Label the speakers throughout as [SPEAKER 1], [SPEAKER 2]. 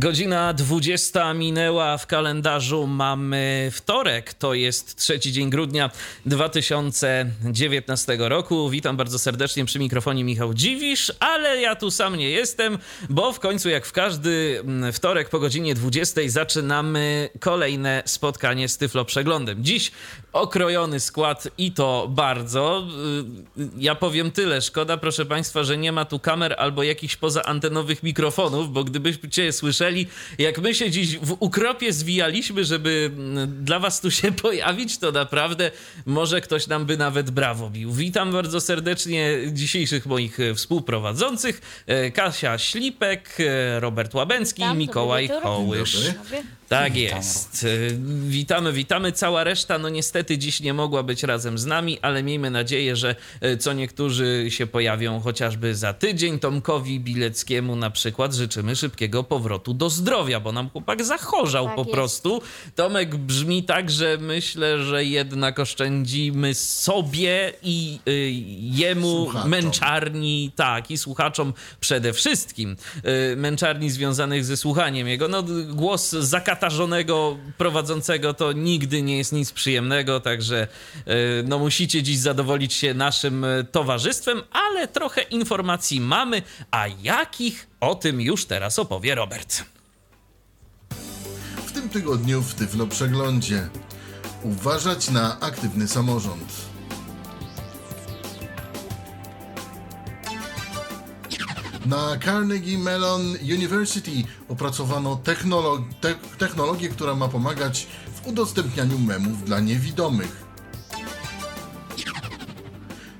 [SPEAKER 1] Godzina 20 minęła w kalendarzu. Mamy wtorek, to jest trzeci dzień grudnia 2019 roku. Witam bardzo serdecznie przy mikrofonie Michał Dziwisz, ale ja tu sam nie jestem, bo w końcu, jak w każdy mm, wtorek po godzinie 20 zaczynamy kolejne spotkanie z Tyflo Przeglądem. Dziś okrojony skład i to bardzo. Y, ja powiem tyle. Szkoda, proszę Państwa, że nie ma tu kamer albo jakichś pozaantenowych mikrofonów, bo gdybyście słyszeli, jak my się dziś w ukropie zwijaliśmy, żeby mm, dla was tu się pojawić, to naprawdę może ktoś nam by nawet brawo bił. Witam bardzo serdecznie dzisiejszych moich e, współprowadzących. E, Kasia Ślipek, e, Robert Łabęcki i Mikołaj Kołysz. Tak jest. Witamy, witamy. Cała reszta, no niestety dziś nie mogła być razem z nami, ale miejmy nadzieję, że co niektórzy się pojawią chociażby za tydzień. Tomkowi Bileckiemu na przykład życzymy szybkiego powrotu do zdrowia, bo nam chłopak zachorzał tak po jest. prostu. Tomek brzmi tak, że myślę, że jednak oszczędzimy sobie i y, jemu słuchaczom. męczarni, tak, i słuchaczom przede wszystkim. Y, męczarni związanych ze słuchaniem jego. No, głos zakatarzonego prowadzącego to nigdy nie jest nic przyjemnego, także y, no, musicie dziś zadowolić się naszym y, towarzystwem, ale trochę informacji mamy, a jakich o tym już teraz opowie Robert.
[SPEAKER 2] W tym tygodniu w Tyflo Przeglądzie. Uważać na aktywny samorząd. Na Carnegie Mellon University opracowano te technologię, która ma pomagać w udostępnianiu memów dla niewidomych.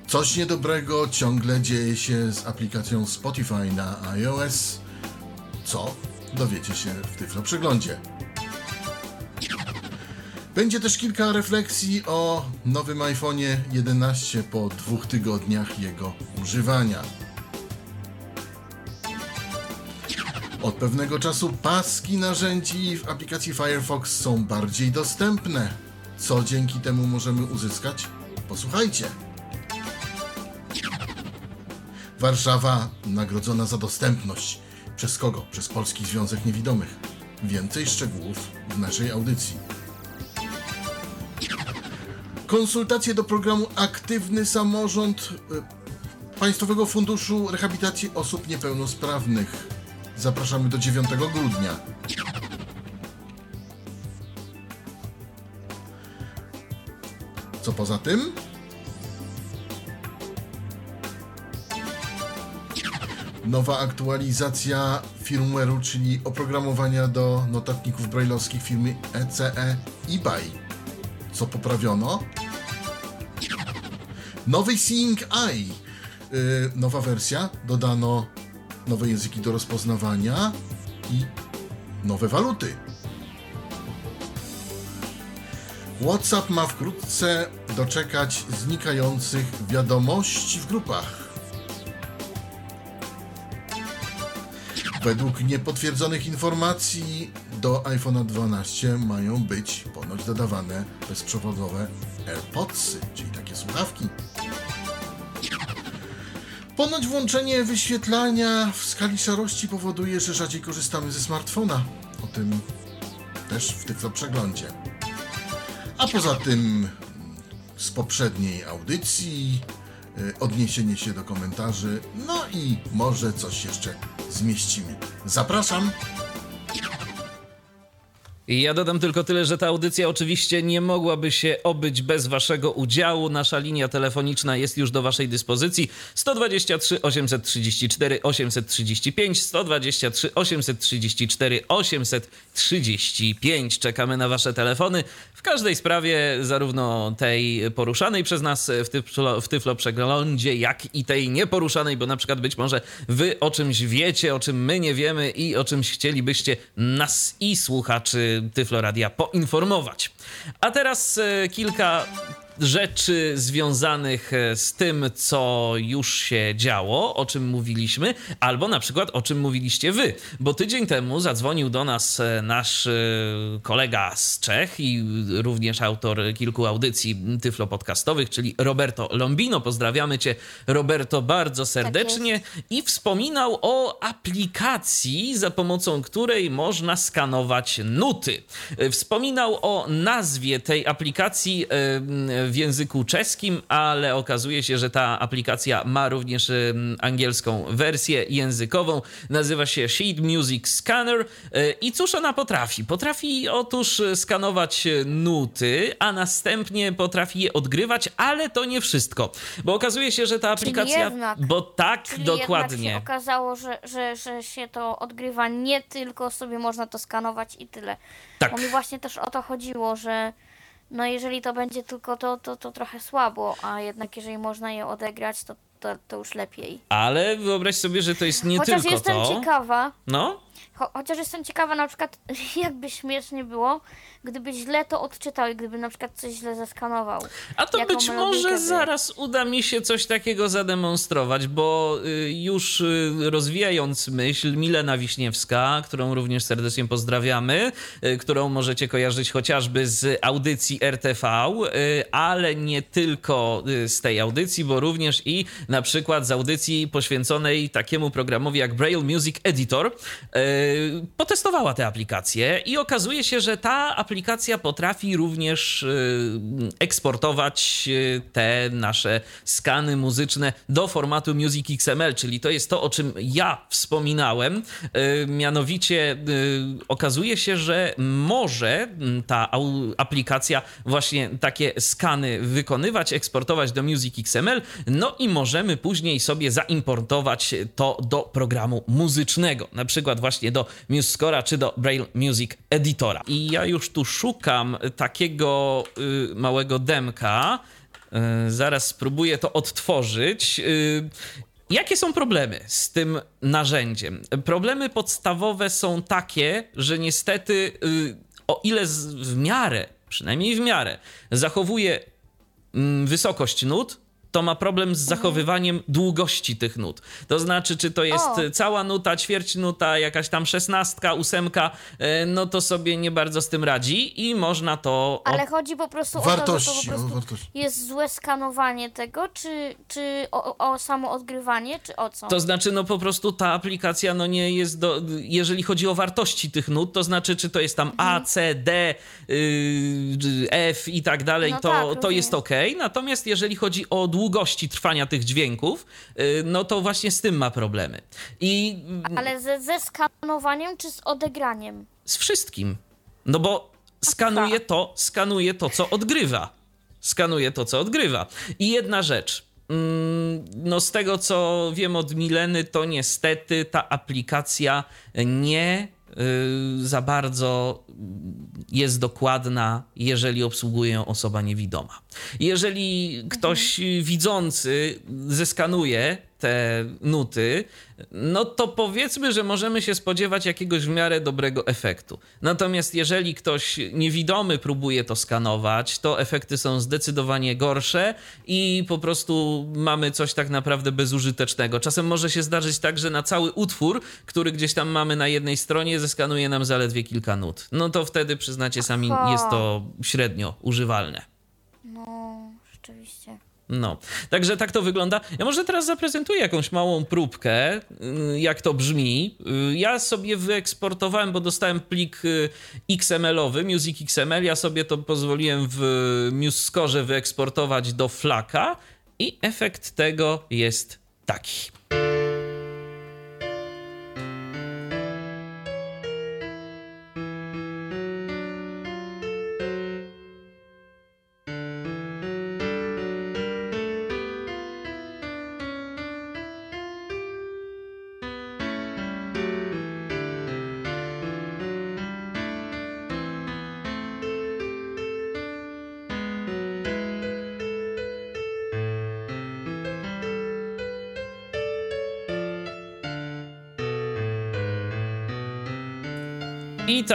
[SPEAKER 2] Coś niedobrego ciągle dzieje się z aplikacją Spotify na iOS. Co? Dowiecie się w Tyflo Przeglądzie. Będzie też kilka refleksji o nowym iPhone'ie 11 po dwóch tygodniach jego używania. Od pewnego czasu paski narzędzi w aplikacji Firefox są bardziej dostępne. Co dzięki temu możemy uzyskać? Posłuchajcie. Warszawa nagrodzona za dostępność. Przez kogo? Przez Polski Związek Niewidomych. Więcej szczegółów w naszej audycji. Konsultacje do programu Aktywny Samorząd y, Państwowego Funduszu Rehabilitacji Osób Niepełnosprawnych. Zapraszamy do 9 grudnia. Co poza tym? nowa aktualizacja firmware'u, czyli oprogramowania do notatników brailleowskich firmy ECE eBay. Co poprawiono? Nowy Seeing Eye. Yy, nowa wersja. Dodano nowe języki do rozpoznawania i nowe waluty. WhatsApp ma wkrótce doczekać znikających wiadomości w grupach. Według niepotwierdzonych informacji do iPhone'a 12 mają być ponoć dodawane bezprzewodowe AirPodsy, czyli takie słuchawki. Ponoć włączenie wyświetlania w skali szarości powoduje, że rzadziej korzystamy ze smartfona. O tym też w tym przeglądzie. A poza tym z poprzedniej audycji Y, odniesienie się do komentarzy, no i może coś jeszcze zmieścimy. Zapraszam!
[SPEAKER 1] Ja dodam tylko tyle, że ta audycja oczywiście nie mogłaby się obyć bez Waszego udziału. Nasza linia telefoniczna jest już do Waszej dyspozycji 123 834 835 123 834 835. Czekamy na Wasze telefony w każdej sprawie, zarówno tej poruszanej przez nas w Tyflo, w tyflo Przeglądzie, jak i tej nieporuszanej, bo na przykład być może Wy o czymś wiecie, o czym my nie wiemy i o czymś chcielibyście nas i słuchaczy Tyfloradia poinformować. A teraz e, kilka rzeczy związanych e, z tym, co już się działo, o czym mówiliśmy, albo na przykład o czym mówiliście wy. Bo tydzień temu zadzwonił do nas e, nasz e, kolega z Czech i również autor kilku audycji tyflo podcastowych, czyli Roberto Lombino. Pozdrawiamy cię, Roberto, bardzo serdecznie. Tak I wspominał o aplikacji, za pomocą której można skanować nuty. Wspominał o nazwie tej aplikacji w języku czeskim, ale okazuje się, że ta aplikacja ma również angielską wersję językową. Nazywa się Sheet Music Scanner. E, I cóż ona potrafi? Potrafi otóż skanować nuty, a następnie potrafi je odgrywać, ale to nie wszystko. Bo okazuje się, że ta aplikacja.
[SPEAKER 3] Jednak,
[SPEAKER 1] bo tak,
[SPEAKER 3] czyli
[SPEAKER 1] dokładnie.
[SPEAKER 3] Jednak się okazało, że, że, że się to odgrywa nie tylko sobie można to skanować i tyle.
[SPEAKER 1] Tak.
[SPEAKER 3] Bo mi właśnie też o to chodziło, że no jeżeli to będzie tylko to, to, to trochę słabo, a jednak jeżeli można je odegrać, to, to, to już lepiej.
[SPEAKER 1] Ale wyobraź sobie, że to jest nie
[SPEAKER 3] Chociaż
[SPEAKER 1] tylko
[SPEAKER 3] jestem
[SPEAKER 1] to.
[SPEAKER 3] ciekawa,
[SPEAKER 1] No,
[SPEAKER 3] cho chociaż jestem ciekawa na przykład, jakby śmiesznie było, gdyby źle to odczytał i gdyby na przykład coś źle zeskanował.
[SPEAKER 1] A to być może
[SPEAKER 3] by-
[SPEAKER 1] zaraz uda mi się coś takiego zademonstrować, bo y, już y, rozwijając myśl, Milena Wiśniewska, którą również serdecznie pozdrawiamy, y, którą możecie kojarzyć chociażby z audycji RTV, ale nie tylko z tej audycji, bo również i na przykład z audycji poświęconej takiemu programowi jak Braille Music Editor, potestowała tę aplikację i okazuje się, że ta aplikacja potrafi również y, eksportować y, te nasze skany muzyczne do formatu Music XML, czyli to jest to, o czym ja wspominałem. Mianowicie okazuje się, że może ta aplikacja właśnie takie skany wykonywać, eksportować do Music XML, no i możemy później sobie zaimportować to do programu muzycznego, na przykład właśnie do MuseScore'a czy do Braille Music Editora. I ja już tu szukam takiego y, małego demka. Y, zaraz spróbuję to odtworzyć. Y, Jakie są problemy z tym narzędziem? Problemy podstawowe są takie, że niestety, y, o ile w miarę, przynajmniej w miarę, zachowuje mm, wysokość nut, to ma problem z zachowywaniem długości tych nut. To znaczy, czy to jest
[SPEAKER 3] O.
[SPEAKER 1] cała nuta, ćwierć nuta, jakaś tam szesnastka, ósemka, e, no to sobie nie bardzo z tym radzi i można to...
[SPEAKER 3] Ale chodzi po prostu o to, że to
[SPEAKER 2] Wartości,
[SPEAKER 3] po
[SPEAKER 2] o
[SPEAKER 3] prostu
[SPEAKER 2] wartości.
[SPEAKER 3] jest złe skanowanie tego, czy, czy o, o samo odgrywanie, czy o co?
[SPEAKER 1] To znaczy, no po prostu ta aplikacja, no nie jest do. Jeżeli chodzi o wartości tych nut, to znaczy, czy to jest tam A, C, D, y, F i tak dalej,
[SPEAKER 3] No
[SPEAKER 1] to,
[SPEAKER 3] tak,
[SPEAKER 1] to jest ok. Natomiast jeżeli chodzi o długości trwania tych dźwięków, y, no to właśnie z tym ma problemy. I
[SPEAKER 3] Ale ze, ze skanowaniem, czy z odegraniem?
[SPEAKER 1] z wszystkim. No bo skanuje to, skanuje to, co odgrywa. Skanuje to, co odgrywa. I jedna rzecz. Mm, No, z tego co wiem od Mileny, to niestety ta aplikacja nie za bardzo jest dokładna, jeżeli obsługuje ją osoba niewidoma. Jeżeli ktoś widzący zeskanuje te nuty, no to powiedzmy, że możemy się spodziewać jakiegoś w miarę dobrego efektu. Natomiast jeżeli ktoś niewidomy próbuje to skanować, to efekty są zdecydowanie gorsze i po prostu mamy coś tak naprawdę bezużytecznego. Czasem może się zdarzyć tak, że na cały utwór, który gdzieś tam mamy na jednej stronie, zeskanuje nam zaledwie kilka nut. No to wtedy przyznacie sami,
[SPEAKER 3] Aha.
[SPEAKER 1] jest to średnio używalne.
[SPEAKER 3] No, rzeczywiście.
[SPEAKER 1] No, także tak to wygląda. Ja może teraz zaprezentuję jakąś małą próbkę, y, jak to brzmi. Y, Ja sobie wyeksportowałem, bo dostałem plik y, XML-owy, Music XML. Ja sobie to pozwoliłem w MuseScore wyeksportować do Flaka i efekt tego jest taki.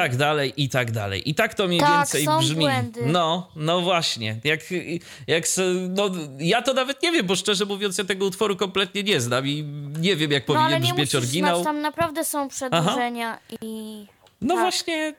[SPEAKER 1] Tak dalej, i tak dalej. I tak to mniej
[SPEAKER 3] Tak,
[SPEAKER 1] więcej
[SPEAKER 3] są
[SPEAKER 1] brzmi.
[SPEAKER 3] błędy.
[SPEAKER 1] No, no właśnie. Jak, jak no, ja to nawet nie wiem, bo szczerze mówiąc, ja tego utworu kompletnie nie znam i nie wiem, jak
[SPEAKER 3] No ale
[SPEAKER 1] powinien
[SPEAKER 3] nie
[SPEAKER 1] brzmieć
[SPEAKER 3] musisz
[SPEAKER 1] oryginał.
[SPEAKER 3] znać, tam naprawdę są przedłużenia i...
[SPEAKER 1] No
[SPEAKER 3] tak.
[SPEAKER 1] właśnie.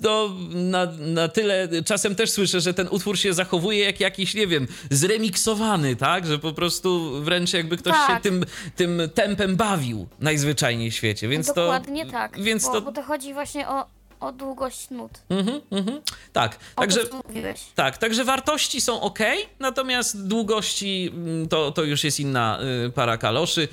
[SPEAKER 1] No, na, na tyle czasem też słyszę, że ten utwór się zachowuje jak jakiś, nie wiem, zremiksowany, tak? Że po prostu wręcz jakby ktoś się
[SPEAKER 3] Tak.
[SPEAKER 1] tym, tym tempem bawił najzwyczajniej w świecie, więc
[SPEAKER 3] Dokładnie
[SPEAKER 1] to...
[SPEAKER 3] tak,
[SPEAKER 1] Więc
[SPEAKER 3] bo,
[SPEAKER 1] to...
[SPEAKER 3] bo to chodzi właśnie o, o długość nut.
[SPEAKER 1] Mhm, mhm. Tak,
[SPEAKER 3] O
[SPEAKER 1] także... Tak, także wartości są ok, natomiast długości mm, to, to już jest inna y, para kaloszy.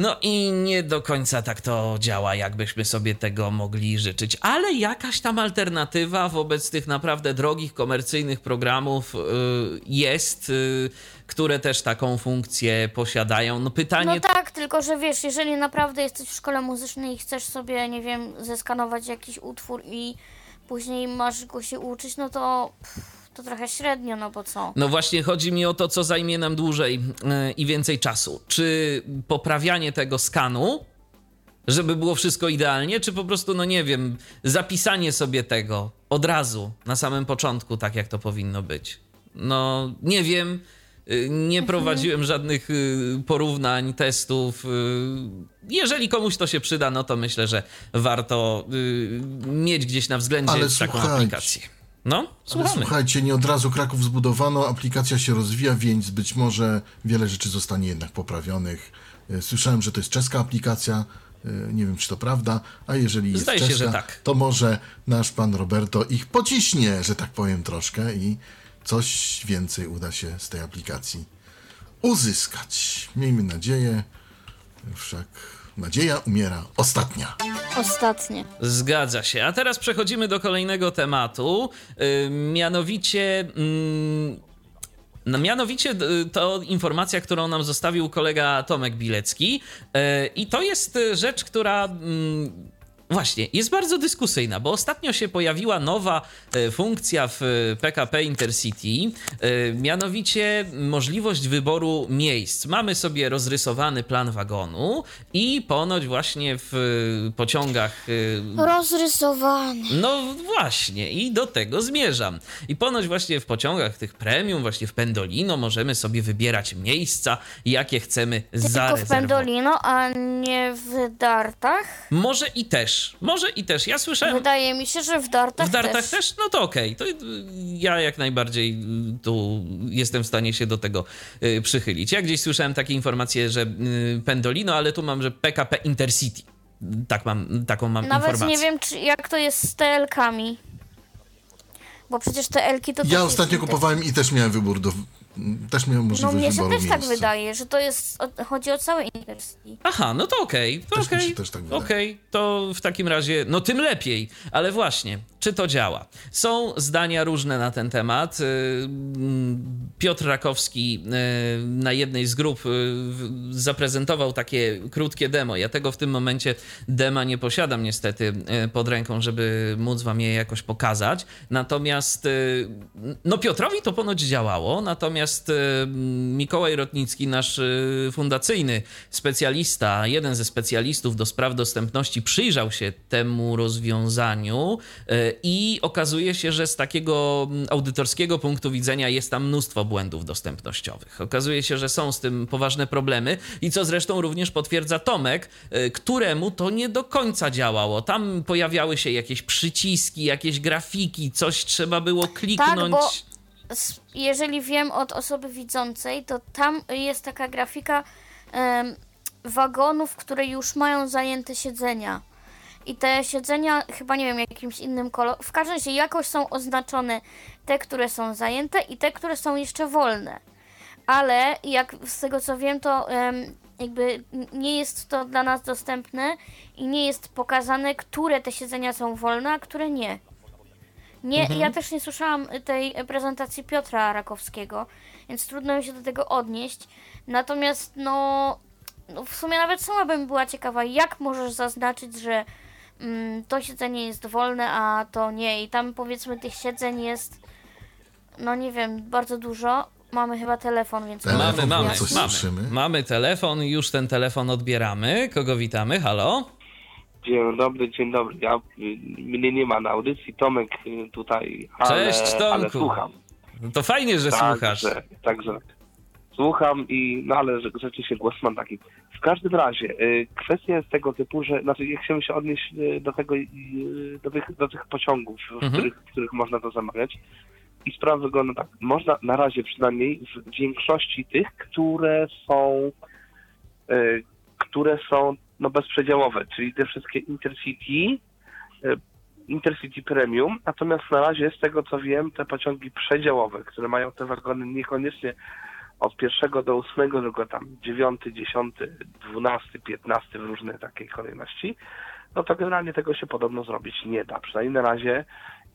[SPEAKER 1] No i nie do końca tak to działa, jakbyśmy sobie tego mogli życzyć. Ale jakaś tam alternatywa wobec tych naprawdę drogich, komercyjnych programów y, jest, y, które też taką funkcję posiadają. No pytanie.
[SPEAKER 3] No tak, tylko że wiesz, jeżeli naprawdę jesteś w szkole muzycznej i chcesz sobie, nie wiem, zeskanować jakiś utwór i później masz go się uczyć, no to pff, to trochę średnio, no bo co?
[SPEAKER 1] No właśnie chodzi mi o to, co zajmie nam dłużej yy, i więcej czasu. Czy poprawianie tego skanu, żeby było wszystko idealnie, czy po prostu, no nie wiem, zapisanie sobie tego od razu, na samym początku, tak jak to powinno być? No, nie wiem. yy, Nie prowadziłem żadnych yy, porównań, testów. Jeżeli komuś to się przyda, no to myślę, że warto mieć gdzieś na względzie
[SPEAKER 2] Ale
[SPEAKER 1] taką
[SPEAKER 2] słuchajcie.
[SPEAKER 1] aplikację. No,
[SPEAKER 2] Ale
[SPEAKER 1] słuchamy.
[SPEAKER 2] słuchajcie, nie od razu Kraków zbudowano, aplikacja się rozwija, więc być może wiele rzeczy zostanie jednak poprawionych. E, Słyszałem, że to jest czeska aplikacja, e, nie wiem czy to prawda, a jeżeli jest
[SPEAKER 1] Zdaje się,
[SPEAKER 2] czeska,
[SPEAKER 1] że tak.
[SPEAKER 2] to może nasz pan Roberto ich pociśnie, że tak powiem troszkę i coś więcej uda się z tej aplikacji uzyskać. Miejmy nadzieję, wszak nadzieja umiera ostatnia.
[SPEAKER 3] Ostatnie.
[SPEAKER 1] Zgadza się. A teraz przechodzimy do kolejnego tematu. Yy, mianowicie. mm, no, mianowicie y, to informacja, którą nam zostawił kolega Tomek Bilecki. Yy, I to jest y, rzecz, która. Właśnie, jest bardzo dyskusyjna, bo ostatnio się pojawiła nowa e, funkcja w e, PKP Intercity, e, mianowicie możliwość wyboru miejsc. Mamy sobie rozrysowany plan wagonu i ponoć właśnie w e, pociągach e,
[SPEAKER 3] Rozrysowany.
[SPEAKER 1] no właśnie, i do tego zmierzam. I ponoć właśnie w pociągach tych premium, właśnie w Pendolino, możemy sobie wybierać miejsca, jakie chcemy
[SPEAKER 3] Tylko w
[SPEAKER 1] zarezerwować.
[SPEAKER 3] Pendolino, a nie w Dartach?
[SPEAKER 1] Może i też, może i też. Ja słyszałem...
[SPEAKER 3] Wydaje mi się, że w Dartach
[SPEAKER 1] W dartach
[SPEAKER 3] też.
[SPEAKER 1] też? No to okej. To y, ja jak najbardziej y, tu jestem w stanie się do tego y, przychylić. Ja gdzieś słyszałem takie informacje, że y, Pendolino, ale tu mam, że PKP Intercity. Tak mam, taką mam
[SPEAKER 3] Nawet
[SPEAKER 1] informację.
[SPEAKER 3] nie wiem, czy, jak to jest z TL-kami. Bo przecież te Elki to też
[SPEAKER 2] Ja ostatnio kupowałem i też miałem wybór do... Też miałem
[SPEAKER 3] No
[SPEAKER 2] możliwość
[SPEAKER 3] mnie się też
[SPEAKER 2] miejsca.
[SPEAKER 3] tak wydaje, że to jest, o, chodzi o całe Intercity.
[SPEAKER 1] Aha, no to okej, to
[SPEAKER 2] Też mi
[SPEAKER 1] okej,
[SPEAKER 2] się też tak wydaje.
[SPEAKER 1] okej, to w takim razie, no tym lepiej, ale właśnie, czy to działa? Są zdania różne na ten temat. Mm, Piotr Rakowski yy, na jednej z grup w- zaprezentował takie krótkie demo. Ja tego w tym momencie dema nie posiadam niestety pod ręką, żeby móc wam je jakoś pokazać. Natomiast, no Piotrowi to ponoć działało, natomiast Mikołaj Rotnicki, nasz fundacyjny specjalista, jeden ze specjalistów do spraw dostępności, przyjrzał się temu rozwiązaniu i okazuje się, że z takiego mm, audytorskiego punktu widzenia jest tam mnóstwo błędów dostępnościowych. Okazuje się, że są z tym poważne problemy i co zresztą również potwierdza Tomek, yy, któremu to nie do końca działało. Tam pojawiały się jakieś przyciski, jakieś grafiki, coś trzeba było kliknąć.
[SPEAKER 3] bo- S- Jeżeli wiem od osoby widzącej, to tam jest taka grafika em, wagonów, które już mają zajęte siedzenia. I te siedzenia, chyba nie wiem, jakimś innym kolorem, w każdym razie jakoś są oznaczone te, które są zajęte i te, które są jeszcze wolne. Ale jak z tego co wiem, to jakby nie jest to dla nas dostępne i nie jest pokazane, które te siedzenia są wolne, a które nie. Nie, ja też nie słyszałam tej prezentacji Piotra Rakowskiego, więc trudno mi się do tego odnieść. Natomiast no, no w sumie nawet sama bym była ciekawa, jak możesz zaznaczyć, że to siedzenie jest wolne, a to nie. I tam powiedzmy tych siedzeń jest, no nie wiem, bardzo dużo. Mamy chyba telefon, więc
[SPEAKER 2] Telefon,
[SPEAKER 1] Mamy, mamy,
[SPEAKER 2] coś
[SPEAKER 1] mamy.
[SPEAKER 2] słyszymy.
[SPEAKER 1] Mamy telefon, już ten telefon odbieramy. Kogo witamy? Halo?
[SPEAKER 4] Dzień dobry, dzień dobry. Ja, mnie nie ma na audycji, Tomek y, tutaj, ale,
[SPEAKER 1] Cześć, Tomku.
[SPEAKER 4] ale słucham.
[SPEAKER 1] No to fajnie, że słuchasz.
[SPEAKER 4] Także, także słucham i, no ale rzeczywiście głos mam taki. W każdym razie, y, kwestia jest tego typu, że, znaczy ja chciałem się odnieść y, do tego, y, do tych, do tych pociągów, w,
[SPEAKER 1] Mhm.
[SPEAKER 4] których, w których można to zamawiać. I sprawa wygląda tak. Można na razie przynajmniej w większości tych, które są, które są no, bezprzedziałowe, czyli te wszystkie Intercity, Intercity Premium, natomiast na razie z tego co wiem, te pociągi przedziałowe, które mają te wagony niekoniecznie od pierwszego do ósmego, tylko tam dziewiąty, dziesiąty, dwunasty, piętnasty w różnej takiej kolejności, no to generalnie tego się podobno zrobić nie da, przynajmniej na razie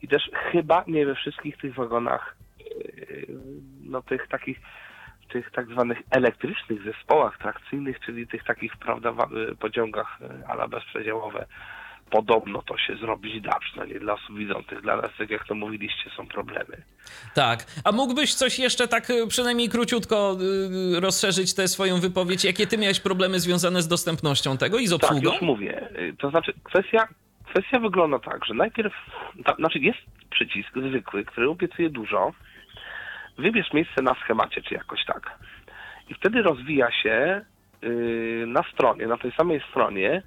[SPEAKER 4] i też chyba nie we wszystkich tych wagonach, yy, no tych takich, tych tak zwanych elektrycznych zespołach trakcyjnych, czyli tych takich, prawda, pociągach y, ala bezprzedziałowe, podobno to się zrobić da, przynajmniej dla osób widzących. Dla nas, tak jak to mówiliście, są problemy.
[SPEAKER 1] Tak. A mógłbyś coś jeszcze tak y, przynajmniej króciutko y, rozszerzyć tę swoją wypowiedź? Jakie ty miałeś problemy związane z dostępnością tego i z
[SPEAKER 4] Tak,
[SPEAKER 1] obsługą?
[SPEAKER 4] już mówię. Y, To znaczy, kwestia, kwestia wygląda tak, że najpierw, ta, znaczy jest przycisk zwykły, który obiecuje dużo. Wybierz miejsce na schemacie, czy jakoś tak. I wtedy rozwija się na stronie, na tej samej stronie,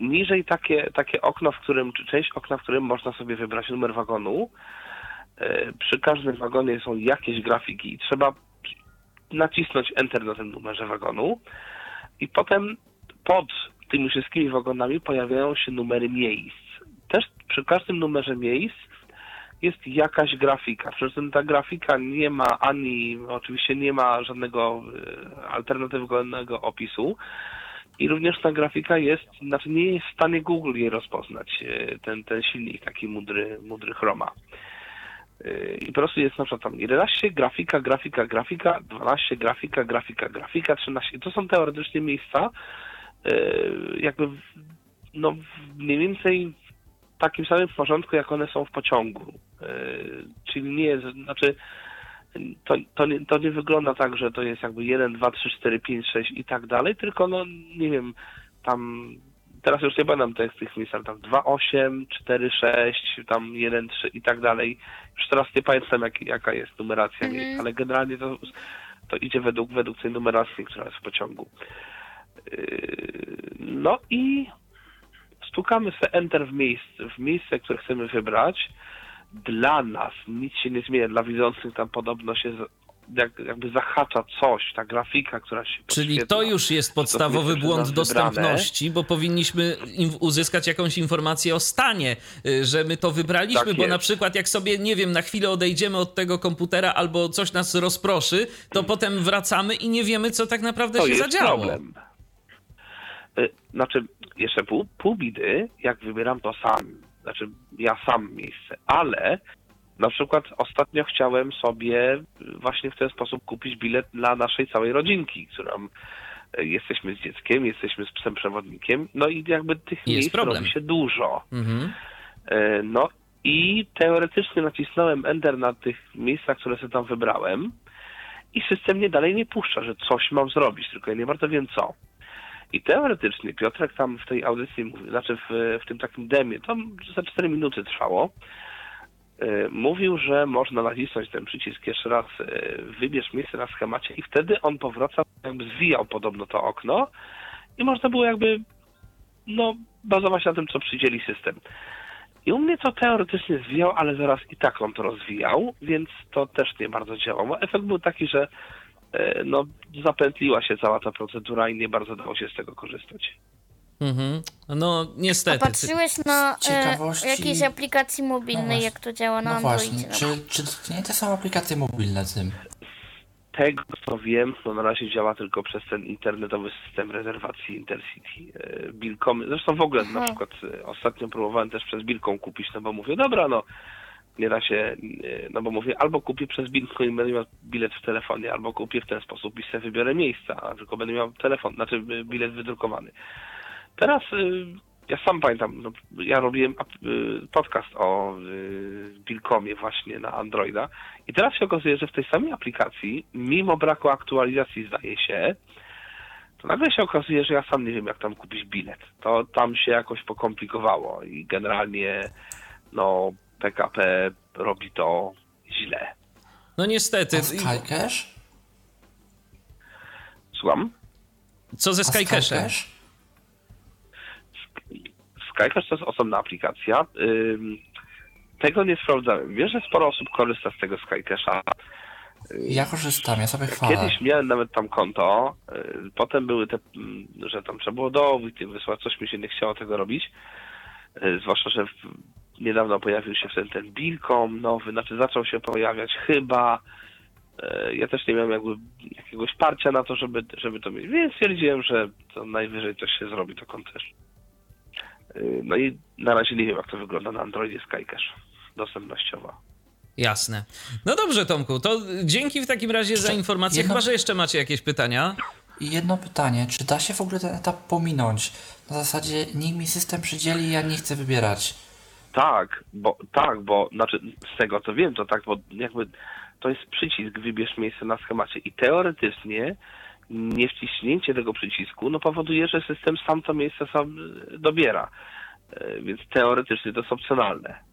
[SPEAKER 4] niżej takie, takie okno, w którym, czy część okna, w którym można sobie wybrać numer wagonu. Y, Przy każdym wagonie są jakieś grafiki i trzeba nacisnąć Enter na tym numerze wagonu i potem pod tymi wszystkimi wagonami pojawiają się numery miejsc. Też przy każdym numerze miejsc jest jakaś grafika. Przy czym ta grafika nie ma ani, oczywiście nie ma żadnego e, alternatywnego opisu. I również ta grafika jest, znaczy nie jest w stanie Google jej rozpoznać, e, ten, ten silnik taki mudry, mudry chroma. E, I po prostu jest na przykład tam 11 grafika, grafika, grafika, 12 grafika, grafika, grafika, 13. To są teoretycznie miejsca, e, jakby no mniej więcej w takim samym porządku, jak one są w pociągu. Czyli nie jest, znaczy to, to, nie, to nie wygląda tak, że to jest jakby 1, 2, 3, 4, 5, 6 i tak dalej, tylko no nie wiem, tam teraz już nie pamiętam tych, tych miejsc, tam 2, 8, 4, 6, tam 1, 3 i tak dalej. Już teraz nie pamiętam jak, jaka jest numeracja
[SPEAKER 3] Mhm.
[SPEAKER 4] miejsc, ale generalnie to, to idzie według, według tej numeracji, która jest w pociągu. Yy, No i stukamy sobie Enter w miejsce, w miejsce, które chcemy wybrać. Dla nas nic się nie zmienia, dla widzących tam podobno się jak, jakby zahacza coś, ta grafika, która się
[SPEAKER 1] Czyli to już jest podstawowy błąd dostępności, bo powinniśmy uzyskać jakąś informację o stanie, y, że my to wybraliśmy,
[SPEAKER 4] Tak
[SPEAKER 1] bo na przykład jak sobie, nie wiem, na chwilę odejdziemy od tego komputera albo coś nas rozproszy, to potem wracamy i nie wiemy, co tak naprawdę
[SPEAKER 4] to
[SPEAKER 1] się
[SPEAKER 4] jest
[SPEAKER 1] zadziało.
[SPEAKER 4] problem. Y, Znaczy, jeszcze pół, pół bidy, jak wybieram to sam, znaczy ja sam miejsce, ale na przykład ostatnio chciałem sobie właśnie w ten sposób kupić bilet dla naszej całej rodzinki, którą y, jesteśmy z dzieckiem, jesteśmy z psem przewodnikiem, no i jakby tych miejsc
[SPEAKER 1] problem.
[SPEAKER 4] robi się dużo.
[SPEAKER 1] Mhm.
[SPEAKER 4] E, No i teoretycznie nacisnąłem Enter na tych miejscach, które sobie tam wybrałem i system mnie dalej nie puszcza, że coś mam zrobić, tylko ja nie bardzo wiem co. I teoretycznie Piotrek tam w tej audycji, znaczy w, w tym takim demie, to za 4 minuty trwało, e, mówił, że można nacisnąć ten przycisk jeszcze raz, e, wybierz miejsce na schemacie i wtedy on powraca, zwijał podobno to okno i można było jakby no, bazować na tym, co przydzieli system. I u mnie to teoretycznie zwijał, ale zaraz i tak on to rozwijał, więc to też nie bardzo działało. Efekt był taki, że no, zapętliła się cała ta procedura i nie bardzo dało się z tego korzystać.
[SPEAKER 1] Mhm. No niestety.
[SPEAKER 3] Patrzyłeś na
[SPEAKER 5] Z
[SPEAKER 3] e,
[SPEAKER 5] ciekawości-
[SPEAKER 3] jakiejś aplikacji mobilnej,
[SPEAKER 5] właśnie.
[SPEAKER 3] jak to działa na
[SPEAKER 5] No
[SPEAKER 3] Androidzie?
[SPEAKER 5] właśnie,
[SPEAKER 3] na
[SPEAKER 5] czy, czy dotknięte są aplikacje mobilne tym?
[SPEAKER 4] Tego, co wiem, to na razie działa tylko przez ten internetowy system rezerwacji Intercity. e, Bilcom, zresztą w ogóle na
[SPEAKER 3] Aha.
[SPEAKER 4] przykład e, ostatnio próbowałem też przez Bilką kupić, no bo mówię, dobra, no nie da się, e, no bo mówię, albo kupię przez i będę miał bilet w telefonie, albo kupię w ten sposób i sobie wybiorę miejsca, tylko będę miał telefon, znaczy e, bilet wydrukowany. Teraz e, ja sam pamiętam, no, ja robiłem podcast o Bilkomie właśnie na Androida i teraz się okazuje, że w tej samej aplikacji, mimo braku aktualizacji zdaje się, to nagle się okazuje, że ja sam nie wiem, jak tam kupić bilet. To tam się jakoś pokomplikowało i generalnie no PKP robi to źle.
[SPEAKER 1] No niestety.
[SPEAKER 5] A Skycash?
[SPEAKER 4] Słucham?
[SPEAKER 1] Co ze Skycashem?
[SPEAKER 5] Skycash?
[SPEAKER 4] To jest osobna aplikacja. Tego nie sprawdzałem. Wiesz, że sporo osób korzysta z tego Skycasha.
[SPEAKER 5] Ja korzystam, ja sobie chwalę.
[SPEAKER 4] Kiedyś miałem nawet tam konto, potem były te, że tam trzeba było dowód i wysłać, coś mi się nie chciało tego robić. Zwłaszcza, że w- niedawno pojawił się wtedy ten Bilcom nowy, znaczy zaczął się pojawiać chyba. Y, Ja też nie miałem jakby jakiegoś parcia na to, żeby, żeby to mieć, więc stwierdziłem, że to najwyżej coś się zrobi, to konto też. Y, No i na razie nie wiem, jak to wygląda na Androidzie Skycash dostępnościowo.
[SPEAKER 1] Jasne. No dobrze, Tomku, to dzięki w takim razie za informację.
[SPEAKER 5] jedno-
[SPEAKER 1] Chyba, że jeszcze macie jakieś pytania.
[SPEAKER 5] I jedno pytanie, czy da się w ogóle ten etap pominąć? Na zasadzie niech mi system przydzieli, ja nie chcę wybierać.
[SPEAKER 4] Tak, bo tak, bo znaczy z tego co wiem, to tak, bo jakby to jest przycisk, wybierz miejsce na schemacie i teoretycznie niewciśnięcie tego przycisku no powoduje, że system sam to miejsce sam dobiera. Y, Więc teoretycznie to jest opcjonalne.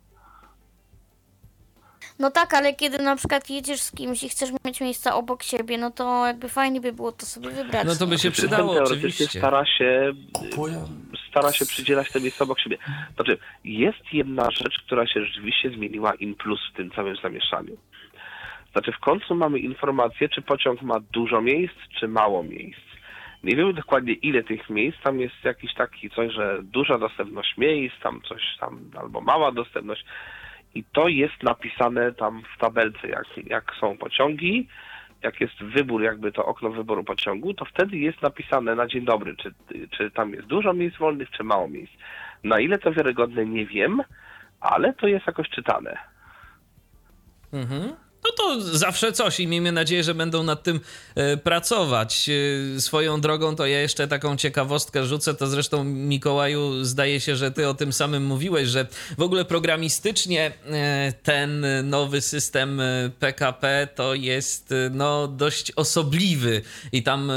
[SPEAKER 3] No tak, ale kiedy na przykład jedziesz z kimś i chcesz mieć miejsca obok siebie, no to jakby fajnie by było to sobie wybrać.
[SPEAKER 1] No to by się
[SPEAKER 4] System
[SPEAKER 1] przydało,
[SPEAKER 4] teoretycznie
[SPEAKER 1] oczywiście.
[SPEAKER 4] stara się stara się przydzielać te miejsca obok siebie. Znaczy, jest jedna rzecz, która się rzeczywiście zmieniła in plus w tym całym zamieszaniu. Znaczy, w końcu mamy informację, czy pociąg ma dużo miejsc, czy mało miejsc. Nie wiemy dokładnie ile tych miejsc, tam jest jakiś taki coś, że duża dostępność miejsc, tam coś tam, albo mała dostępność. I to jest napisane tam w tabelce, jak, jak są pociągi, jak jest wybór, jakby to okno wyboru pociągu, to wtedy jest napisane na dzień dobry, czy, czy tam jest dużo miejsc wolnych, czy mało miejsc. Na ile to wiarygodne, nie wiem, ale to jest jakoś czytane.
[SPEAKER 1] Mhm. No to zawsze coś i miejmy nadzieję, że będą nad tym e, pracować. E, swoją drogą to ja jeszcze taką ciekawostkę rzucę, to zresztą Mikołaju zdaje się, że ty o tym samym mówiłeś, że w ogóle programistycznie e, ten nowy system PKP to jest no dość osobliwy i tam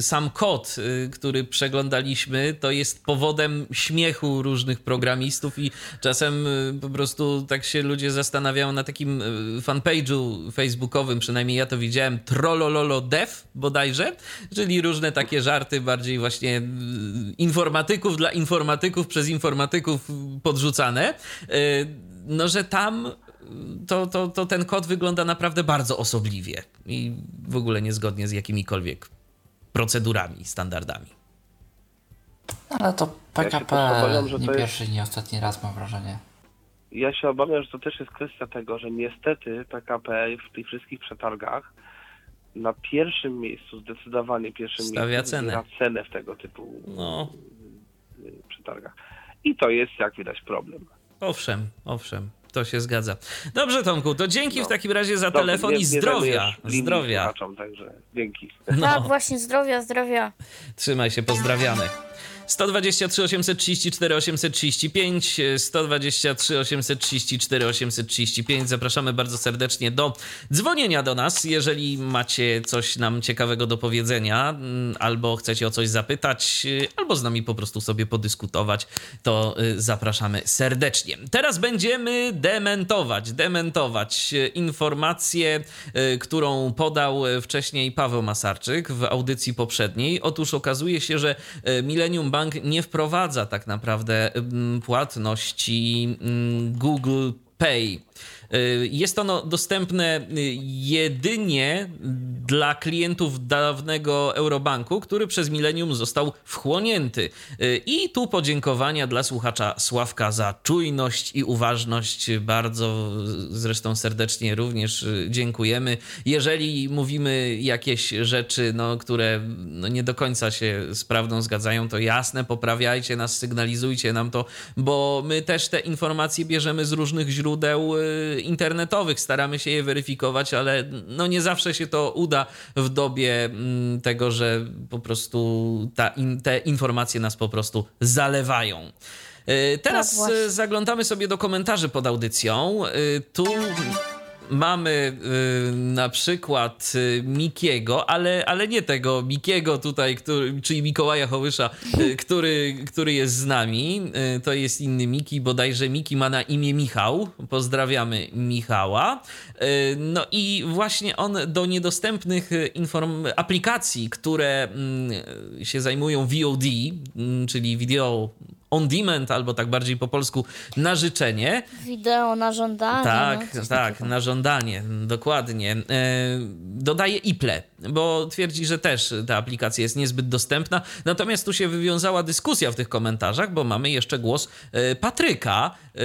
[SPEAKER 1] sam kod, który przeglądaliśmy, to jest powodem śmiechu różnych programistów i czasem po prostu tak się ludzie zastanawiają na takim e, fanpage'u facebookowym, przynajmniej ja to widziałem, trollololo dev bodajże, czyli różne takie żarty bardziej właśnie e, informatyków dla informatyków przez informatyków podrzucane. E, No, że tam e, to, to, to ten kod wygląda naprawdę bardzo osobliwie i w ogóle niezgodnie z jakimikolwiek procedurami, standardami.
[SPEAKER 5] Ale to
[SPEAKER 4] Ja
[SPEAKER 5] PKP
[SPEAKER 4] że
[SPEAKER 5] nie
[SPEAKER 4] to jest-
[SPEAKER 5] pierwszy nie ostatni raz mam wrażenie.
[SPEAKER 4] Ja się obawiam, że to też jest kwestia tego, że niestety PKP w tych wszystkich przetargach na pierwszym miejscu, zdecydowanie pierwszym
[SPEAKER 1] Stawia
[SPEAKER 4] miejscu,
[SPEAKER 1] cenę.
[SPEAKER 4] wybiera cenę w tego typu
[SPEAKER 1] No,
[SPEAKER 4] y, przetargach. I to jest, jak widać, problem.
[SPEAKER 1] owszem, owszem. To się zgadza. Dobrze, Tomku, to dzięki
[SPEAKER 4] No.
[SPEAKER 1] w takim razie za
[SPEAKER 4] Dobrze,
[SPEAKER 1] telefon
[SPEAKER 4] nie-
[SPEAKER 1] i zdrowia. Zdrowia.
[SPEAKER 4] słuchaczom, Także dzięki.
[SPEAKER 1] No.
[SPEAKER 3] Tak, właśnie, zdrowia, zdrowia.
[SPEAKER 1] Trzymaj się, pozdrawiamy. 123 834 835, 123 834 835. Zapraszamy bardzo serdecznie do dzwonienia do nas, jeżeli macie coś nam ciekawego do powiedzenia, mm, albo chcecie o coś zapytać, y, albo z nami po prostu sobie podyskutować, to y, zapraszamy serdecznie. Teraz będziemy dementować, dementować y, informację, którą podał wcześniej Paweł Masarczyk w audycji poprzedniej. Otóż okazuje się, że Millennium Bank nie wprowadza tak naprawdę mm, płatności mm, Google Pay. Y, Jest ono dostępne y, jedynie dla klientów dawnego Eurobanku, który przez Millennium został wchłonięty. Y, I tu podziękowania dla słuchacza Sławka za czujność i uważność. Bardzo zresztą serdecznie również dziękujemy. Jeżeli mówimy jakieś rzeczy, no, które no, nie do końca się z prawdą zgadzają, to jasne, poprawiajcie nas, sygnalizujcie nam to, bo my też te informacje bierzemy z różnych źródeł internetowych, staramy się je weryfikować, ale no nie zawsze się to uda w dobie mm, tego, że po prostu ta, te informacje nas po prostu zalewają. Y, Teraz
[SPEAKER 3] Tak,
[SPEAKER 1] y, zaglądamy sobie do komentarzy pod audycją. Y, Tu mamy y, na przykład y, Mikiego, ale, ale nie tego Mikiego tutaj, który, czyli Mikołaja Hołysza, y, który, który jest z nami. Y, to jest inny Miki, bodajże Miki ma na imię Michał. Pozdrawiamy Michała. Y, no i właśnie on do niedostępnych y, inform- aplikacji, które mm, się zajmują VOD, mm, czyli video on demand, albo tak bardziej po polsku na życzenie,
[SPEAKER 3] Wideo na żądanie.
[SPEAKER 1] tak,
[SPEAKER 3] no,
[SPEAKER 1] tak,
[SPEAKER 3] takiego.
[SPEAKER 1] na żądanie, dokładnie. E, dodaje Iple, bo twierdzi, że też ta aplikacja jest niezbyt dostępna. Natomiast tu się wywiązała dyskusja w tych komentarzach, bo mamy jeszcze głos e, Patryka, e,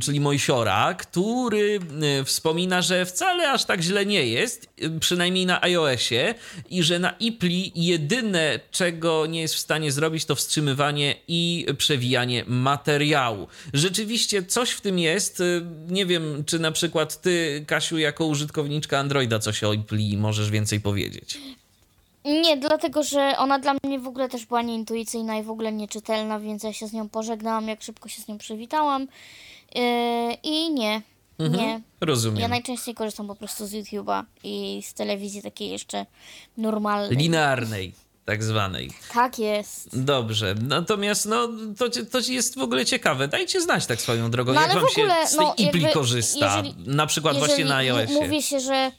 [SPEAKER 1] czyli Mojsiora, który wspomina, że wcale aż tak źle nie jest, przynajmniej na iOSie, i że na Ipli jedyne, czego nie jest w stanie zrobić, to wstrzymywanie i przewijanie materiału. Rzeczywiście coś w tym jest. Y, Nie wiem, czy na przykład ty, Kasiu, jako użytkowniczka Androida coś o Ipli możesz więcej powiedzieć.
[SPEAKER 3] Nie, dlatego, że ona dla mnie w ogóle też była nieintuicyjna i w ogóle nieczytelna, więc ja się z nią pożegnałam, jak szybko się z nią przywitałam. Yy, I nie, nie.
[SPEAKER 1] Rozumiem.
[SPEAKER 3] Ja najczęściej korzystam po prostu z YouTube'a i z telewizji takiej jeszcze normalnej.
[SPEAKER 1] Linearnej, tak zwanej.
[SPEAKER 3] Tak jest.
[SPEAKER 1] Dobrze. Natomiast no, to, to jest w ogóle ciekawe. Dajcie znać tak swoją drogą,
[SPEAKER 3] No
[SPEAKER 1] jak wam
[SPEAKER 3] ogóle,
[SPEAKER 1] się z tej
[SPEAKER 3] no,
[SPEAKER 1] Ipli
[SPEAKER 3] jakby,
[SPEAKER 1] korzysta.
[SPEAKER 3] jeżeli-
[SPEAKER 1] na przykład właśnie na iOSie.
[SPEAKER 3] Mówi się, że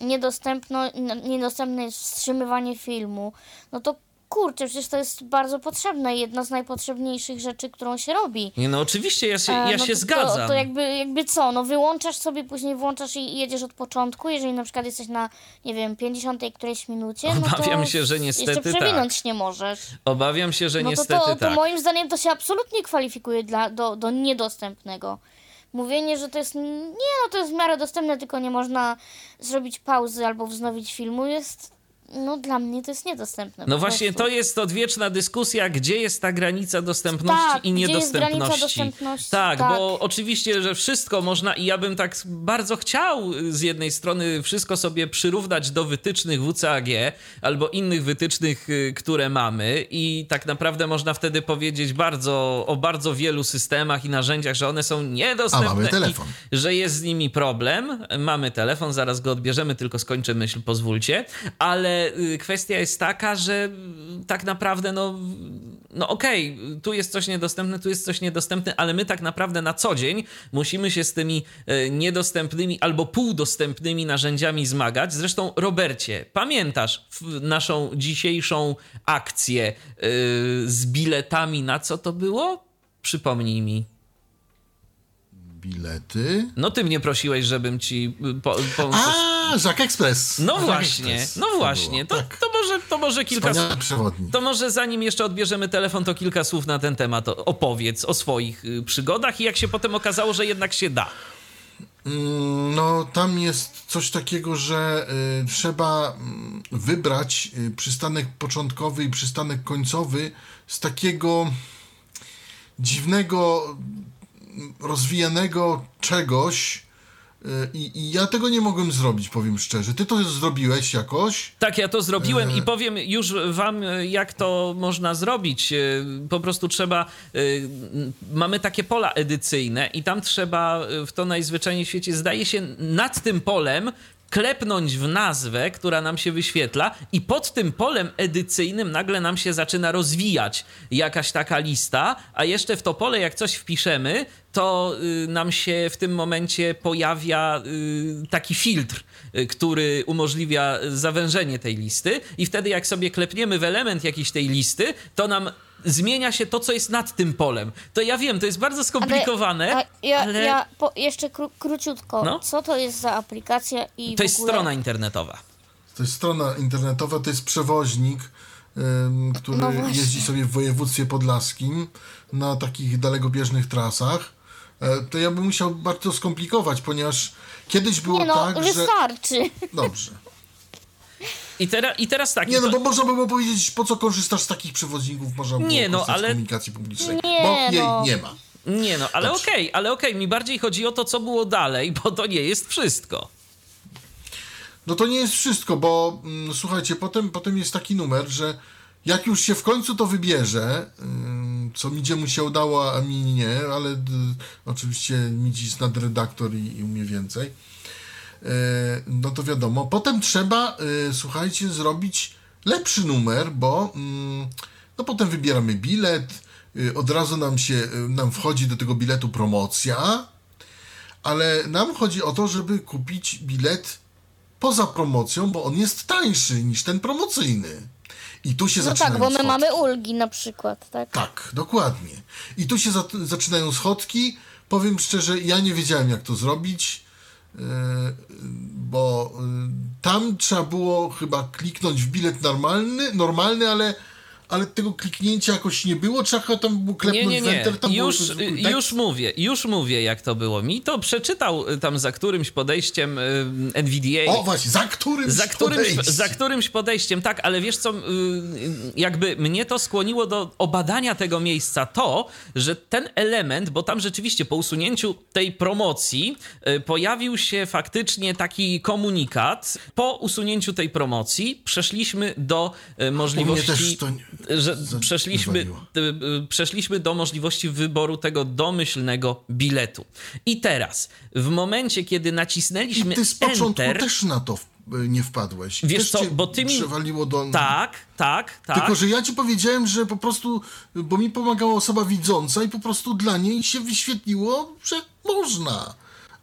[SPEAKER 3] niedostępno, niedostępne jest wstrzymywanie filmu, no to kurczę, przecież to jest bardzo potrzebne jedna z najpotrzebniejszych rzeczy, którą się robi.
[SPEAKER 1] Nie, no oczywiście, ja się,
[SPEAKER 3] E,
[SPEAKER 1] ja
[SPEAKER 3] no
[SPEAKER 1] się
[SPEAKER 3] to,
[SPEAKER 1] zgadzam.
[SPEAKER 3] To, to jakby, jakby co, no wyłączasz sobie, później włączasz i jedziesz od początku, jeżeli na przykład jesteś na, nie wiem, 50 którejś minucie, no
[SPEAKER 1] Obawiam
[SPEAKER 3] to
[SPEAKER 1] się, że niestety
[SPEAKER 3] jeszcze
[SPEAKER 1] tak.
[SPEAKER 3] przewinąć nie możesz.
[SPEAKER 1] Obawiam się, że
[SPEAKER 3] No to,
[SPEAKER 1] niestety
[SPEAKER 3] to, to
[SPEAKER 1] tak.
[SPEAKER 3] moim zdaniem to się absolutnie kwalifikuje dla, do, do niedostępnego. Mówienie, że to jest. Nie, no to jest w miarę dostępne, tylko nie można zrobić pauzy albo wznowić filmu, jest. No dla mnie to jest niedostępne.
[SPEAKER 1] No właśnie,
[SPEAKER 3] prostu.
[SPEAKER 1] to jest odwieczna dyskusja, gdzie jest ta granica dostępności
[SPEAKER 3] Tak,
[SPEAKER 1] i
[SPEAKER 3] gdzie jest
[SPEAKER 1] niedostępności.
[SPEAKER 3] granica dostępności,
[SPEAKER 1] tak,
[SPEAKER 3] tak.
[SPEAKER 1] bo oczywiście, że wszystko można i ja bym tak bardzo chciał z jednej strony wszystko sobie przyrównać do wytycznych WCAG albo innych wytycznych, y, które mamy i tak naprawdę można wtedy powiedzieć bardzo o bardzo wielu systemach i narzędziach, że one są niedostępne
[SPEAKER 2] A mamy telefon.
[SPEAKER 1] i że jest z nimi problem. Mamy telefon, zaraz go odbierzemy, tylko skończę myśl, pozwólcie. Ale y, kwestia jest taka, że tak naprawdę, no, no okej, tu jest coś niedostępne, tu jest coś niedostępne, ale my tak naprawdę na co dzień musimy się z tymi y, niedostępnymi albo półdostępnymi narzędziami zmagać. Zresztą, Robercie, pamiętasz naszą dzisiejszą akcję y, z biletami na co to było? Przypomnij mi.
[SPEAKER 2] Bilety.
[SPEAKER 1] No ty mnie prosiłeś, żebym ci po, po,
[SPEAKER 2] A, Żak Express.
[SPEAKER 1] No
[SPEAKER 2] Żak
[SPEAKER 1] właśnie,
[SPEAKER 2] Express.
[SPEAKER 1] no właśnie. To,
[SPEAKER 2] tak.
[SPEAKER 1] to, może, to może kilka
[SPEAKER 2] przewodnik.
[SPEAKER 1] To może zanim jeszcze odbierzemy telefon, to kilka słów na ten temat opowiedz o swoich y, przygodach i jak się potem okazało, że jednak się da.
[SPEAKER 2] Mm, No, tam jest coś takiego, że y, trzeba mm, wybrać y, przystanek początkowy i przystanek końcowy z takiego dziwnego, mm, rozwijanego czegoś. Y, I, I ja tego nie mogłem zrobić, powiem szczerze. Ty to zrobiłeś jakoś.
[SPEAKER 1] Tak, ja to zrobiłem
[SPEAKER 2] E.
[SPEAKER 1] i powiem już wam, y, jak to można zrobić. Y, Po prostu trzeba. Mamy takie pola edycyjne i tam trzeba w to najzwyczajniej w świecie, zdaje się, nad tym polem klepnąć w nazwę, która nam się wyświetla, i pod tym polem edycyjnym nagle nam się zaczyna rozwijać jakaś taka lista, a jeszcze w to pole, jak coś wpiszemy, to y, nam się w tym momencie pojawia y, taki filtr, y, który umożliwia zawężenie tej listy, i wtedy, jak sobie klepniemy w element jakiejś tej listy, to nam zmienia się to, co jest nad tym polem. To ja wiem, to jest bardzo skomplikowane,
[SPEAKER 3] A ja,
[SPEAKER 1] ale
[SPEAKER 3] ja po, jeszcze kró, króciutko.
[SPEAKER 1] No.
[SPEAKER 3] Co to jest za aplikacja i
[SPEAKER 1] to
[SPEAKER 3] w
[SPEAKER 1] jest
[SPEAKER 3] ogóle...
[SPEAKER 1] strona internetowa.
[SPEAKER 2] To jest strona internetowa, to jest przewoźnik, ym, który
[SPEAKER 3] No
[SPEAKER 2] jeździ sobie w województwie podlaskim na takich dalekobieżnych trasach. E, To ja bym musiał bardzo skomplikować, ponieważ kiedyś było
[SPEAKER 3] Nie no,
[SPEAKER 2] tak, że...
[SPEAKER 3] wystarczy.
[SPEAKER 2] Dobrze.
[SPEAKER 1] I, tera, I teraz tak.
[SPEAKER 2] Nie, no
[SPEAKER 1] to-
[SPEAKER 2] bo można by było powiedzieć, po co korzystasz z takich przewoźników, można by
[SPEAKER 1] Nie, no, ale-
[SPEAKER 2] z komunikacji publicznej,
[SPEAKER 3] Nie,
[SPEAKER 2] bo jej
[SPEAKER 3] no.
[SPEAKER 2] nie ma.
[SPEAKER 1] Nie no, ale okej, ale okej, mi bardziej chodzi o to, co było dalej, bo to nie jest wszystko.
[SPEAKER 2] No to nie jest wszystko, bo mm, słuchajcie, potem, potem jest taki numer, że jak już się w końcu to wybierze, co Midziemu się udało, a mi nie, ale d, oczywiście Midzi jest nadredaktor i, i umie więcej, no to wiadomo. Potem trzeba, słuchajcie, zrobić lepszy numer, bo no potem wybieramy bilet, od razu nam się, nam wchodzi do tego biletu promocja, ale nam chodzi o to, żeby kupić bilet poza promocją, bo on jest tańszy niż ten promocyjny. I tu się
[SPEAKER 3] no
[SPEAKER 2] zaczynają
[SPEAKER 3] tak, bo my
[SPEAKER 2] schodki.
[SPEAKER 3] mamy ulgi na przykład, tak?
[SPEAKER 2] Tak, dokładnie. I tu się za zaczynają schodki. Powiem szczerze, ja nie wiedziałem, jak to zrobić, yy, bo yy, tam trzeba było chyba kliknąć w bilet normalny, normalny, ale ale tego kliknięcia jakoś nie było, trzeba tam było klepnąć
[SPEAKER 1] nie, nie, nie.
[SPEAKER 2] Enter, tam
[SPEAKER 1] już,
[SPEAKER 2] było to
[SPEAKER 1] już mówię, już mówię, jak to było. Mi to przeczytał y, tam za którymś podejściem y, NVDA.
[SPEAKER 2] O właśnie, za którymś
[SPEAKER 1] za którymś,
[SPEAKER 2] podejściem.
[SPEAKER 1] za którymś podejściem, tak, ale wiesz co, y, jakby mnie to skłoniło do obadania tego miejsca to, że ten element, bo tam rzeczywiście po usunięciu tej promocji pojawił się faktycznie taki komunikat. Po usunięciu tej promocji przeszliśmy do możliwości... Że przeszliśmy, y, y, przeszliśmy do możliwości wyboru tego domyślnego biletu. I teraz, w momencie, kiedy nacisnęliśmy
[SPEAKER 2] I ty z początku
[SPEAKER 1] Enter,
[SPEAKER 2] też na to nie wpadłeś.
[SPEAKER 1] Wiesz co, bo ty mi...
[SPEAKER 2] przewaliło do...
[SPEAKER 1] Tak, tak, tak.
[SPEAKER 2] Tylko, że ja ci powiedziałem, że po prostu, bo mi pomagała osoba widząca i po prostu dla niej się wyświetliło, że można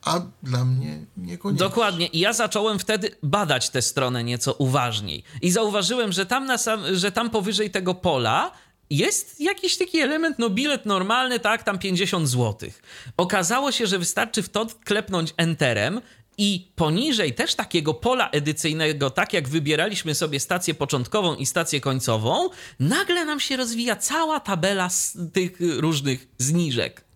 [SPEAKER 2] a dla mnie niekoniecznie.
[SPEAKER 1] Dokładnie. I ja zacząłem wtedy badać tę stronę nieco uważniej. I zauważyłem, że tam, na sam, że tam powyżej tego pola jest jakiś taki element, no bilet normalny, tak, tam 50 zł. Okazało się, że wystarczy w to klepnąć enterem i poniżej też takiego pola edycyjnego, tak jak wybieraliśmy sobie stację początkową i stację końcową, nagle nam się rozwija cała tabela z tych różnych zniżek.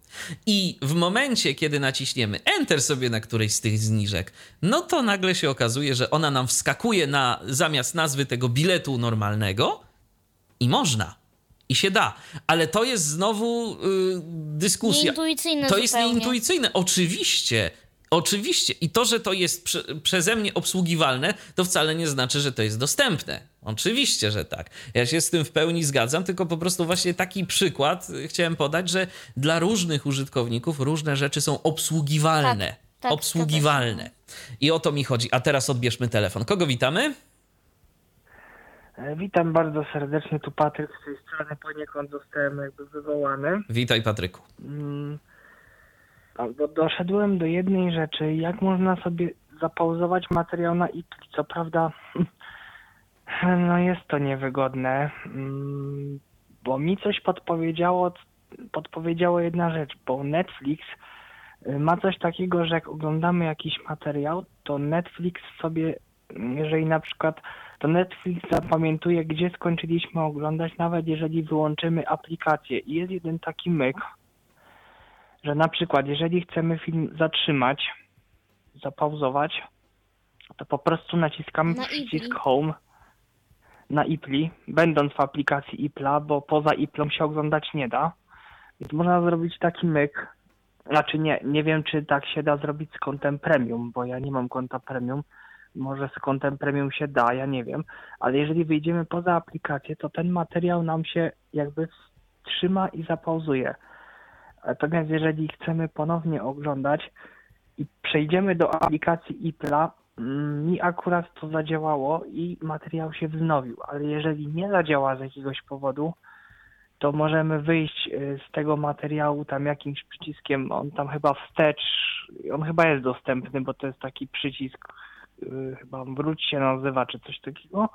[SPEAKER 1] I w momencie, kiedy naciśniemy Enter sobie na którejś z tych zniżek, no to nagle się okazuje, że ona nam wskakuje na zamiast nazwy tego biletu normalnego i można. I się da. Ale to jest znowu yy, dyskusja.
[SPEAKER 3] Nieintuicyjne
[SPEAKER 1] To jest
[SPEAKER 3] zupełnie.
[SPEAKER 1] nieintuicyjne. Oczywiście. Oczywiście. I to, że to jest prze, przeze mnie obsługiwalne, to wcale nie znaczy, że to jest dostępne. Oczywiście, że tak. Ja się z tym w pełni zgadzam, tylko po prostu właśnie taki przykład chciałem podać, że dla różnych użytkowników różne rzeczy są obsługiwalne.
[SPEAKER 3] Tak, tak,
[SPEAKER 1] obsługiwalne. I o to mi chodzi. A teraz odbierzmy telefon. Kogo witamy?
[SPEAKER 6] E, Witam bardzo serdecznie, tu Patryk z tej strony poniekąd zostałem jakby wywołany.
[SPEAKER 1] Witaj Patryku.
[SPEAKER 6] Mm, Albo doszedłem do jednej rzeczy, jak można sobie zapauzować materiał na IPLI. Co prawda, no jest to niewygodne, mm, bo mi coś podpowiedziało, podpowiedziało jedna rzecz, bo Netflix y, ma coś takiego, że jak oglądamy jakiś materiał, to Netflix sobie, jeżeli na przykład to Netflix zapamiętuje, gdzie skończyliśmy oglądać, nawet jeżeli wyłączymy aplikację. I jest jeden taki myk, że na przykład jeżeli chcemy film zatrzymać, zapauzować, to po prostu naciskamy
[SPEAKER 3] Na
[SPEAKER 6] przycisk
[SPEAKER 3] Ipli.
[SPEAKER 6] Home na Ipli, będąc w aplikacji Ipla, bo poza Iplą się oglądać nie da. Więc można zrobić taki myk. Znaczy nie, nie wiem czy tak się da zrobić z kontem premium, bo ja nie mam konta premium. Może z kontem premium się da, ja nie wiem. Ale jeżeli wyjdziemy poza aplikację, to ten materiał nam się jakby wstrzyma i zapauzuje. Natomiast jeżeli chcemy ponownie oglądać i przejdziemy do aplikacji Ipla, mm, mi akurat to zadziałało i materiał się wznowił, ale jeżeli nie zadziała z jakiegoś powodu, to możemy wyjść y, z tego materiału tam jakimś przyciskiem, on tam chyba wstecz, on chyba jest dostępny, bo to jest taki przycisk, y, chyba wróć się nazywa, czy coś takiego.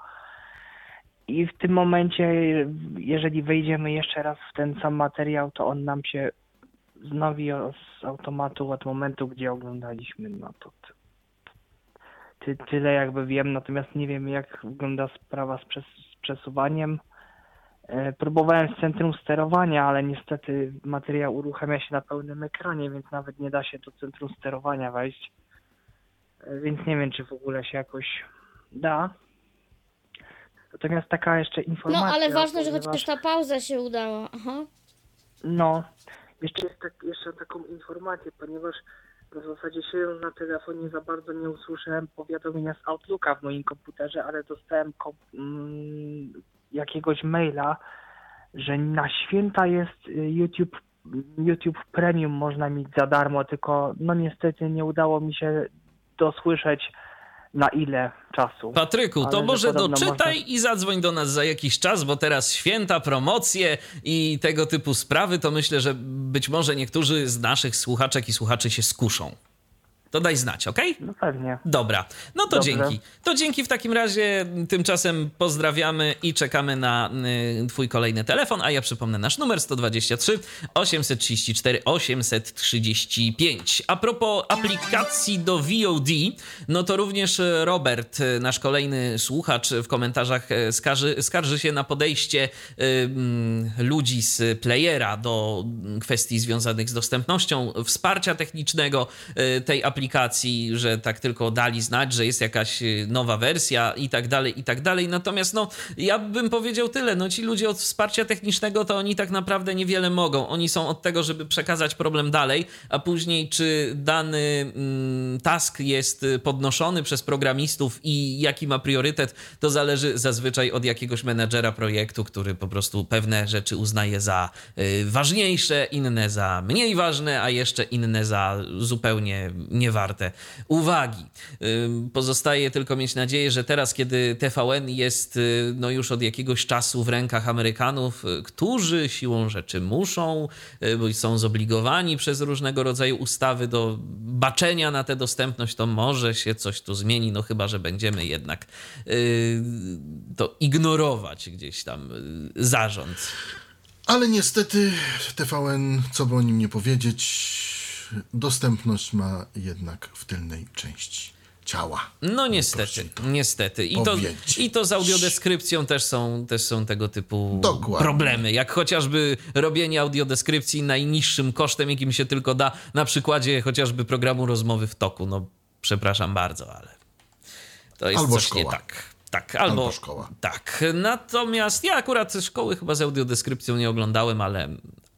[SPEAKER 6] I w tym momencie, jeżeli wejdziemy jeszcze raz w ten sam materiał, to on nam się wznowi z automatu od momentu, gdzie oglądaliśmy. No to ty, ty, tyle jakby wiem, natomiast nie wiem jak wygląda sprawa z, przes, z przesuwaniem. E, próbowałem z centrum sterowania, ale niestety materiał uruchamia się na pełnym ekranie, więc nawet nie da się do centrum sterowania wejść. E, więc nie wiem, czy w ogóle się jakoś da. Natomiast taka jeszcze
[SPEAKER 3] No,
[SPEAKER 6] informacja.
[SPEAKER 3] ale ważne, że
[SPEAKER 6] ponieważ-
[SPEAKER 3] chociaż ta pauza się udała. Aha.
[SPEAKER 6] no, jeszcze jest tak, jeszcze taką informację, ponieważ w zasadzie siedząc na telefonie za bardzo nie usłyszałem powiadomienia z Outlooka w moim komputerze, ale dostałem ko- mm, jakiegoś maila, że na święta jest y, YouTube, YouTube Premium można mieć za darmo, tylko no niestety nie udało mi się dosłyszeć na ile czasu.
[SPEAKER 1] Patryku, to może doczytaj
[SPEAKER 6] można-
[SPEAKER 1] i zadzwoń do nas za jakiś czas, bo teraz święta, promocje i tego typu sprawy, to myślę, że być może niektórzy z naszych słuchaczek i słuchaczy się skuszą. To daj znać, okej?
[SPEAKER 6] No pewnie.
[SPEAKER 1] Dobra, no to
[SPEAKER 6] Dobrze.
[SPEAKER 1] dzięki. To dzięki w takim razie. Tymczasem pozdrawiamy i czekamy na y, Twój kolejny telefon. A ja przypomnę nasz numer 123 834 835. A propos aplikacji do VOD, no to również y, Robert, y, nasz kolejny słuchacz, w komentarzach y, skarży, skarży się na podejście y, mm, ludzi z playera do mm, kwestii związanych z dostępnością, wsparcia technicznego y, tej aplikacji, że tak tylko dali znać, że jest jakaś y, nowa wersja i tak dalej, i tak dalej. Natomiast no, ja bym powiedział tyle, no ci ludzie od wsparcia technicznego to oni tak naprawdę niewiele mogą. Oni są od tego, żeby przekazać problem dalej, a później czy dany mm, task jest y, podnoszony przez programistów i jaki ma priorytet, to zależy zazwyczaj od jakiegoś menedżera projektu, który po prostu pewne rzeczy uznaje za y, ważniejsze, inne za mniej ważne, a jeszcze inne za zupełnie niewarte uwagi. Ym, Pozostaje tylko mieć nadzieję, że teraz, kiedy TVN jest y, no już od jakiegoś czasu w rękach Amerykanów, y, którzy siłą rzeczy muszą, y, bo są zobligowani przez różnego rodzaju ustawy do baczenia na tę dostępność, to może się coś tu zmieni, no chyba, że będziemy jednak to ignorować gdzieś tam zarząd.
[SPEAKER 2] Ale niestety TVN, co by o nim nie powiedzieć, dostępność ma jednak w tylnej części ciała.
[SPEAKER 1] No niestety, niestety. I to. I to z audiodeskrypcją też są, też są tego typu
[SPEAKER 2] Dokładnie.
[SPEAKER 1] problemy. Jak chociażby robienie audiodeskrypcji najniższym kosztem, jakim się tylko da, na przykładzie chociażby programu rozmowy w toku. No przepraszam bardzo, ale to jest
[SPEAKER 2] Albo
[SPEAKER 1] coś
[SPEAKER 2] szkoła.
[SPEAKER 1] nie tak. Tak, albo,
[SPEAKER 2] Albo szkoła.
[SPEAKER 1] Tak. Natomiast ja akurat szkoły chyba z audiodeskrypcją nie oglądałem, ale,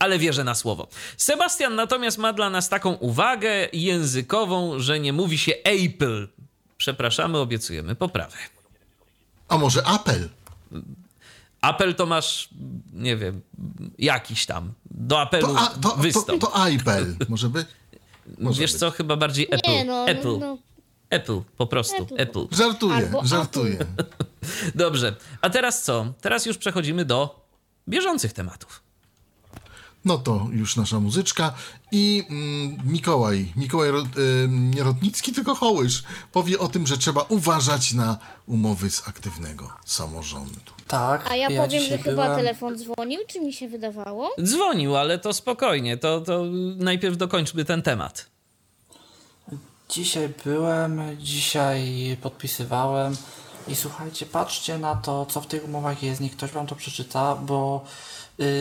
[SPEAKER 1] ale wierzę na słowo. Sebastian natomiast ma dla nas taką uwagę językową, że nie mówi się Apple. Przepraszamy, obiecujemy poprawę.
[SPEAKER 2] A może apel?
[SPEAKER 1] Apple to masz, nie wiem, jakiś tam. Do Apple'u
[SPEAKER 2] To, a, to, to, to iPel. Może by? Może
[SPEAKER 1] Wiesz
[SPEAKER 2] być.
[SPEAKER 1] co, chyba bardziej Apple.
[SPEAKER 3] Nie, no,
[SPEAKER 1] Apple.
[SPEAKER 3] no, no.
[SPEAKER 1] Apple, po prostu.
[SPEAKER 3] Apple.
[SPEAKER 1] Apple.
[SPEAKER 2] Żartuję,
[SPEAKER 3] Albo
[SPEAKER 2] żartuję.
[SPEAKER 1] Dobrze. A teraz co? Teraz już przechodzimy do bieżących tematów.
[SPEAKER 2] No to już nasza muzyczka i mm, Mikołaj, Mikołaj Ro, y, nie Rotnicki, tylko Hołysz powie o tym, że trzeba uważać na umowy z aktywnego samorządu.
[SPEAKER 5] Tak,
[SPEAKER 3] A ja, powiem, że chyba
[SPEAKER 5] byłem-
[SPEAKER 3] telefon dzwonił, czy mi się wydawało?
[SPEAKER 1] Dzwonił, ale to spokojnie. To, to najpierw dokończmy ten temat.
[SPEAKER 5] Dzisiaj byłem, dzisiaj podpisywałem i słuchajcie, patrzcie na to, co w tych umowach jest, niech ktoś wam to przeczyta, bo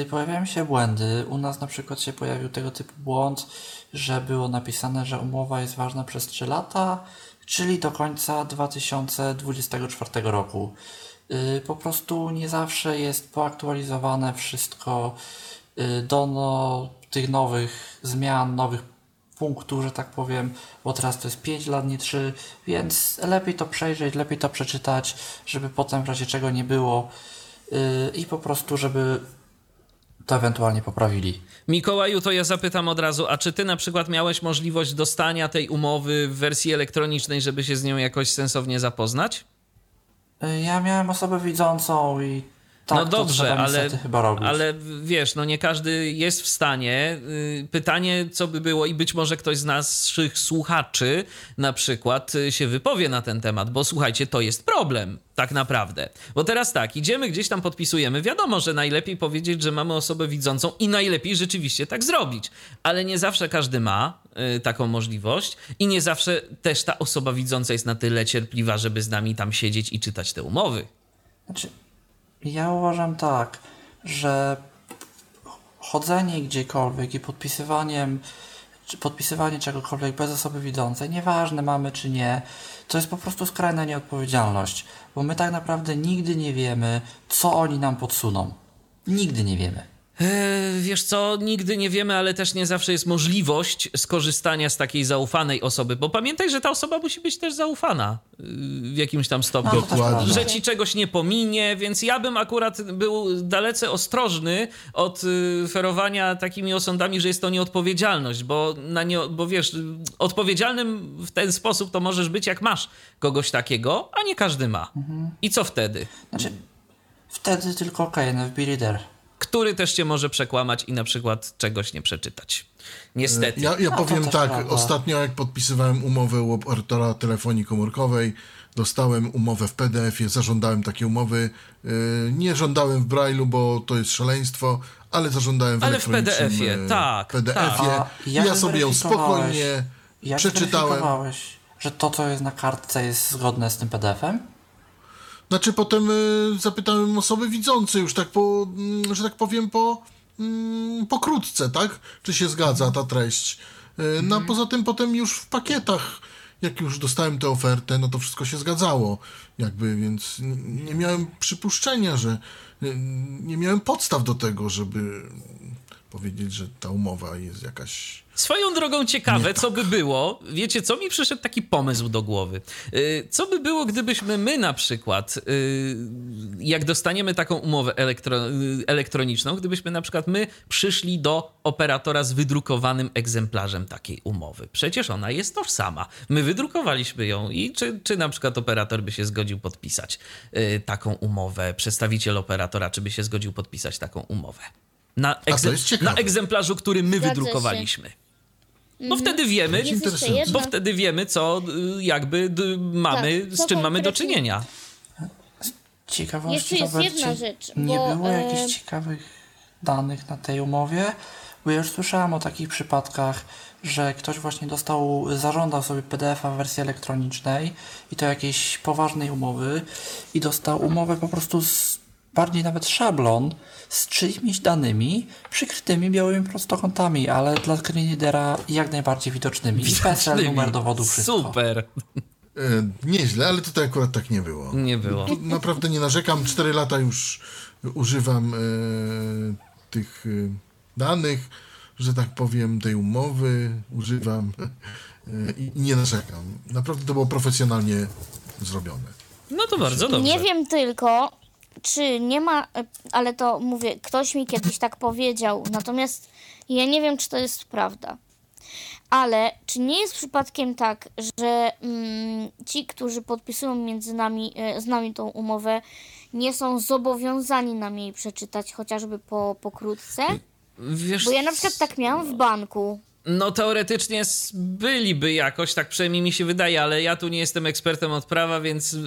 [SPEAKER 5] pojawiają się błędy. U nas na przykład się pojawił tego typu błąd, że było napisane, że umowa jest ważna przez 3 lata, czyli do końca 2024 roku. Y, po prostu nie zawsze jest poaktualizowane wszystko y, do no, tych nowych zmian, nowych punktów, że tak powiem, bo teraz to jest 5 lat, nie 3, więc lepiej to przejrzeć, lepiej to przeczytać, żeby potem w razie czego nie było i po prostu, żeby to ewentualnie poprawili.
[SPEAKER 1] Mikołaju, to ja zapytam od razu, a czy ty na przykład miałeś możliwość dostania tej umowy w wersji elektronicznej, żeby się z nią jakoś sensownie zapoznać?
[SPEAKER 5] Ja miałem osobę widzącą i tak
[SPEAKER 1] no dobrze, ale, ale wiesz, no nie każdy jest w stanie. Y, Pytanie, co by było, i być może ktoś z naszych słuchaczy na przykład y, się wypowie na ten temat, bo słuchajcie, to jest problem, tak naprawdę. Bo teraz tak, idziemy gdzieś tam, podpisujemy. Wiadomo, że najlepiej powiedzieć, że mamy osobę widzącą i najlepiej rzeczywiście tak zrobić, ale nie zawsze każdy ma y, taką możliwość i nie zawsze też ta osoba widząca jest na tyle cierpliwa, żeby z nami tam siedzieć i czytać te umowy.
[SPEAKER 5] Znaczy, ja uważam tak, że chodzenie gdziekolwiek i podpisywaniem, podpisywanie czegokolwiek bez osoby widzącej, nieważne mamy czy nie, to jest po prostu skrajna nieodpowiedzialność, bo my tak naprawdę nigdy nie wiemy, co oni nam podsuną. Nigdy nie wiemy.
[SPEAKER 1] E, wiesz co, nigdy nie wiemy, ale też nie zawsze jest możliwość skorzystania z takiej zaufanej osoby, bo pamiętaj, że ta osoba musi być też zaufana y, w jakimś tam stopniu.
[SPEAKER 5] No,
[SPEAKER 2] Dokładnie.
[SPEAKER 1] Że ci czegoś nie pominie, więc ja bym akurat był dalece ostrożny od y, ferowania takimi osądami, że jest to nieodpowiedzialność, bo, na nie, bo wiesz, odpowiedzialnym w ten sposób to możesz być, jak masz kogoś takiego, a nie każdy ma. I co wtedy?
[SPEAKER 5] Znaczy, wtedy tylko KNFB Reader.
[SPEAKER 1] Który też cię może przekłamać i na przykład czegoś nie przeczytać. Niestety.
[SPEAKER 2] Ja, ja
[SPEAKER 5] No,
[SPEAKER 2] powiem tak,
[SPEAKER 5] prawda.
[SPEAKER 2] ostatnio jak podpisywałem umowę u operatora telefonii komórkowej, dostałem umowę w PDF-ie, zażądałem takiej umowy. Yy, Nie żądałem w Braille'u, bo to jest szaleństwo, ale zażądałem w
[SPEAKER 1] Ale w
[SPEAKER 2] elektronicznym,
[SPEAKER 1] PDF-ie, tak,
[SPEAKER 2] PDF-ie.
[SPEAKER 5] A
[SPEAKER 2] Ja,
[SPEAKER 5] jak
[SPEAKER 2] sobie ją spokojnie
[SPEAKER 5] Jak
[SPEAKER 2] przeczytałem.
[SPEAKER 5] że to, co jest na kartce, jest zgodne z tym PDF-em?
[SPEAKER 2] Znaczy potem y, zapytałem osoby widzące już tak po, mm, że tak powiem po mm, pokrótce, tak? Czy się zgadza ta treść. Y, No a poza tym potem już w pakietach, jak już dostałem tę ofertę, no to wszystko się zgadzało. Jakby, więc nie miałem przypuszczenia, że y, nie miałem podstaw do tego, żeby powiedzieć, że ta umowa jest jakaś...
[SPEAKER 1] Swoją drogą ciekawe, co by było, wiecie, co mi przyszedł taki pomysł do głowy. Yy, Co by było, gdybyśmy my na przykład, yy, jak dostaniemy taką umowę elektro, yy, elektroniczną, gdybyśmy na przykład my przyszli do operatora z wydrukowanym egzemplarzem takiej umowy. Przecież ona jest tożsama. My wydrukowaliśmy ją i czy, czy na przykład operator by się zgodził podpisać taką umowę, przedstawiciel operatora, czy by się zgodził podpisać taką umowę. Na, egzem- na egzemplarzu, który my
[SPEAKER 3] Zgadza się.
[SPEAKER 1] wydrukowaliśmy. Bo wtedy wiemy, bo wtedy wiemy, co y, jakby d, mamy,
[SPEAKER 3] Tak,
[SPEAKER 1] z czym mamy do czynienia.
[SPEAKER 5] Ciekawości,
[SPEAKER 3] Jeszcze jest
[SPEAKER 5] Robercie,
[SPEAKER 3] jedna rzecz,
[SPEAKER 5] Nie
[SPEAKER 3] bo,
[SPEAKER 5] było
[SPEAKER 3] e,
[SPEAKER 5] jakichś ciekawych danych na tej umowie, bo ja już słyszałem o takich przypadkach, że ktoś właśnie dostał, zażądał sobie PDF-a w wersji elektronicznej i to jakiejś poważnej umowy i dostał umowę po prostu z bardziej nawet szablon z czyimiś danymi przykrytymi białymi prostokątami, ale dla screenreadera jak najbardziej widocznymi. I PESEL, numer dowodu, wszystko.
[SPEAKER 1] Super.
[SPEAKER 2] E, nieźle, ale tutaj akurat tak nie było.
[SPEAKER 1] Nie było.
[SPEAKER 2] Tu naprawdę nie narzekam. Cztery lata już używam e, tych e, danych, że tak powiem, tej umowy używam e, i, i nie narzekam. Naprawdę to było profesjonalnie zrobione.
[SPEAKER 1] No to bardzo dobrze.
[SPEAKER 3] Nie wiem tylko, czy nie ma, e, ale to mówię, ktoś mi kiedyś tak powiedział, natomiast ja nie wiem, czy to jest prawda. Ale czy nie jest przypadkiem tak, że mm, ci, którzy podpisują między nami, e, z nami tą umowę, nie są zobowiązani nam jej przeczytać, chociażby po pokrótce?
[SPEAKER 1] Wiesz,
[SPEAKER 3] Bo ja na przykład tak miałam w banku.
[SPEAKER 1] No teoretycznie byliby jakoś, tak przynajmniej mi się wydaje, ale ja tu nie jestem ekspertem od prawa, więc y,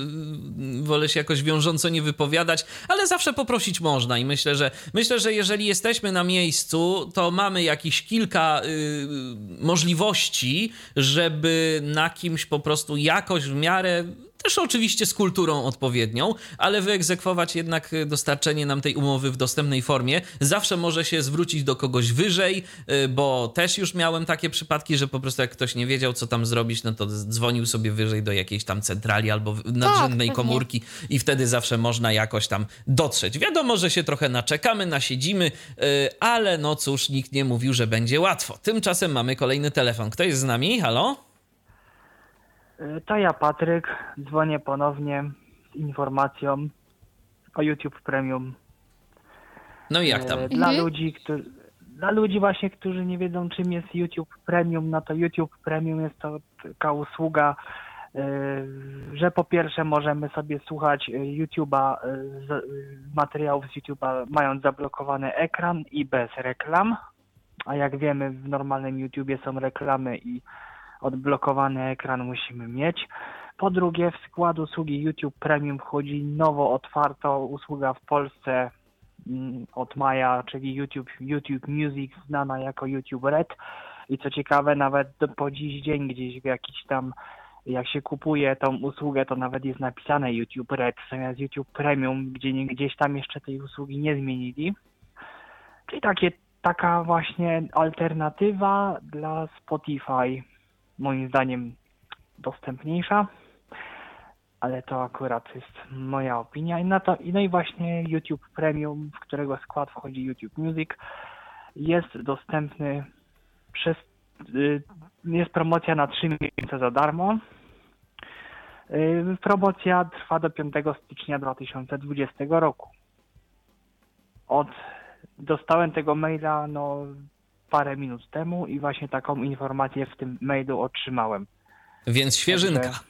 [SPEAKER 1] wolę się jakoś wiążąco nie wypowiadać, ale zawsze poprosić można i myślę, że myślę, że jeżeli jesteśmy na miejscu, to mamy jakieś kilka y, możliwości, żeby na kimś po prostu jakoś w miarę też oczywiście z kulturą odpowiednią, ale wyegzekwować jednak y, dostarczenie nam tej umowy w dostępnej formie. Zawsze może się zwrócić do kogoś wyżej, y, bo też już miałem takie przypadki, że po prostu jak ktoś nie wiedział, co tam zrobić, no to dzwonił sobie wyżej do jakiejś tam centrali albo w- nadrzędnej
[SPEAKER 3] pewnie.
[SPEAKER 1] komórki i wtedy zawsze można jakoś tam dotrzeć. Wiadomo, że się trochę naczekamy, nasiedzimy, y, ale no cóż, nikt nie mówił, że będzie łatwo. Tymczasem mamy kolejny telefon. Kto jest z nami? Halo?
[SPEAKER 6] Y, To ja, Patryk. Dzwonię ponownie z informacją o YouTube Premium.
[SPEAKER 1] No i jak tam?
[SPEAKER 6] E, Dla ludzi, którzy, dla ludzi właśnie, którzy nie wiedzą czym jest YouTube Premium, no to YouTube Premium jest to taka usługa, e, że po pierwsze możemy sobie słuchać YouTube'a, materiałów z YouTube'a mając zablokowany ekran i bez reklam. A jak wiemy w normalnym YouTubie są reklamy i odblokowany ekran musimy mieć. Po drugie, w skład usługi YouTube Premium wchodzi nowo otwarta usługa w Polsce mm, od maja, czyli YouTube, YouTube Music, znana jako YouTube Red. I co ciekawe, nawet po dziś dzień gdzieś w jakiś tam, jak się kupuje tą usługę, to nawet jest napisane YouTube Red zamiast YouTube Premium, gdzie gdzieś tam jeszcze tej usługi nie zmienili. Czyli takie, taka właśnie alternatywa dla Spotify, moim zdaniem dostępniejsza. ale to akurat jest moja opinia. I na to, no i właśnie YouTube Premium, w którego skład wchodzi YouTube Music, jest dostępny przez. y, Jest promocja na 3 miesiące za darmo. Y, Promocja trwa do 5 stycznia 2020 roku. Od dostałem tego maila no parę minut temu i właśnie taką informację w tym mailu otrzymałem.
[SPEAKER 1] Więc świeżynka.
[SPEAKER 6] Także-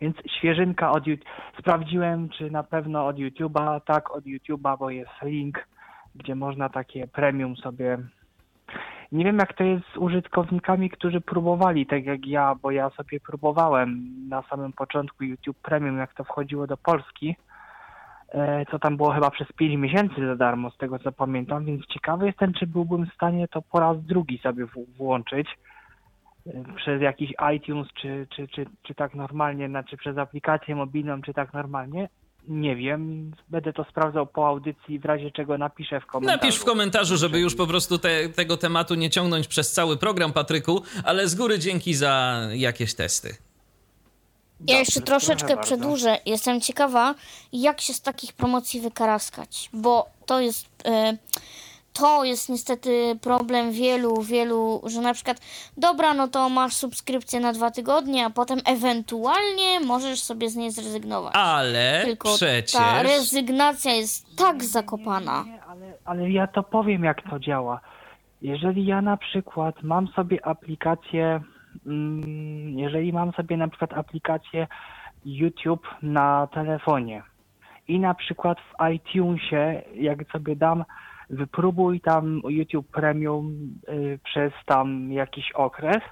[SPEAKER 6] Więc świeżynka od YouTube. Sprawdziłem, czy na pewno od YouTube'a. Tak, od YouTube'a, bo jest link, gdzie można takie premium sobie. Nie wiem, jak to jest z użytkownikami, którzy próbowali, tak jak ja, bo ja sobie próbowałem na samym początku YouTube Premium, jak to wchodziło do Polski. E, Co tam było chyba przez 5 miesięcy za darmo, z tego co pamiętam, więc ciekawy jestem, czy byłbym w stanie to po raz drugi sobie włączyć przez jakiś iTunes, czy, czy, czy, czy tak normalnie, znaczy przez aplikację mobilną, czy tak normalnie. Nie wiem, będę to sprawdzał po audycji, w razie czego napiszę w komentarzu.
[SPEAKER 1] Napisz w komentarzu, żeby już po prostu te, tego tematu nie ciągnąć przez cały program, Patryku, ale z góry dzięki za jakieś testy.
[SPEAKER 3] Ja jeszcze troszeczkę
[SPEAKER 6] proszę bardzo.
[SPEAKER 3] przedłużę. Jestem ciekawa, jak się z takich promocji wykaraskać, bo to jest. e, to jest niestety problem wielu, wielu, że na przykład, dobra, no to masz subskrypcję na dwa tygodnie, a potem ewentualnie możesz sobie z niej zrezygnować.
[SPEAKER 1] Ale
[SPEAKER 3] Tylko
[SPEAKER 1] przecież...
[SPEAKER 3] ta rezygnacja jest tak zakopana.
[SPEAKER 6] Nie, ale, ale ja to powiem, jak to działa. Jeżeli ja na przykład mam sobie aplikację, jeżeli mam sobie na przykład aplikację YouTube na telefonie i na przykład w iTunesie, jak sobie dam, wypróbuj tam YouTube Premium y, przez tam jakiś okres,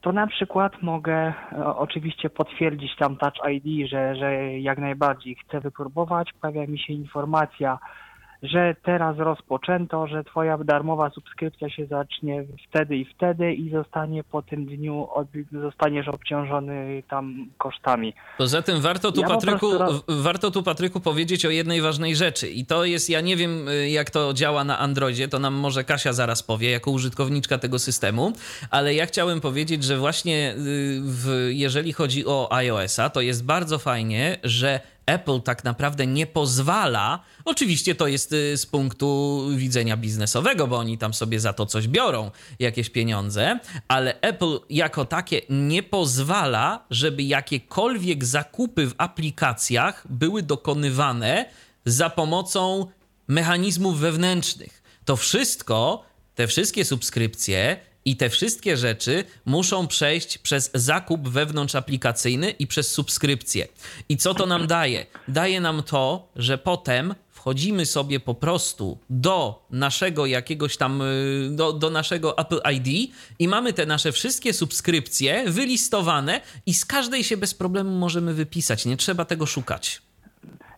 [SPEAKER 6] to na przykład mogę e, oczywiście potwierdzić tam Touch ID, że, że jak najbardziej chcę wypróbować. Pojawia mi się informacja, że teraz rozpoczęto, że twoja darmowa subskrypcja się zacznie wtedy i wtedy i zostanie po tym dniu, od, zostaniesz obciążony tam kosztami.
[SPEAKER 1] Poza tym warto tu,
[SPEAKER 6] Ja
[SPEAKER 1] Patryku,
[SPEAKER 6] raz-
[SPEAKER 1] warto tu, Patryku, powiedzieć o jednej ważnej rzeczy. I to jest, ja nie wiem, y, jak to działa na Androidzie, to nam może Kasia zaraz powie, jako użytkowniczka tego systemu, ale ja chciałem powiedzieć, że właśnie y, w, jeżeli chodzi o iOS-a, to jest bardzo fajnie, że Apple tak naprawdę nie pozwala, oczywiście to jest y, z punktu widzenia biznesowego, bo oni tam sobie za to coś biorą, jakieś pieniądze, ale Apple jako takie nie pozwala, żeby jakiekolwiek zakupy w aplikacjach były dokonywane za pomocą mechanizmów wewnętrznych. To wszystko, te wszystkie subskrypcje i te wszystkie rzeczy muszą przejść przez zakup wewnątrzaplikacyjny i przez subskrypcję. I co to nam daje? Daje nam to, że potem wchodzimy sobie po prostu do naszego jakiegoś tam, y, do, do naszego Apple ID i mamy te nasze wszystkie subskrypcje wylistowane i z każdej się bez problemu możemy wypisać. Nie trzeba tego szukać.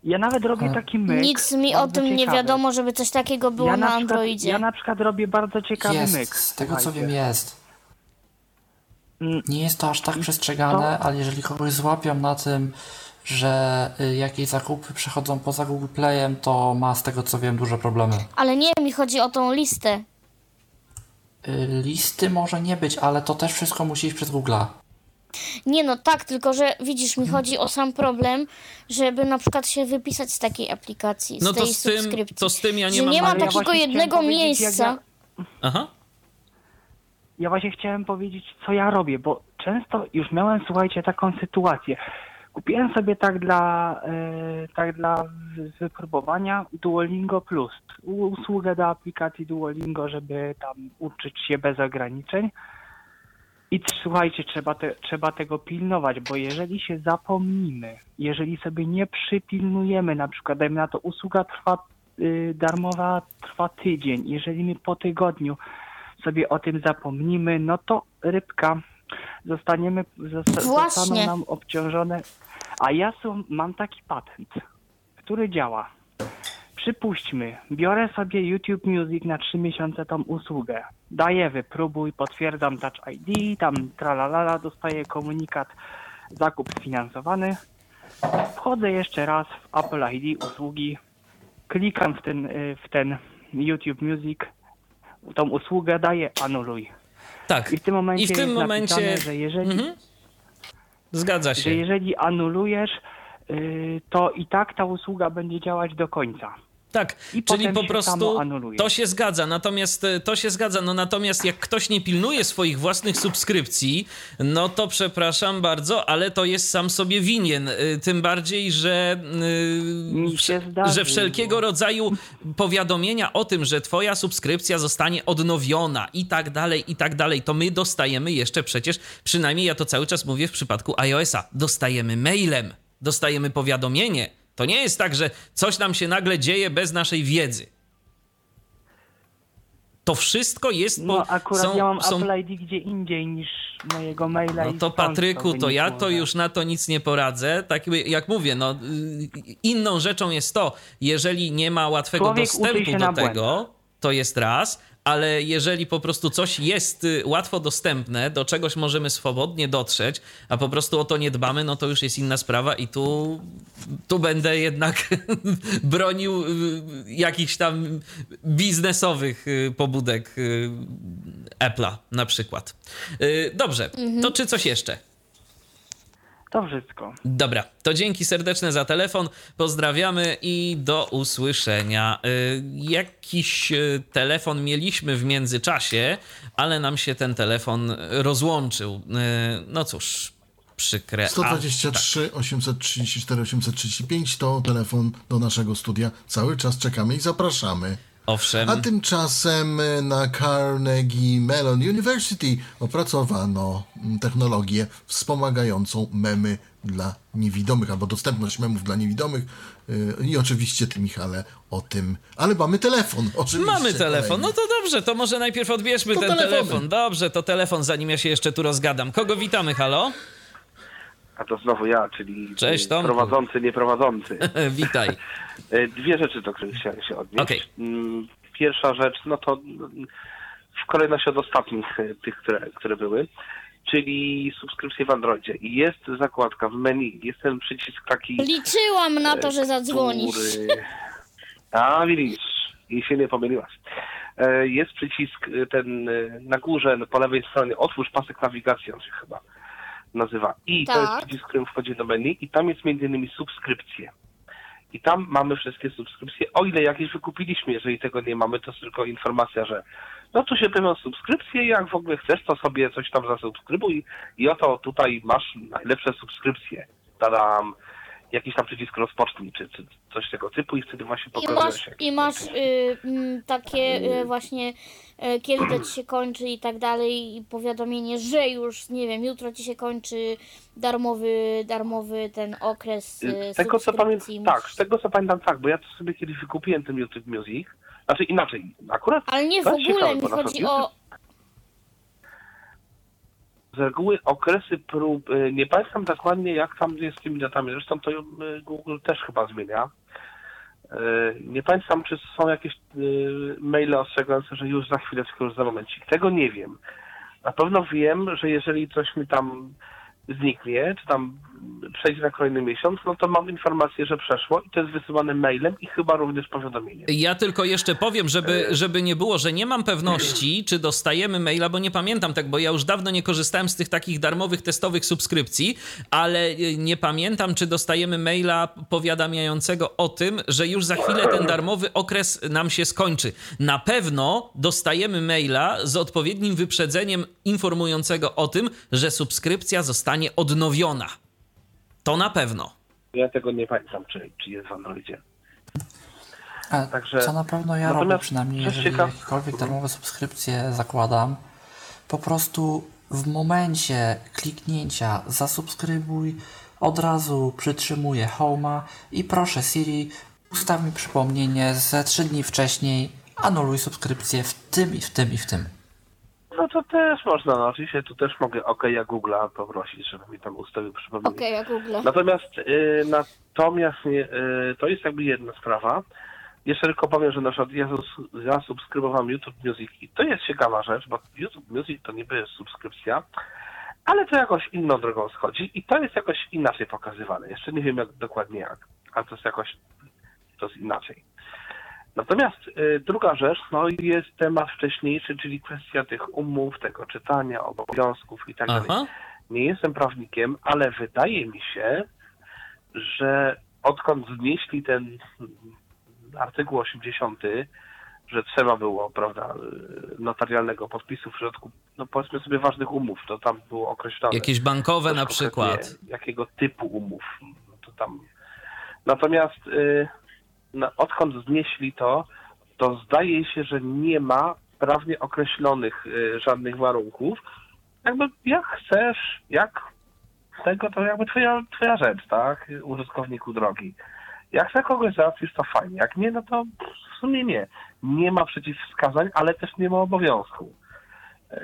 [SPEAKER 6] Ja nawet robię taki myk.
[SPEAKER 3] Nic mi o
[SPEAKER 6] bardzo
[SPEAKER 3] tym nie
[SPEAKER 6] ciekawy.
[SPEAKER 3] wiadomo, żeby coś takiego było
[SPEAKER 6] ja
[SPEAKER 3] na,
[SPEAKER 6] przykład,
[SPEAKER 3] Androidzie.
[SPEAKER 6] Ja na przykład robię bardzo ciekawy
[SPEAKER 5] Jest,
[SPEAKER 6] myk.
[SPEAKER 5] z tego co
[SPEAKER 6] słuchajcie.
[SPEAKER 5] wiem jest.
[SPEAKER 6] Mm,
[SPEAKER 5] Nie jest to aż tak przestrzegane, ale jeżeli kogoś złapią na tym, że y, jakieś zakupy przechodzą poza Google Playem, to ma z tego co wiem duże problemy.
[SPEAKER 3] Ale nie, mi chodzi o tą listę.
[SPEAKER 5] Y, Listy może nie być, ale to też wszystko musi iść przez Google'a.
[SPEAKER 3] Nie no, tak, tylko że widzisz, mi chodzi o sam problem, żeby na przykład się wypisać z takiej aplikacji, z
[SPEAKER 1] No
[SPEAKER 3] tej
[SPEAKER 1] to z, tym, to z tym ja nie
[SPEAKER 3] że
[SPEAKER 1] mam...
[SPEAKER 3] nie ma
[SPEAKER 6] ja
[SPEAKER 3] takiego
[SPEAKER 6] właśnie
[SPEAKER 3] jednego miejsca.
[SPEAKER 1] Aha.
[SPEAKER 6] ja właśnie chciałem powiedzieć, co ja robię, bo często już miałem, słuchajcie, taką sytuację. Kupiłem sobie tak dla, e, tak dla wy- wypróbowania Duolingo Plus, usługę do aplikacji Duolingo, żeby tam uczyć się bez ograniczeń. I słuchajcie, trzeba, te, trzeba tego pilnować, bo jeżeli się zapomnimy, jeżeli sobie nie przypilnujemy, na przykład dajmy na to usługa trwa, y, darmowa trwa tydzień, jeżeli my po tygodniu sobie o tym zapomnimy, no to rybka zostaniemy, zosta, zostaną nam obciążone. A ja są, mam taki patent, który działa. Przypuśćmy, biorę sobie YouTube Music na 3 miesiące tą usługę. Daję, wypróbuj, potwierdzam Touch ID, tam tralalala, dostaję komunikat, zakup sfinansowany. Wchodzę jeszcze raz w Apple ID usługi, klikam w ten, y, w ten YouTube Music, tą usługę daję, anuluj.
[SPEAKER 1] Tak.
[SPEAKER 6] I w tym momencie
[SPEAKER 1] I w tym momencie...
[SPEAKER 6] napisane, że jeżeli,
[SPEAKER 1] Mhm. Zgadza
[SPEAKER 6] że
[SPEAKER 1] się.
[SPEAKER 6] jeżeli anulujesz, y, to i tak ta usługa będzie działać do końca.
[SPEAKER 1] Tak,
[SPEAKER 6] I
[SPEAKER 1] czyli po prostu to się zgadza, natomiast e, to się zgadza, no natomiast jak ktoś nie pilnuje swoich własnych subskrypcji, no to przepraszam bardzo, ale to jest sam sobie winien, e, tym bardziej, że, e, że wszelkiego rodzaju powiadomienia o tym, że twoja subskrypcja zostanie odnowiona i tak dalej, i tak dalej, to my dostajemy jeszcze przecież, przynajmniej ja to cały czas mówię w przypadku iOS-a, dostajemy mailem, dostajemy powiadomienie. To nie jest tak, że coś nam się nagle dzieje bez naszej wiedzy. To wszystko jest. Po,
[SPEAKER 6] No akurat
[SPEAKER 1] są,
[SPEAKER 6] ja mam
[SPEAKER 1] są,
[SPEAKER 6] Apple ID gdzie indziej niż mojego maila
[SPEAKER 1] no to Patryku, to ja to
[SPEAKER 6] że-
[SPEAKER 1] już na to nic nie poradzę. Tak jak mówię, no y, inną rzeczą jest to, jeżeli nie ma łatwego
[SPEAKER 6] Człowiek
[SPEAKER 1] dostępu do tego, to jest raz, ale jeżeli po prostu coś jest y, łatwo dostępne, do czegoś możemy swobodnie dotrzeć, a po prostu o to nie dbamy, no to już jest inna sprawa i tu, tu będę jednak bronił y, jakichś tam biznesowych y, pobudek Apple'a na przykład. Dobrze, to czy coś jeszcze?
[SPEAKER 6] To wszystko.
[SPEAKER 1] Dobra, to dzięki serdeczne za telefon. Pozdrawiamy i do usłyszenia. Y, Jakiś y, telefon mieliśmy w międzyczasie, ale nam się ten telefon rozłączył. Y, No cóż, przykre. a-
[SPEAKER 2] 123 834 835 to telefon do naszego studia. Cały czas czekamy i zapraszamy.
[SPEAKER 1] Owszem.
[SPEAKER 2] A tymczasem e, na Carnegie Mellon University opracowano mm, technologię wspomagającą memy dla niewidomych, albo dostępność memów dla niewidomych. Yy, I oczywiście ty, Michale, o tym. Ale mamy telefon, oczywiście.
[SPEAKER 1] Mamy telefon. No to dobrze, to może najpierw odbierzmy
[SPEAKER 2] To
[SPEAKER 1] ten telefon. Dobrze, to telefon, zanim ja się jeszcze tu rozgadam. Kogo witamy, halo?
[SPEAKER 4] A to znowu ja, czyli
[SPEAKER 1] Cześć, Tomku.
[SPEAKER 4] prowadzący, nieprowadzący.
[SPEAKER 1] Witaj.
[SPEAKER 4] E, Dwie rzeczy, do których chciałem się odnieść.
[SPEAKER 1] Okej.
[SPEAKER 4] Mm, Pierwsza rzecz, no to w kolejności od ostatnich e, tych, które, które były, czyli subskrypcje w Androidzie. I jest zakładka w menu, jest ten przycisk taki...
[SPEAKER 3] Liczyłam na to, że zadzwonisz.
[SPEAKER 4] który- A, widzisz, i się nie pomyliłaś. E, Jest przycisk e, ten e, na górze, po lewej stronie, otwórz pasek nawigacji, on się chyba nazywa. I to jest
[SPEAKER 3] Tak.
[SPEAKER 4] przycisk, którym wchodzi do menu i tam jest między innymi subskrypcje. I tam mamy wszystkie subskrypcje, o ile jakieś wykupiliśmy. Jeżeli tego nie mamy, to jest tylko informacja, że no tu się pojawią subskrypcje, jak w ogóle chcesz, to sobie coś tam zasubskrybuj i oto tutaj masz najlepsze subskrypcje. Tadam, jakiś tam przycisk rozpocznij, czy, czy coś tego typu i wtedy właśnie
[SPEAKER 3] I
[SPEAKER 4] pokazuje
[SPEAKER 3] masz,
[SPEAKER 4] się.
[SPEAKER 3] i masz y, mm, takie y, właśnie, y, kiedy to ci się kończy i tak dalej, i powiadomienie, że już, nie wiem, jutro ci się kończy darmowy, darmowy ten okres y,
[SPEAKER 4] Z tego co pamiętam, tak, z tego co pamiętam, tak, bo ja to sobie kiedyś wykupiłem ten YouTube Music. Znaczy inaczej, akurat
[SPEAKER 3] Ale nie w ogóle, mi chodzi o...
[SPEAKER 4] z reguły okresy prób, y, nie pamiętam dokładnie jak tam jest z tymi datami, zresztą to y, Google też chyba zmienia. Y, Nie pamiętam, czy są jakieś maile ostrzegające, że już za chwileczkę, już za momencik. Tego nie wiem. Na pewno wiem, że jeżeli coś mi tam zniknie, czy tam przejdzie na kolejny miesiąc, no to mam informację, że przeszło i to jest wysyłane mailem i chyba również powiadomieniem.
[SPEAKER 1] Ja tylko jeszcze powiem, żeby, żeby nie było, że nie mam pewności, czy dostajemy maila, bo nie pamiętam tak, bo ja już dawno nie korzystałem z tych takich darmowych testowych subskrypcji, ale y, nie pamiętam, czy dostajemy maila powiadamiającego o tym, że już za chwilę ten darmowy okres nam się skończy. Na pewno dostajemy maila z odpowiednim wyprzedzeniem informującego o tym, że subskrypcja zostanie odnowiona. To na pewno.
[SPEAKER 4] Ja tego nie pamiętam, czy, czy jest w Androidzie.
[SPEAKER 5] E,
[SPEAKER 4] Także-
[SPEAKER 5] Co na pewno ja
[SPEAKER 4] natomiast
[SPEAKER 5] robię, przynajmniej jeżeli
[SPEAKER 4] ciekaw-
[SPEAKER 5] jakiekolwiek darmowe subskrypcje zakładam, po prostu w momencie kliknięcia zasubskrybuj, od razu przytrzymuję Home'a i proszę Siri, ustaw mi przypomnienie ze 3 dni wcześniej, anuluj subskrypcję w tym i w tym i w tym.
[SPEAKER 4] No to też można, no oczywiście tu też mogę OK, ja Google'a poprosić, żeby mi tam ustawił przypomnienie.
[SPEAKER 3] Okej, ja Google.
[SPEAKER 4] Natomiast y, natomiast nie, y, to jest jakby jedna sprawa. Jeszcze tylko powiem, że na przykład ja zus- zasubskrybowałem YouTube Music i to jest ciekawa rzecz, bo YouTube Music to niby jest subskrypcja, ale to jakoś inną drogą schodzi i to jest jakoś inaczej pokazywane. Jeszcze nie wiem jak, dokładnie jak, ale to jest jakoś to jest inaczej. Natomiast y, druga rzecz, no jest temat wcześniejszy, czyli kwestia tych umów, tego czytania, obowiązków i tak dalej. Nie jestem prawnikiem, ale wydaje mi się, że odkąd znieśli ten artykuł 80, że trzeba było, prawda, notarialnego podpisu w przypadku, no powiedzmy sobie, ważnych umów, to tam było określone.
[SPEAKER 1] Jakieś bankowe na przykład.
[SPEAKER 4] Jakiego typu umów. No to tam. Natomiast y, no, odkąd znieśli to, to zdaje się, że nie ma prawnie określonych y, żadnych warunków. Jakby jak chcesz, jak tego, to jakby twoja, twoja rzecz, tak? Użytkowniku drogi. Jak chcesz kogoś załatwisz, to fajnie. Jak nie, no to w sumie nie. Nie ma przeciwwskazań, ale też nie ma obowiązku. E,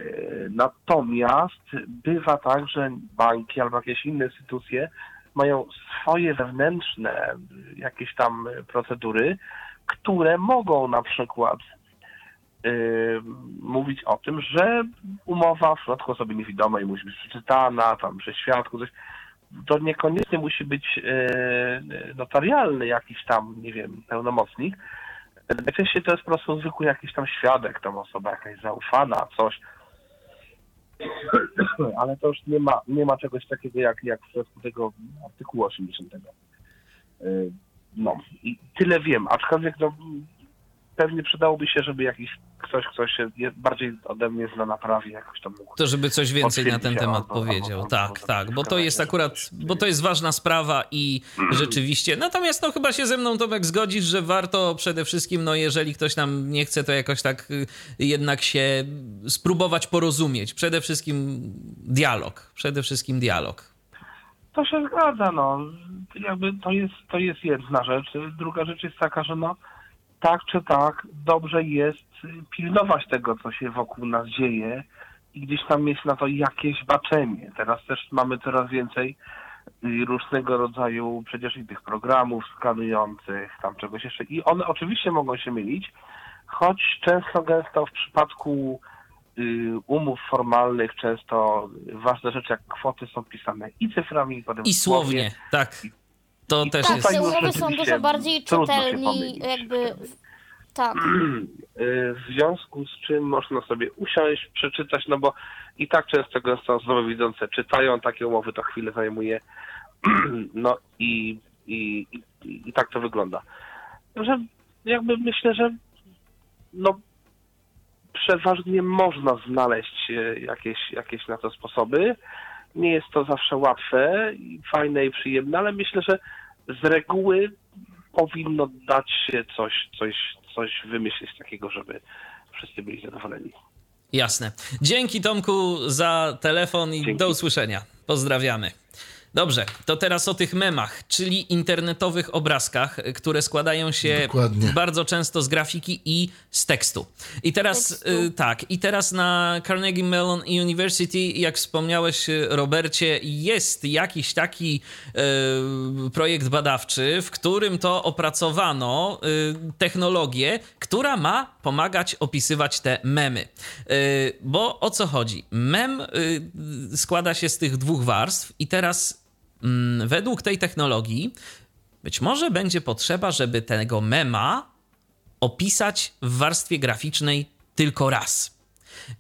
[SPEAKER 4] Natomiast bywa tak, że banki albo jakieś inne instytucje mają swoje wewnętrzne jakieś tam procedury, które mogą na przykład y, mówić o tym, że umowa w przypadku osoby niewidomej musi być przeczytana, tam przez świadku, coś. To niekoniecznie musi być y, notarialny jakiś tam, nie wiem, pełnomocnik. Najczęściej to jest po prostu zwykły jakiś tam świadek, tam osoba jakaś zaufana, coś. Ale to już nie ma, nie ma czegoś takiego jak, jak w przypadku tego artykułu 80. Y, No i tyle wiem, aczkolwiek no, pewnie przydałoby się, żeby jakiś ktoś, kto się bardziej ode mnie zna na prawie, jakoś tam mógł.
[SPEAKER 1] To żeby coś więcej na ten temat
[SPEAKER 4] albo-
[SPEAKER 1] powiedział.
[SPEAKER 4] albo-
[SPEAKER 1] Tak,
[SPEAKER 4] albo
[SPEAKER 1] tak, bo to jest akurat, bo to jest ważna sprawa i rzeczywiście. Natomiast no chyba się ze mną Tomek zgodzisz, że warto przede wszystkim, no jeżeli ktoś nam nie chce, to jakoś tak y, jednak się spróbować porozumieć. Przede wszystkim dialog, przede wszystkim dialog.
[SPEAKER 4] To się zgadza, no. Jakby to jest, to jest jedna rzecz. Druga rzecz jest taka, że no tak czy tak dobrze jest pilnować tego, co się wokół nas dzieje i gdzieś tam mieć na to jakieś baczenie. Teraz też mamy coraz więcej y, różnego rodzaju przecież i tych programów skanujących, tam czegoś jeszcze. I one oczywiście mogą się mylić, choć często gęsto w przypadku y, umów formalnych często ważne rzeczy jak kwoty są pisane i cyframi, i potem
[SPEAKER 1] I
[SPEAKER 4] w słowie.
[SPEAKER 1] słownie, tak. To
[SPEAKER 4] I
[SPEAKER 1] też
[SPEAKER 3] Tak,
[SPEAKER 1] jest.
[SPEAKER 3] te umowy są dużo bardziej czytelni, jakby... Tak.
[SPEAKER 4] Y, W związku z czym można sobie usiąść, przeczytać, no bo i tak często gęsto osoby widzące czytają takie umowy, to chwilę zajmuje. No i, i, i, i tak to wygląda. Że jakby myślę, że no przeważnie można znaleźć e, jakieś, jakieś na to sposoby. Nie jest to zawsze łatwe, i fajne i przyjemne, ale myślę, że z reguły powinno dać się coś, coś, coś wymyślić takiego, żeby wszyscy byli zadowoleni.
[SPEAKER 1] Jasne. Dzięki Tomku za telefon i
[SPEAKER 4] Dzięki.
[SPEAKER 1] do usłyszenia. Pozdrawiamy. Dobrze, to teraz o tych memach, czyli internetowych obrazkach, które składają się
[SPEAKER 2] Dokładnie.
[SPEAKER 1] bardzo często z grafiki i z tekstu. I teraz
[SPEAKER 3] Tekstu.
[SPEAKER 1] y, tak, i teraz na Carnegie Mellon University, jak wspomniałeś y, Robercie, jest jakiś taki y, projekt badawczy, w którym to opracowano y, technologię, która ma pomagać opisywać te memy. Y, bo o co chodzi? Mem y, składa się z tych dwóch warstw i teraz według tej technologii być może będzie potrzeba, żeby tego mema opisać w warstwie graficznej tylko raz.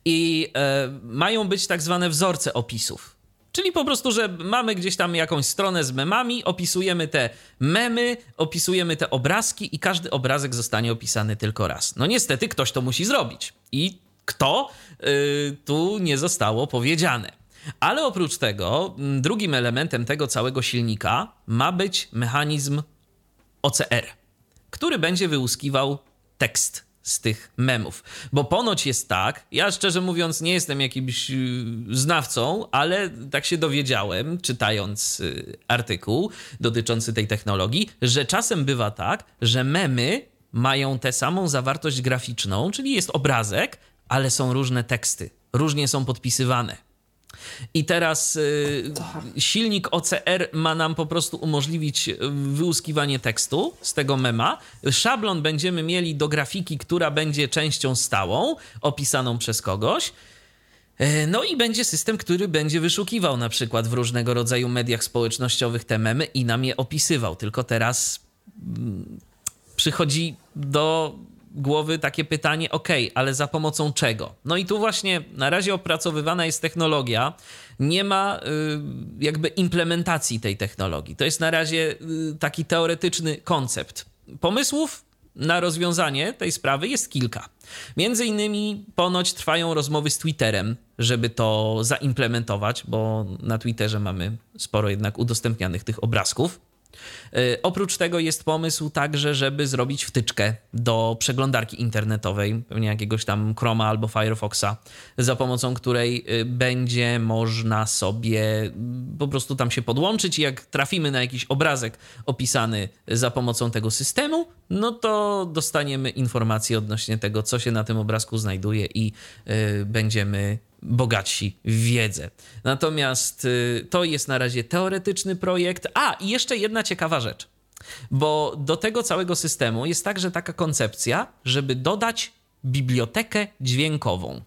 [SPEAKER 1] I e, mają być tak zwane wzorce opisów. Czyli po prostu, że mamy gdzieś tam jakąś stronę z memami, opisujemy te memy, opisujemy te obrazki i każdy obrazek zostanie opisany tylko raz. No niestety ktoś to musi zrobić. I kto y, tu nie zostało powiedziane. Ale oprócz tego, m, drugim elementem tego całego silnika ma być mechanizm OCR, który będzie wyłuskiwał tekst z tych memów. Bo ponoć jest tak, ja szczerze mówiąc nie jestem jakimś yy, znawcą, ale tak się dowiedziałem, czytając yy, artykuł dotyczący tej technologii, że czasem bywa tak, że memy mają tę samą zawartość graficzną, czyli jest obrazek, ale są różne teksty, różnie są podpisywane. I teraz y, silnik OCR ma nam po prostu umożliwić y, wyłuskiwanie tekstu z tego mema. Szablon będziemy mieli do grafiki, która będzie częścią stałą, opisaną przez kogoś. E, No i będzie system, który będzie wyszukiwał na przykład w różnego rodzaju mediach społecznościowych te memy i nam je opisywał. Tylko teraz mm, przychodzi do głowy takie pytanie, ok, ale za pomocą czego? No i tu właśnie na razie opracowywana jest technologia, nie ma y, jakby implementacji tej technologii. To jest na razie y, taki teoretyczny koncept. Pomysłów na rozwiązanie tej sprawy jest kilka. Między innymi ponoć trwają rozmowy z Twitterem, żeby to zaimplementować, bo na Twitterze mamy sporo jednak udostępnianych tych obrazków. E, oprócz tego jest pomysł także, żeby zrobić wtyczkę do przeglądarki internetowej, pewnie jakiegoś tam Chroma albo Firefoxa, za pomocą której e, będzie można sobie mm, po prostu tam się podłączyć i jak trafimy na jakiś obrazek opisany za pomocą tego systemu, no to dostaniemy informacje odnośnie tego, co się na tym obrazku znajduje i e, będziemy bogatsi w wiedzę. Natomiast y, to jest na razie teoretyczny projekt. A, i jeszcze jedna ciekawa rzecz. Bo do tego całego systemu jest także taka koncepcja, żeby dodać bibliotekę dźwiękową.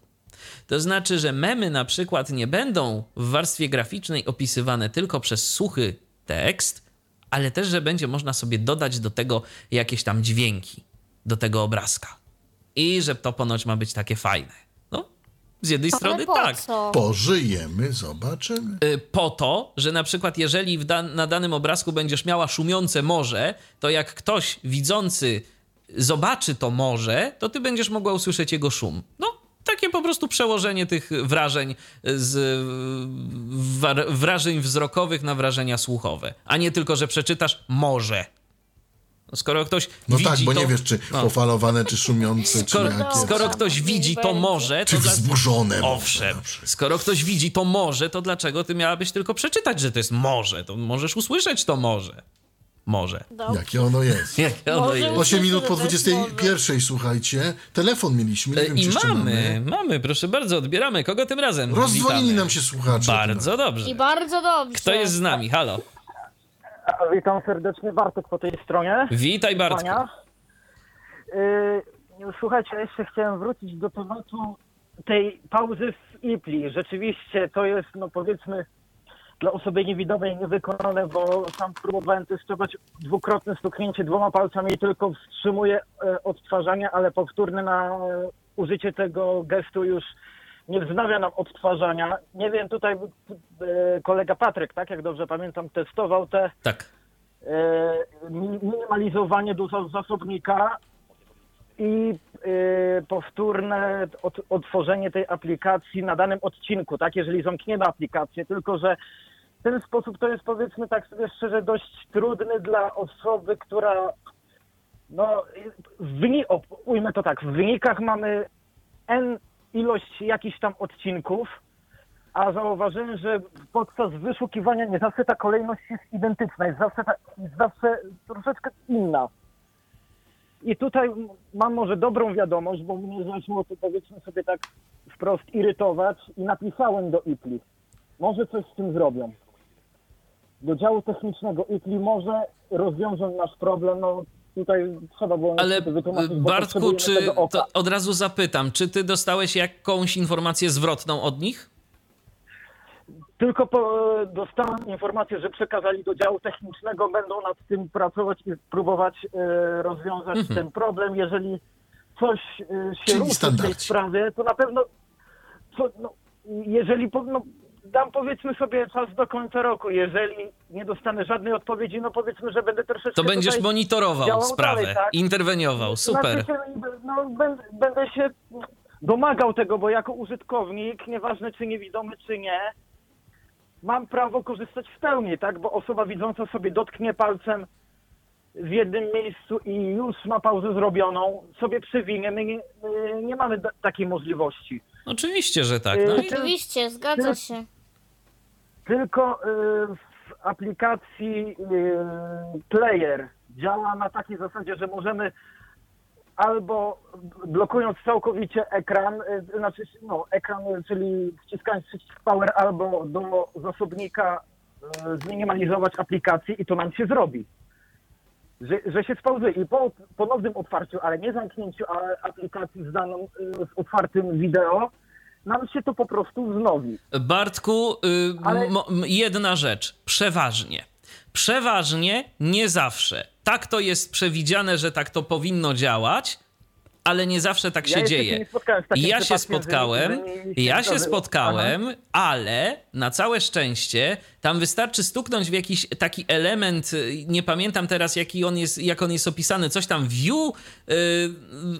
[SPEAKER 1] To znaczy, że memy na przykład nie będą w warstwie graficznej opisywane tylko przez suchy tekst, ale też, że będzie można sobie dodać do tego jakieś tam dźwięki, do tego obrazka. I że to ponoć ma być takie fajne. Z jednej strony
[SPEAKER 3] po
[SPEAKER 1] tak.
[SPEAKER 3] Co?
[SPEAKER 2] Pożyjemy, zobaczymy.
[SPEAKER 1] Y, Po to, że na przykład jeżeli dan- na danym obrazku będziesz miała szumiące morze, to jak ktoś widzący zobaczy to morze, to ty będziesz mogła usłyszeć jego szum. No, takie po prostu przełożenie tych wrażeń z wrażeń wzrokowych na wrażenia słuchowe, a nie tylko, że przeczytasz morze. No, Skoro ktoś
[SPEAKER 2] No
[SPEAKER 1] widzi
[SPEAKER 2] tak, bo
[SPEAKER 1] to,
[SPEAKER 2] nie wiesz, czy
[SPEAKER 1] no.
[SPEAKER 2] pofalowane, czy szumiące, czy
[SPEAKER 1] Skoro,
[SPEAKER 2] jakie.
[SPEAKER 1] skoro ktoś widzi to morze, to
[SPEAKER 2] Czy
[SPEAKER 1] dla-
[SPEAKER 2] wzburzone
[SPEAKER 1] Owszem, skoro ktoś widzi to morze, to dlaczego ty miałabyś tylko przeczytać, że to jest morze? To możesz usłyszeć to morze. Morze.
[SPEAKER 2] Jakie ono jest.
[SPEAKER 1] Jakie ono
[SPEAKER 3] Może
[SPEAKER 1] jest.
[SPEAKER 3] usłyszę,
[SPEAKER 2] 8 minut po
[SPEAKER 3] że to jest
[SPEAKER 2] 21, słuchajcie. Telefon mieliśmy, nie
[SPEAKER 1] E,
[SPEAKER 2] wiem, czy
[SPEAKER 1] I
[SPEAKER 2] jeszcze
[SPEAKER 1] mamy, mamy, proszę bardzo, odbieramy. Kogo tym razem?
[SPEAKER 2] Rozdzwonili nam się słuchacze.
[SPEAKER 1] Bardzo dobrze.
[SPEAKER 3] I bardzo dobrze.
[SPEAKER 1] Kto jest z nami? Halo.
[SPEAKER 7] Witam serdecznie, Bartek po tej stronie.
[SPEAKER 1] Witaj.
[SPEAKER 7] Pania. Yy, słuchajcie, jeszcze chciałem wrócić do tematu tej pauzy w IPLI. Rzeczywiście to jest, no powiedzmy, dla osoby niewidomej niewykonane, bo sam próbowałem testować dwukrotne stuknięcie dwoma palcami i tylko wstrzymuje odtwarzanie, ale powtórne na e, użycie tego gestu już nie wznawia nam odtwarzania. Nie wiem, tutaj e, kolega Patryk, tak jak dobrze pamiętam, testował te
[SPEAKER 1] Tak.
[SPEAKER 7] e, mi- minimalizowanie za- zasobnika i e, powtórne otworzenie tej aplikacji na danym odcinku, tak, jeżeli zamkniemy aplikację, tylko że w ten sposób to jest powiedzmy tak sobie szczerze dość trudny dla osoby, która no w ujmę to tak, w wynikach mamy n ilość jakichś tam odcinków, a zauważyłem, że podczas wyszukiwania nie zawsze ta kolejność jest identyczna, jest zawsze, ta, jest zawsze troszeczkę inna. I tutaj mam może dobrą wiadomość, bo mnie zaczęło to powiedzmy sobie tak wprost irytować i napisałem do IPLI. Może coś z tym zrobią. Do działu technicznego IPLI może rozwiążą nasz problem, no tutaj trzeba było
[SPEAKER 1] Ale Bartku, czy od razu zapytam, czy ty dostałeś jakąś informację zwrotną od nich?
[SPEAKER 7] Tylko po, dostałem informację, że przekazali do działu technicznego, będą nad tym pracować i próbować e, rozwiązać
[SPEAKER 1] Mhm.
[SPEAKER 7] ten problem. Jeżeli coś e, się
[SPEAKER 2] Czyli
[SPEAKER 7] ruszy w tej sprawie, to na pewno, co, no, jeżeli po, no, dam powiedzmy sobie czas do końca roku, jeżeli nie dostanę żadnej odpowiedzi, no powiedzmy, że będę troszeczkę
[SPEAKER 1] To będziesz
[SPEAKER 7] tutaj
[SPEAKER 1] monitorował sprawę,
[SPEAKER 7] dalej, tak?
[SPEAKER 1] interweniował. Super.
[SPEAKER 7] Znaczy się, no, będę, będę się domagał tego, bo jako użytkownik, nieważne czy niewidomy, czy nie, mam prawo korzystać w pełni, tak? Bo osoba widząca sobie dotknie palcem w jednym miejscu i już ma pauzę zrobioną, sobie przewinie. My nie, my nie mamy takiej możliwości.
[SPEAKER 1] Oczywiście, że tak. No
[SPEAKER 3] Oczywiście, zgadza się.
[SPEAKER 7] Tylko y, w aplikacji y, Player działa na takiej zasadzie, że możemy albo blokując całkowicie ekran, y, znaczy no, ekran, czyli wciskając przycisk Power albo do zasobnika zminimalizować aplikację i to nam się zrobi. Że, że się spauzuje i po ponownym otwarciu, ale nie zamknięciu a- aplikacji z daną, z otwartym wideo, nam się to po prostu wznowi.
[SPEAKER 1] Bartku, y,
[SPEAKER 7] Ale-
[SPEAKER 1] jedna rzecz. Przeważnie. Przeważnie, nie zawsze. Tak to jest przewidziane, że tak to powinno działać, ale nie zawsze tak
[SPEAKER 7] Ja
[SPEAKER 1] się dzieje. Ja się
[SPEAKER 7] że-
[SPEAKER 1] spotkałem,
[SPEAKER 7] że
[SPEAKER 1] ja się spotkałem, ale na całe szczęście tam wystarczy stuknąć w jakiś taki element, y, nie pamiętam teraz jaki on jest, jak on jest opisany, coś tam view y,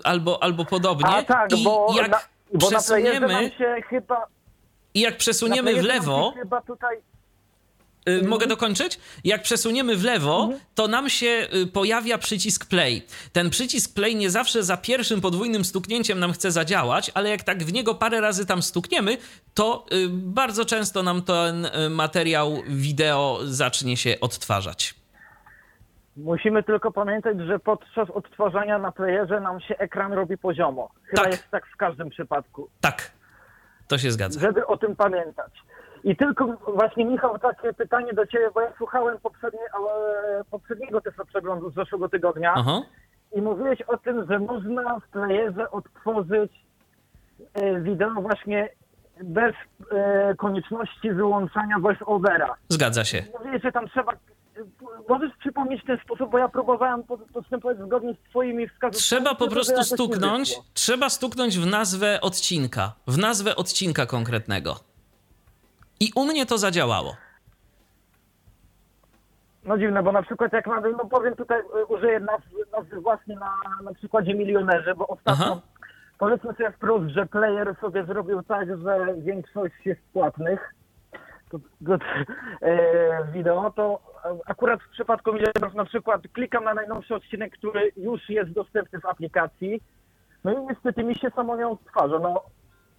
[SPEAKER 1] albo, albo podobnie.
[SPEAKER 7] A tak,
[SPEAKER 1] I
[SPEAKER 7] bo
[SPEAKER 1] jak
[SPEAKER 7] bo
[SPEAKER 1] przesuniemy,
[SPEAKER 7] się chyba...
[SPEAKER 1] i jak przesuniemy w lewo,
[SPEAKER 7] Chyba tutaj...
[SPEAKER 1] Y, Mogę dokończyć? Jak przesuniemy w lewo,
[SPEAKER 7] Mhm.
[SPEAKER 1] to nam się y, pojawia przycisk play. Ten przycisk play nie zawsze za pierwszym podwójnym stuknięciem nam chce zadziałać, ale jak tak w niego parę razy tam stukniemy, to y, bardzo często nam ten materiał wideo zacznie się odtwarzać.
[SPEAKER 7] Musimy tylko pamiętać, że podczas odtwarzania na playerze nam się ekran robi poziomo. Chyba
[SPEAKER 1] Tak.
[SPEAKER 7] jest tak w każdym przypadku.
[SPEAKER 1] Tak, to się zgadza.
[SPEAKER 7] żeby o tym pamiętać. I tylko właśnie Michał, takie pytanie do Ciebie, bo ja słuchałem poprzednie, e, poprzedniego też przeglądu z zeszłego tygodnia
[SPEAKER 1] Aha.
[SPEAKER 7] i mówiłeś o tym, że można w playerze odtworzyć e, wideo właśnie bez e, konieczności wyłączania voice-overa.
[SPEAKER 1] Zgadza się.
[SPEAKER 7] Mówiłeś, że tam trzeba... Możesz przypomnieć ten sposób, bo ja próbowałem po- postępować zgodnie z Twoimi wskazówkami.
[SPEAKER 1] Trzeba po prostu stuknąć, trzeba stuknąć w nazwę odcinka, w nazwę odcinka konkretnego. I u mnie to zadziałało.
[SPEAKER 7] No dziwne, bo na przykład jak mamy, no powiem tutaj, y, użyję nazwy, nazwy właśnie na, na przykładzie milionerzy, bo ostatnio
[SPEAKER 1] Aha.
[SPEAKER 7] powiedzmy sobie wprost, że player sobie zrobił tak, że większość jest płatnych e, wideo, to e, akurat w przypadku milionerów na przykład klikam na najnowszy odcinek, który już jest dostępny w aplikacji, no i niestety mi się samo nie odtwarza. No,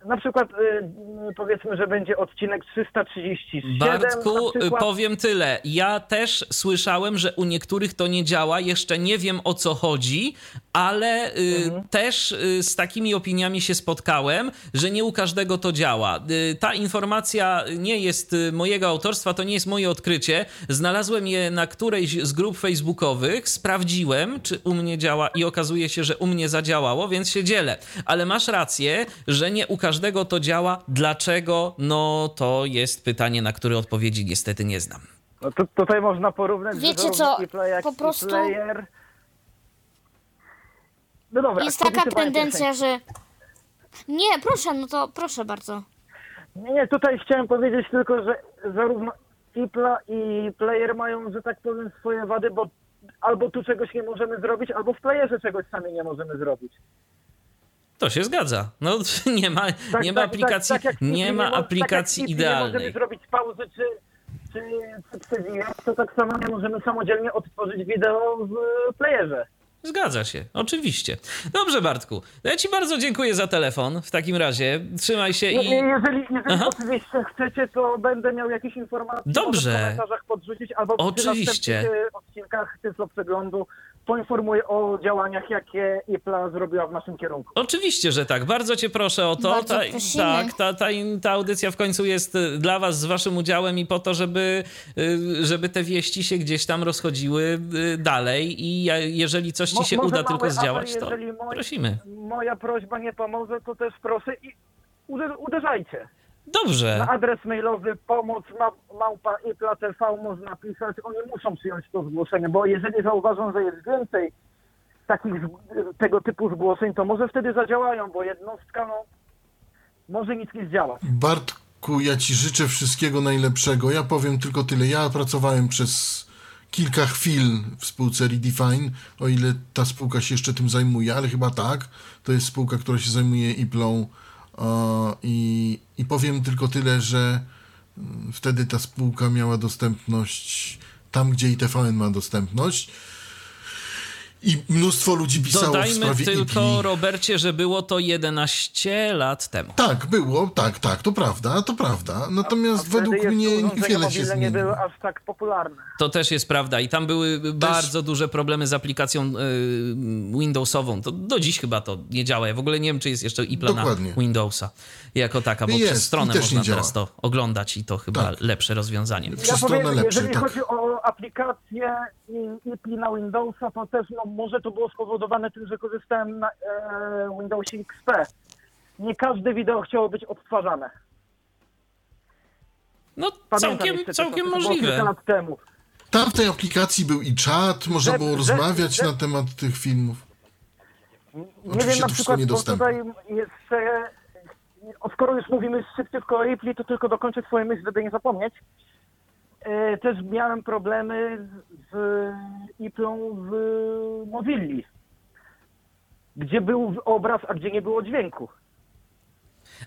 [SPEAKER 7] na przykład y, powiedzmy, że będzie odcinek 337.
[SPEAKER 1] Bartku,
[SPEAKER 7] na przykład,
[SPEAKER 1] powiem tyle. Ja też słyszałem, że u niektórych to nie działa. Jeszcze nie wiem o co chodzi, ale y, też y, z takimi opiniami się spotkałem, że nie u każdego to działa. Y, ta informacja nie jest y, mojego autorstwa, to nie jest moje odkrycie. Znalazłem je na którejś z grup facebookowych, sprawdziłem, czy u mnie działa i okazuje się, że u mnie zadziałało, więc się dzielę. Ale masz rację, że nie u każdego to działa. Dlaczego? No to jest pytanie, na które odpowiedzi niestety nie znam.
[SPEAKER 7] No to, tutaj można porównać,
[SPEAKER 3] Wiecie co,
[SPEAKER 7] i play, jak
[SPEAKER 3] po
[SPEAKER 7] i
[SPEAKER 3] prostu-
[SPEAKER 7] player. No dobra.
[SPEAKER 3] Jest taka tendencja, że... Nie, proszę, no to proszę bardzo.
[SPEAKER 7] Nie, nie, tutaj chciałem powiedzieć tylko, że zarówno Ipla i player mają, że tak powiem, swoje wady, bo albo tu czegoś nie możemy zrobić, albo w playerze czegoś sami nie możemy zrobić.
[SPEAKER 1] To się zgadza. No nie ma,
[SPEAKER 7] Tak,
[SPEAKER 1] nie ma
[SPEAKER 7] tak,
[SPEAKER 1] aplikacji,
[SPEAKER 7] tak, tak
[SPEAKER 1] nie
[SPEAKER 7] Ipli
[SPEAKER 1] ma
[SPEAKER 7] mo-
[SPEAKER 1] aplikacji
[SPEAKER 7] tak Ipli Nie możemy
[SPEAKER 1] idealnej.
[SPEAKER 7] zrobić pauzy czy, czy, czy przewijać, to tak samo nie możemy samodzielnie odtworzyć wideo w playerze.
[SPEAKER 1] Zgadza się, oczywiście. Dobrze, Bartku. Ja ci bardzo dziękuję za telefon. W takim razie trzymaj się
[SPEAKER 7] No,
[SPEAKER 1] i.
[SPEAKER 7] Jeżeli, jeżeli
[SPEAKER 1] Aha.
[SPEAKER 7] oczywiście chcecie, to będę miał jakieś informacje.
[SPEAKER 1] Dobrze.
[SPEAKER 7] W komentarzach podrzucić, albo
[SPEAKER 1] Oczywiście.
[SPEAKER 7] przy następnych e, odcinkach Tyflo Przeglądu poinformuję o działaniach, jakie IPLA zrobiła w naszym kierunku.
[SPEAKER 1] Oczywiście, że tak. Bardzo cię proszę o to.
[SPEAKER 3] Bardzo
[SPEAKER 1] Ta,
[SPEAKER 3] prosimy.
[SPEAKER 1] tak, ta, ta, ta audycja w końcu jest y, dla was z waszym udziałem i po to, żeby, y, żeby te wieści się gdzieś tam rozchodziły y, dalej i jeżeli coś ci
[SPEAKER 7] Mo-
[SPEAKER 1] się
[SPEAKER 7] może
[SPEAKER 1] uda tylko
[SPEAKER 7] apel,
[SPEAKER 1] zdziałać, to
[SPEAKER 7] jeżeli moi-
[SPEAKER 1] prosimy.
[SPEAKER 7] Moja prośba nie pomoże, to też proszę i uder- uderzajcie.
[SPEAKER 1] Dobrze.
[SPEAKER 7] Na adres mailowy pomoc ma- małpa IPLA TV można pisać. Oni muszą przyjąć to zgłoszenie, bo jeżeli zauważą, że jest więcej takich tego typu zgłoszeń, to może wtedy zadziałają, bo jednostka no, może nic nie zdziałać.
[SPEAKER 2] Bartku, ja ci życzę wszystkiego najlepszego. Ja powiem tylko tyle. Ja pracowałem przez kilka chwil w spółce Redefine, o ile ta spółka się jeszcze tym zajmuje, ale chyba tak. To jest spółka, która się zajmuje IPLą i, i powiem tylko tyle, że mm, wtedy ta spółka miała dostępność tam, gdzie i TVN ma dostępność. I mnóstwo ludzi pisało w
[SPEAKER 1] Dodajmy
[SPEAKER 2] sprawie
[SPEAKER 1] tylko,
[SPEAKER 2] IPLI.
[SPEAKER 1] Robercie, że było to 11 lat temu.
[SPEAKER 2] Tak, było, tak, tak, to prawda, to prawda. Natomiast
[SPEAKER 7] Wtedy
[SPEAKER 2] według mnie wiele się
[SPEAKER 7] mobilne nie
[SPEAKER 2] zmieniło.
[SPEAKER 7] były aż tak popularne.
[SPEAKER 1] To też jest prawda i tam były bardzo duże problemy z aplikacją y, Windowsową. To do dziś chyba to nie działa. Ja w ogóle nie wiem, czy jest jeszcze i plana
[SPEAKER 2] Dokładnie.
[SPEAKER 1] Windowsa jako taka, bo
[SPEAKER 2] Jest,
[SPEAKER 1] przez stronę
[SPEAKER 2] też
[SPEAKER 1] można teraz to oglądać i to chyba
[SPEAKER 2] Tak.
[SPEAKER 1] lepsze rozwiązanie.
[SPEAKER 2] Przez
[SPEAKER 7] Ja
[SPEAKER 2] stronę
[SPEAKER 7] powiem,
[SPEAKER 2] lepszej,
[SPEAKER 7] jeżeli
[SPEAKER 2] tak.
[SPEAKER 7] chodzi o aplikację i IPLI na Windowsa, to też no, może to było spowodowane tym, że korzystałem na e, Windowsie XP. Nie każde wideo chciało być odtwarzane.
[SPEAKER 1] No
[SPEAKER 7] Pamiętam
[SPEAKER 1] całkiem, całkiem
[SPEAKER 7] to kilka
[SPEAKER 1] możliwe.
[SPEAKER 7] lat temu.
[SPEAKER 2] Tam w tej aplikacji był i czat, można było rozmawiać na temat tych filmów.
[SPEAKER 7] Nie
[SPEAKER 2] Oczywiście
[SPEAKER 7] wiem na
[SPEAKER 2] to wszystko
[SPEAKER 7] przykład, bo
[SPEAKER 2] niedostępne.
[SPEAKER 7] tutaj jeszcze, o, skoro już mówimy szybciutko o Ripley, to tylko dokończę swoją myśl, żeby nie zapomnieć. E, Też miałem problemy z, Iplą w Mozilli, gdzie był obraz, a gdzie nie było dźwięku.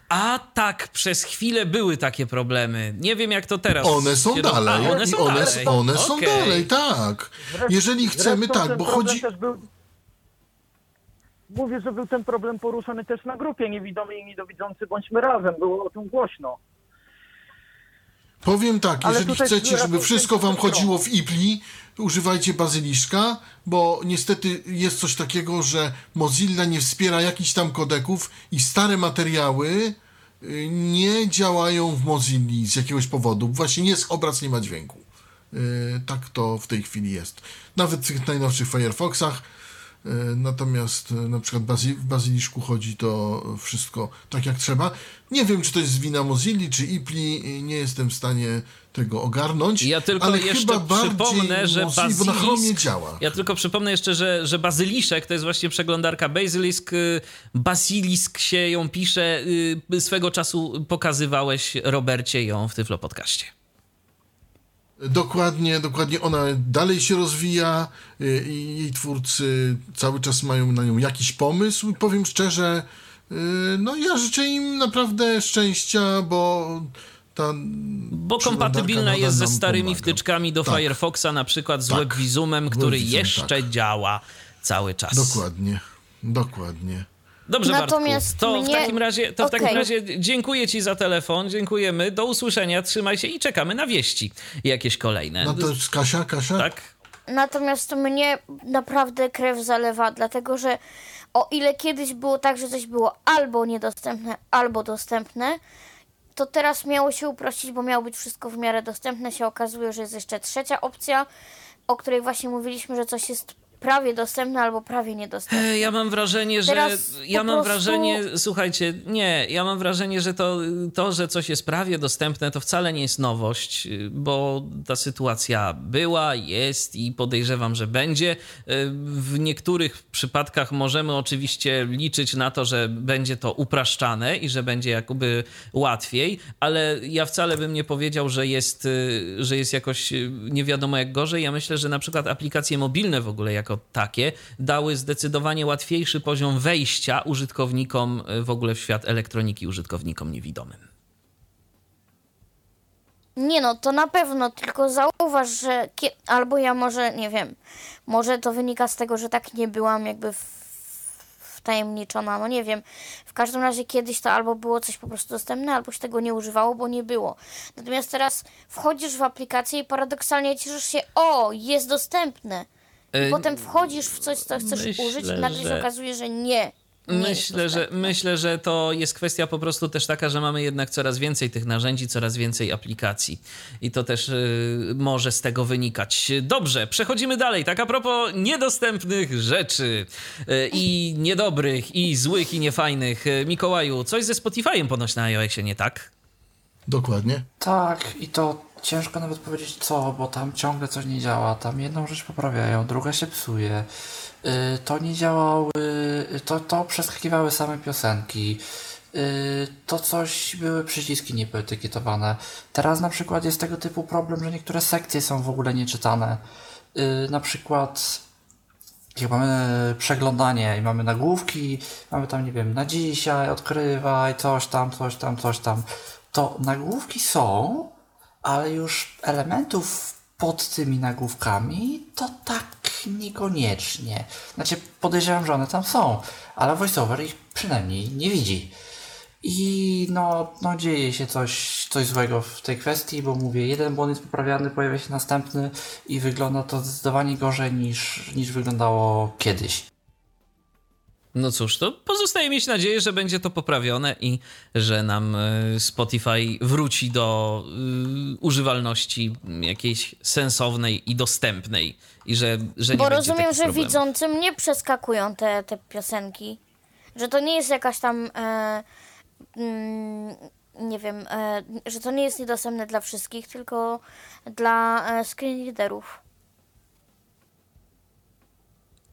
[SPEAKER 1] A tak, przez chwilę były takie problemy. Nie wiem, jak to teraz.
[SPEAKER 2] One są dalej.
[SPEAKER 1] A, one są
[SPEAKER 2] one,
[SPEAKER 1] dalej.
[SPEAKER 2] one są dalej, tak. Jeżeli chcemy,
[SPEAKER 7] zresztą
[SPEAKER 2] tak, bo chodzi...
[SPEAKER 7] Też był... Mówię, że był ten problem poruszany też na grupie niewidomi i niedowidzący, bądźmy razem, było o tym głośno.
[SPEAKER 2] Powiem tak,
[SPEAKER 7] Ale
[SPEAKER 2] jeżeli chcecie, żeby wszystko wam chodziło w IPLI, używajcie bazyliszka, bo niestety jest coś takiego, że Mozilla nie wspiera jakichś tam kodeków i stare materiały y, nie działają w Mozilli z jakiegoś powodu. Właśnie jest obraz, nie ma dźwięku. Y, Tak to w tej chwili jest. Nawet w tych najnowszych Firefoxach. Y, Natomiast y, na przykład bazy, w bazyliszku chodzi to wszystko tak jak trzeba. Nie wiem, czy to jest wina Mozilli, czy IPLI, y, nie jestem w stanie tego ogarnąć.
[SPEAKER 1] Ja tylko
[SPEAKER 2] ale
[SPEAKER 1] jeszcze przypomnę, że
[SPEAKER 2] Mozilli, bo na Chromie
[SPEAKER 1] Bazylisk...
[SPEAKER 2] działa.
[SPEAKER 1] Ja tylko przypomnę jeszcze, że, że Bazyliszek to jest właśnie przeglądarka Basilisk. y, Basilisk się ją pisze. Swego czasu pokazywałeś Robercie ją w Tyflo Podcaście.
[SPEAKER 2] Dokładnie, dokładnie. Ona dalej się rozwija y, i jej twórcy cały czas mają na nią jakiś pomysł. I Powiem szczerze, y, no ja życzę im naprawdę szczęścia, bo ta
[SPEAKER 1] Bo kompatybilna jest ze starymi
[SPEAKER 2] pomaga.
[SPEAKER 1] wtyczkami do
[SPEAKER 2] Tak.
[SPEAKER 1] Firefoxa, na przykład z
[SPEAKER 2] Tak.
[SPEAKER 1] WebVisumem, który
[SPEAKER 2] WebVisum,
[SPEAKER 1] jeszcze
[SPEAKER 2] tak.
[SPEAKER 1] działa cały czas.
[SPEAKER 2] Dokładnie, dokładnie.
[SPEAKER 1] Dobrze,
[SPEAKER 3] Natomiast
[SPEAKER 1] Bartku. To w
[SPEAKER 3] mnie-
[SPEAKER 1] takim razie, to w takim razie dziękuję ci za telefon, dziękujemy, do usłyszenia, trzymaj się i czekamy na wieści jakieś kolejne.
[SPEAKER 2] No to jest Kasia, Kasia?
[SPEAKER 1] Tak?
[SPEAKER 3] Natomiast mnie naprawdę krew zalewa, dlatego że o ile kiedyś było tak, że coś było albo niedostępne, albo dostępne, to teraz miało się uprościć, bo miało być wszystko w miarę dostępne. Się okazuje, że jest jeszcze trzecia opcja, o której właśnie mówiliśmy, że coś jest prawie dostępne albo prawie niedostępne.
[SPEAKER 1] E, Ja mam wrażenie, że.
[SPEAKER 3] Teraz
[SPEAKER 1] Ja mam
[SPEAKER 3] prostu-
[SPEAKER 1] wrażenie, słuchajcie, nie, ja mam wrażenie, że to, to, że coś jest prawie dostępne, to wcale nie jest nowość, y, bo ta sytuacja była, jest i podejrzewam, że będzie. Y, W niektórych przypadkach możemy oczywiście liczyć na to, że będzie to upraszczane i że będzie jakoby łatwiej, ale ja wcale bym nie powiedział, że jest, y, że jest jakoś nie wiadomo jak gorzej. Ja myślę, że na przykład aplikacje mobilne w ogóle jako takie dały zdecydowanie łatwiejszy poziom wejścia użytkownikom y, w ogóle w świat elektroniki, użytkownikom niewidomym.
[SPEAKER 3] Nie no, to na pewno, tylko zauważ, że albo ja może, nie wiem, może to wynika z tego, że tak nie byłam jakby wtajemniczona, no nie wiem. W każdym razie kiedyś to albo było coś po prostu dostępne, albo się tego nie używało, bo nie było. Natomiast teraz wchodzisz w aplikację i paradoksalnie cieszysz się, o, jest dostępne. I
[SPEAKER 1] E,
[SPEAKER 3] potem wchodzisz w coś, co chcesz
[SPEAKER 1] myślę,
[SPEAKER 3] użyć i nagle się
[SPEAKER 1] że-
[SPEAKER 3] okazuje, że nie. nie
[SPEAKER 1] Myślę że, myślę, że to jest kwestia po prostu też taka, że mamy jednak coraz więcej tych narzędzi, coraz więcej aplikacji. I to też y, może z tego wynikać. Dobrze, przechodzimy dalej. Tak a propos niedostępnych rzeczy y, i niedobrych, i złych, i niefajnych. Y, Mikołaju, coś ze Spotify'em ponoć na iOSie nie tak?
[SPEAKER 2] Dokładnie.
[SPEAKER 5] Tak, i to ciężko nawet powiedzieć co, bo tam ciągle coś nie działa. Tam jedną rzecz poprawiają, druga się psuje. Y, To nie działały, to, to przeskakiwały same piosenki. Y, To coś były przyciski niepoetykietowane. Teraz na przykład jest tego typu problem, że niektóre sekcje są w ogóle nieczytane. Y, Na przykład jak mamy przeglądanie i mamy nagłówki, mamy tam, nie wiem, na dzisiaj, odkrywaj, coś tam, coś tam, coś tam, to nagłówki są, ale już elementów pod tymi nagłówkami to tak niekoniecznie. Znaczy, podejrzewam, że one tam są, ale voiceover ich przynajmniej nie widzi. I no, no dzieje się coś, coś złego w tej kwestii, bo mówię, jeden błąd jest poprawiany, pojawia się następny i wygląda to zdecydowanie gorzej niż, niż wyglądało kiedyś.
[SPEAKER 1] No cóż, to pozostaje mieć nadzieję, że będzie to poprawione i że nam y, Spotify wróci do y, używalności jakiejś sensownej i dostępnej i że, że nie
[SPEAKER 3] Bo rozumiem, że widzącym nie przeskakują te, te piosenki. Że to nie jest jakaś tam. E, mm, nie wiem, e, że to nie jest niedostępne dla wszystkich, tylko dla e, screen readerów.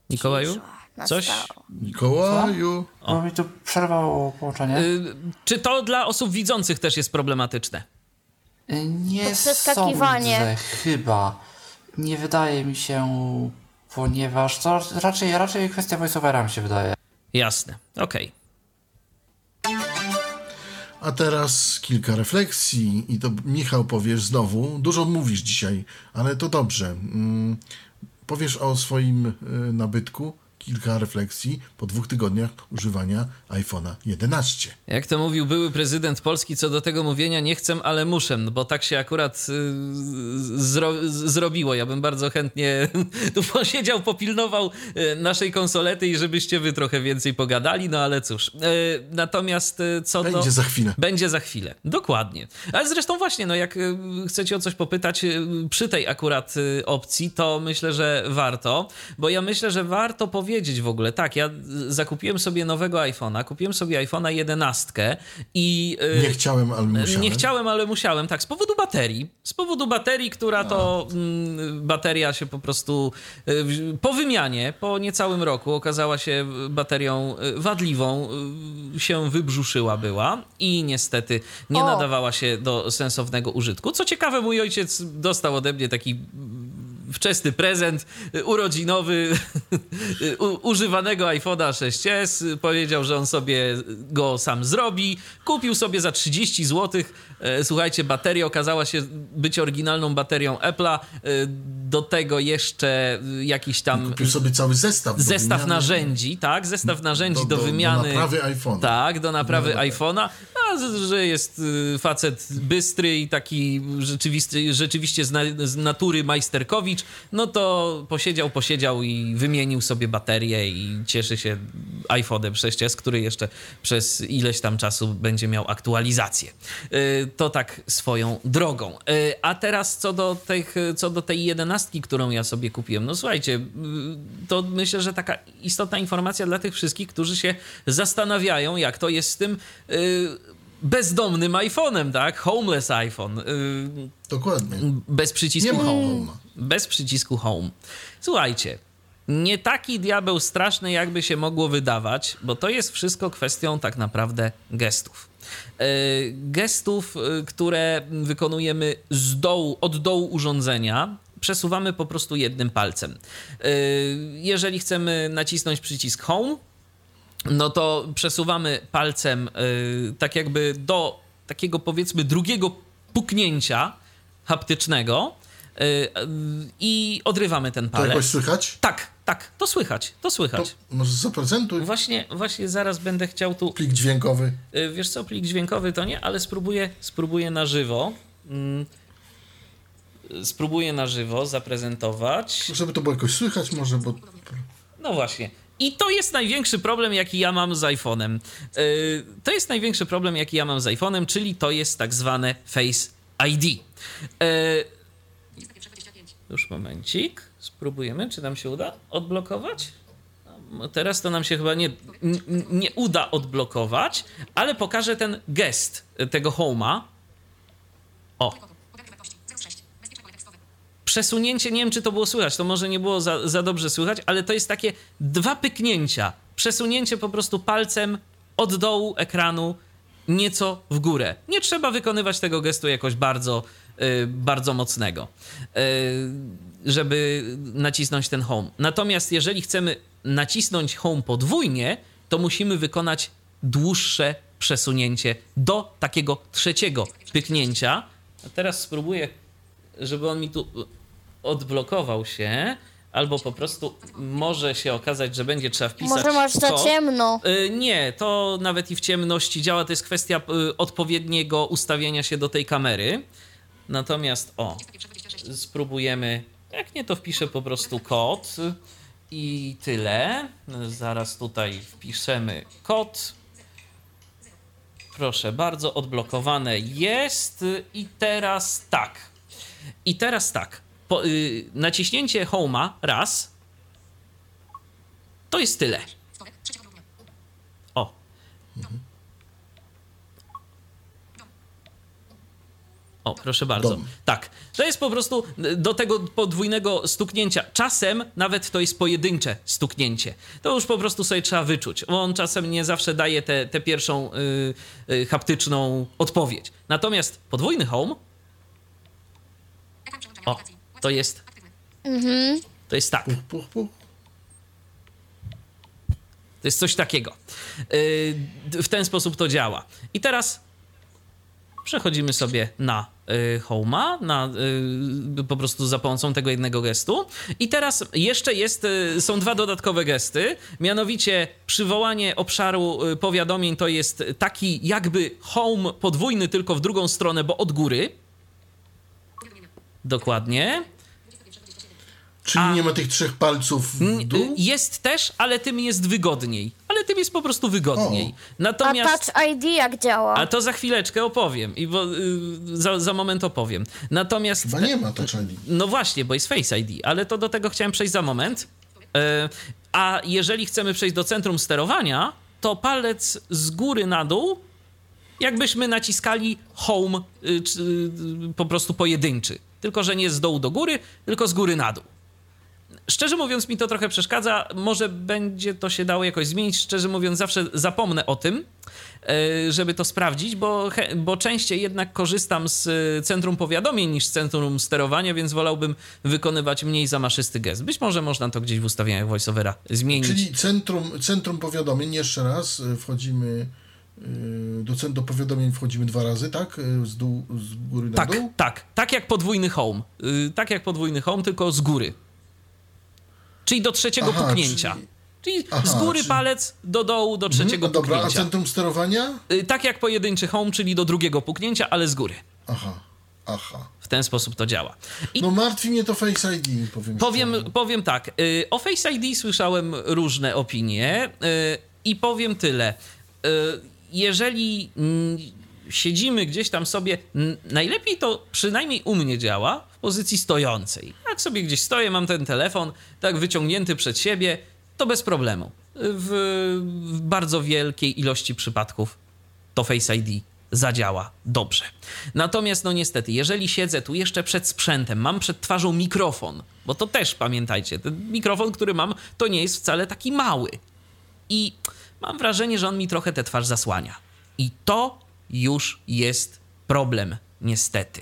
[SPEAKER 1] Mikołaju?
[SPEAKER 3] Cisza.
[SPEAKER 1] Coś?
[SPEAKER 3] nastało.
[SPEAKER 2] Mikołaju.
[SPEAKER 5] Bo mi tu przerwało połączenie.
[SPEAKER 1] Y, czy to dla osób widzących też jest problematyczne?
[SPEAKER 5] Y, Nie
[SPEAKER 3] To przeskakiwanie.
[SPEAKER 5] sądzę, chyba. Nie wydaje mi się, ponieważ to raczej, raczej kwestia voiceovera mi się wydaje.
[SPEAKER 1] Jasne, okej.
[SPEAKER 2] A teraz kilka refleksji i to Michał powiesz znowu. Dużo mówisz dzisiaj, ale to dobrze. Mm, Powiesz o swoim y, nabytku, kilka refleksji po dwóch tygodniach używania iPhone'a 11.
[SPEAKER 1] Jak to mówił były prezydent Polski, co do tego mówienia nie chcę, ale muszę, no bo tak się akurat y, zro, zrobiło. Ja bym bardzo chętnie tu posiedział, popilnował y, naszej konsolety i żebyście wy trochę więcej pogadali, no ale cóż. Y, Natomiast co do...
[SPEAKER 2] Będzie za chwilę.
[SPEAKER 1] Będzie za chwilę, dokładnie. Ale zresztą właśnie, no jak chcecie o coś popytać przy tej akurat opcji, to myślę, że warto, bo ja myślę, że warto powiedzieć w ogóle, tak, ja zakupiłem sobie nowego iPhone'a, kupiłem sobie iPhone'a 11 i... y,
[SPEAKER 2] Nie chciałem, ale musiałem.
[SPEAKER 1] nie chciałem, ale musiałem, tak, z powodu baterii. Z powodu baterii, która to mm, bateria się po prostu y, po wymianie, po niecałym roku okazała się baterią y, wadliwą, y, się wybrzuszyła była i niestety nie
[SPEAKER 3] O.
[SPEAKER 1] nadawała się do sensownego użytku. Co ciekawe, mój ojciec dostał ode mnie taki wczesny prezent urodzinowy u, używanego iPhone'a 6s. Powiedział, że on sobie go sam zrobi. Kupił sobie za 30 zł. Słuchajcie, bateria okazała się być oryginalną baterią Apple'a. E, Do tego jeszcze y, jakiś tam
[SPEAKER 2] Kupił sobie cały zestaw. do
[SPEAKER 1] zestaw
[SPEAKER 2] wymiany.
[SPEAKER 1] narzędzi, tak? Zestaw narzędzi
[SPEAKER 2] do-
[SPEAKER 1] do,
[SPEAKER 2] do- do
[SPEAKER 1] wymiany.
[SPEAKER 2] naprawy iPhone'a.
[SPEAKER 1] Tak, do naprawy
[SPEAKER 2] No, tak.
[SPEAKER 1] iPhone'a. A że jest y, facet bystry i taki rzeczywisty, rzeczywiście z, na, z natury majsterkowicz, no to posiedział, posiedział i wymienił sobie baterię i cieszy się iPhone'em 6s, który jeszcze przez ileś tam czasu będzie miał aktualizację. Y, To tak swoją drogą. Y, A teraz co do, tych, co do tej jedenastki, którą ja sobie kupiłem. No słuchajcie, y, to myślę, że taka istotna informacja dla tych wszystkich, którzy się zastanawiają, jak to jest z tym bezdomnym iPhone'em, tak? Homeless iPhone. Y,
[SPEAKER 2] Dokładnie.
[SPEAKER 1] bez przycisku
[SPEAKER 2] Nie
[SPEAKER 1] home. Bez przycisku home. Słuchajcie, nie taki diabeł straszny, jakby się mogło wydawać, bo to jest wszystko kwestią tak naprawdę gestów. E, Gestów, e, które wykonujemy z dołu, od dołu urządzenia, przesuwamy po prostu jednym palcem. Jeżeli chcemy nacisnąć przycisk home, no to przesuwamy palcem y, tak jakby do takiego powiedzmy drugiego puknięcia haptycznego y, y, i odrywamy ten
[SPEAKER 2] To jakoś
[SPEAKER 1] palec.
[SPEAKER 2] słychać?
[SPEAKER 1] Tak, tak, to słychać, to
[SPEAKER 2] To
[SPEAKER 1] słychać.
[SPEAKER 2] może zaprezentuj
[SPEAKER 1] Właśnie, właśnie zaraz będę chciał tu.
[SPEAKER 2] plik dźwiękowy.
[SPEAKER 1] y, Wiesz co, plik dźwiękowy to nie, ale spróbuję, spróbuję na żywo. mm, Spróbuję na żywo zaprezentować.
[SPEAKER 2] Żeby to było jakoś słychać może, bo...
[SPEAKER 1] No właśnie. I to jest największy problem, jaki ja mam z iPhone'em. Yy, to jest największy problem, jaki ja mam z iPhone'em, czyli to jest tak zwane Face ID. Yy, już momencik. Spróbujemy, czy nam się uda odblokować. No, Teraz to nam się chyba nie, nie uda odblokować, ale pokażę ten gest tego Home'a. O, przesunięcie, nie wiem czy to było słychać, to może nie było za, za dobrze słychać, ale to jest takie dwa pyknięcia. Przesunięcie po prostu palcem od dołu ekranu nieco w górę. Nie trzeba wykonywać tego gestu jakoś bardzo, y, bardzo mocnego, y, żeby nacisnąć ten home. Natomiast jeżeli chcemy nacisnąć home podwójnie, to musimy wykonać dłuższe przesunięcie do takiego trzeciego pyknięcia. A teraz spróbuję żeby on mi tu odblokował się, albo po prostu może się okazać, że będzie trzeba wpisać.
[SPEAKER 3] Może masz za ciemno.
[SPEAKER 1] Y, Nie, to nawet i w ciemności działa. To jest kwestia y, odpowiedniego ustawienia się do tej kamery. Natomiast o, spróbujemy. Jak nie, to wpiszę po prostu kod i tyle. Zaraz tutaj wpiszemy kod. Proszę bardzo, odblokowane jest. I teraz tak. I teraz tak. Po, y, naciśnięcie Home'a raz. To jest tyle. O. O, proszę bardzo.
[SPEAKER 2] Dom.
[SPEAKER 1] Tak. To jest po prostu y, do tego podwójnego stuknięcia. Czasem nawet to jest pojedyncze stuknięcie. To już po prostu sobie trzeba wyczuć. On czasem nie zawsze daje tę te, te pierwszą y, y, haptyczną odpowiedź. Natomiast podwójny home. O, to jest. To jest tak.
[SPEAKER 2] Puch, puch, puch.
[SPEAKER 1] To jest coś takiego. Yy, w ten sposób to działa. I teraz przechodzimy sobie na y, Home'a, na, y, po prostu za pomocą tego jednego gestu. I teraz jeszcze jest, y, są dwa dodatkowe gesty, mianowicie przywołanie obszaru y, powiadomień to jest taki jakby Home podwójny, tylko w drugą stronę, bo od góry. Dokładnie.
[SPEAKER 2] Czyli
[SPEAKER 1] A-
[SPEAKER 2] nie ma tych trzech palców w dół?
[SPEAKER 1] Jest też, ale tym jest wygodniej. Ale tym jest po prostu wygodniej.
[SPEAKER 2] O.
[SPEAKER 3] A
[SPEAKER 1] Natomiast...
[SPEAKER 3] Touch ID jak działa?
[SPEAKER 1] A to za chwileczkę opowiem i bo, y, za, za moment opowiem. Natomiast.
[SPEAKER 2] Chyba nie ma Touch ID.
[SPEAKER 1] No właśnie, bo jest Face ID, ale to do tego chciałem przejść za moment. E, a jeżeli chcemy przejść do centrum sterowania, to palec z góry na dół, jakbyśmy naciskali home, y, czy, y, po prostu pojedynczy. Tylko, że nie z dołu do góry, tylko z góry na dół. Szczerze mówiąc, mi to trochę przeszkadza. Może będzie to się dało jakoś zmienić. Szczerze mówiąc, zawsze zapomnę o tym, e, żeby to sprawdzić, bo, bo częściej jednak korzystam z e, centrum powiadomień niż z centrum sterowania, więc wolałbym wykonywać mniej zamaszysty gest. Być może można to gdzieś w ustawieniach voiceovera zmienić.
[SPEAKER 2] Czyli centrum, centrum powiadomień, jeszcze raz, y, wchodzimy y, do centrum powiadomień wchodzimy dwa razy, tak? Y, Z, dół, z góry na
[SPEAKER 1] Tak,
[SPEAKER 2] dół?
[SPEAKER 1] tak. Tak jak podwójny home. Y, Tak jak podwójny home, tylko z góry. Czyli do trzeciego
[SPEAKER 2] Aha,
[SPEAKER 1] puknięcia.
[SPEAKER 2] czyli-
[SPEAKER 1] Czyli,
[SPEAKER 2] Aha,
[SPEAKER 1] z góry
[SPEAKER 2] czyli-
[SPEAKER 1] palec do dołu, do
[SPEAKER 2] Mhm,
[SPEAKER 1] trzeciego
[SPEAKER 2] no dobra, a
[SPEAKER 1] puknięcia.
[SPEAKER 2] centrum sterowania?
[SPEAKER 1] Tak jak pojedynczy home, czyli do drugiego puknięcia, ale z góry.
[SPEAKER 2] Aha, aha.
[SPEAKER 1] W ten sposób to działa. I
[SPEAKER 2] No martwi mnie to Face ID, powiem
[SPEAKER 1] powiem,
[SPEAKER 2] szczerze.
[SPEAKER 1] powiem tak. O Face ID słyszałem różne opinie i powiem tyle. Jeżeli mm, siedzimy gdzieś tam sobie, najlepiej to przynajmniej u mnie działa w pozycji stojącej. Jak sobie gdzieś stoję, mam ten telefon tak wyciągnięty przed siebie, to bez problemu. W, w bardzo wielkiej ilości przypadków to Face ID zadziała dobrze. Natomiast, no niestety, jeżeli siedzę tu jeszcze przed sprzętem, mam przed twarzą mikrofon, bo to też pamiętajcie, ten mikrofon, który mam, to nie jest wcale taki mały. I mam wrażenie, że on mi trochę tę twarz zasłania. I to już jest problem, niestety.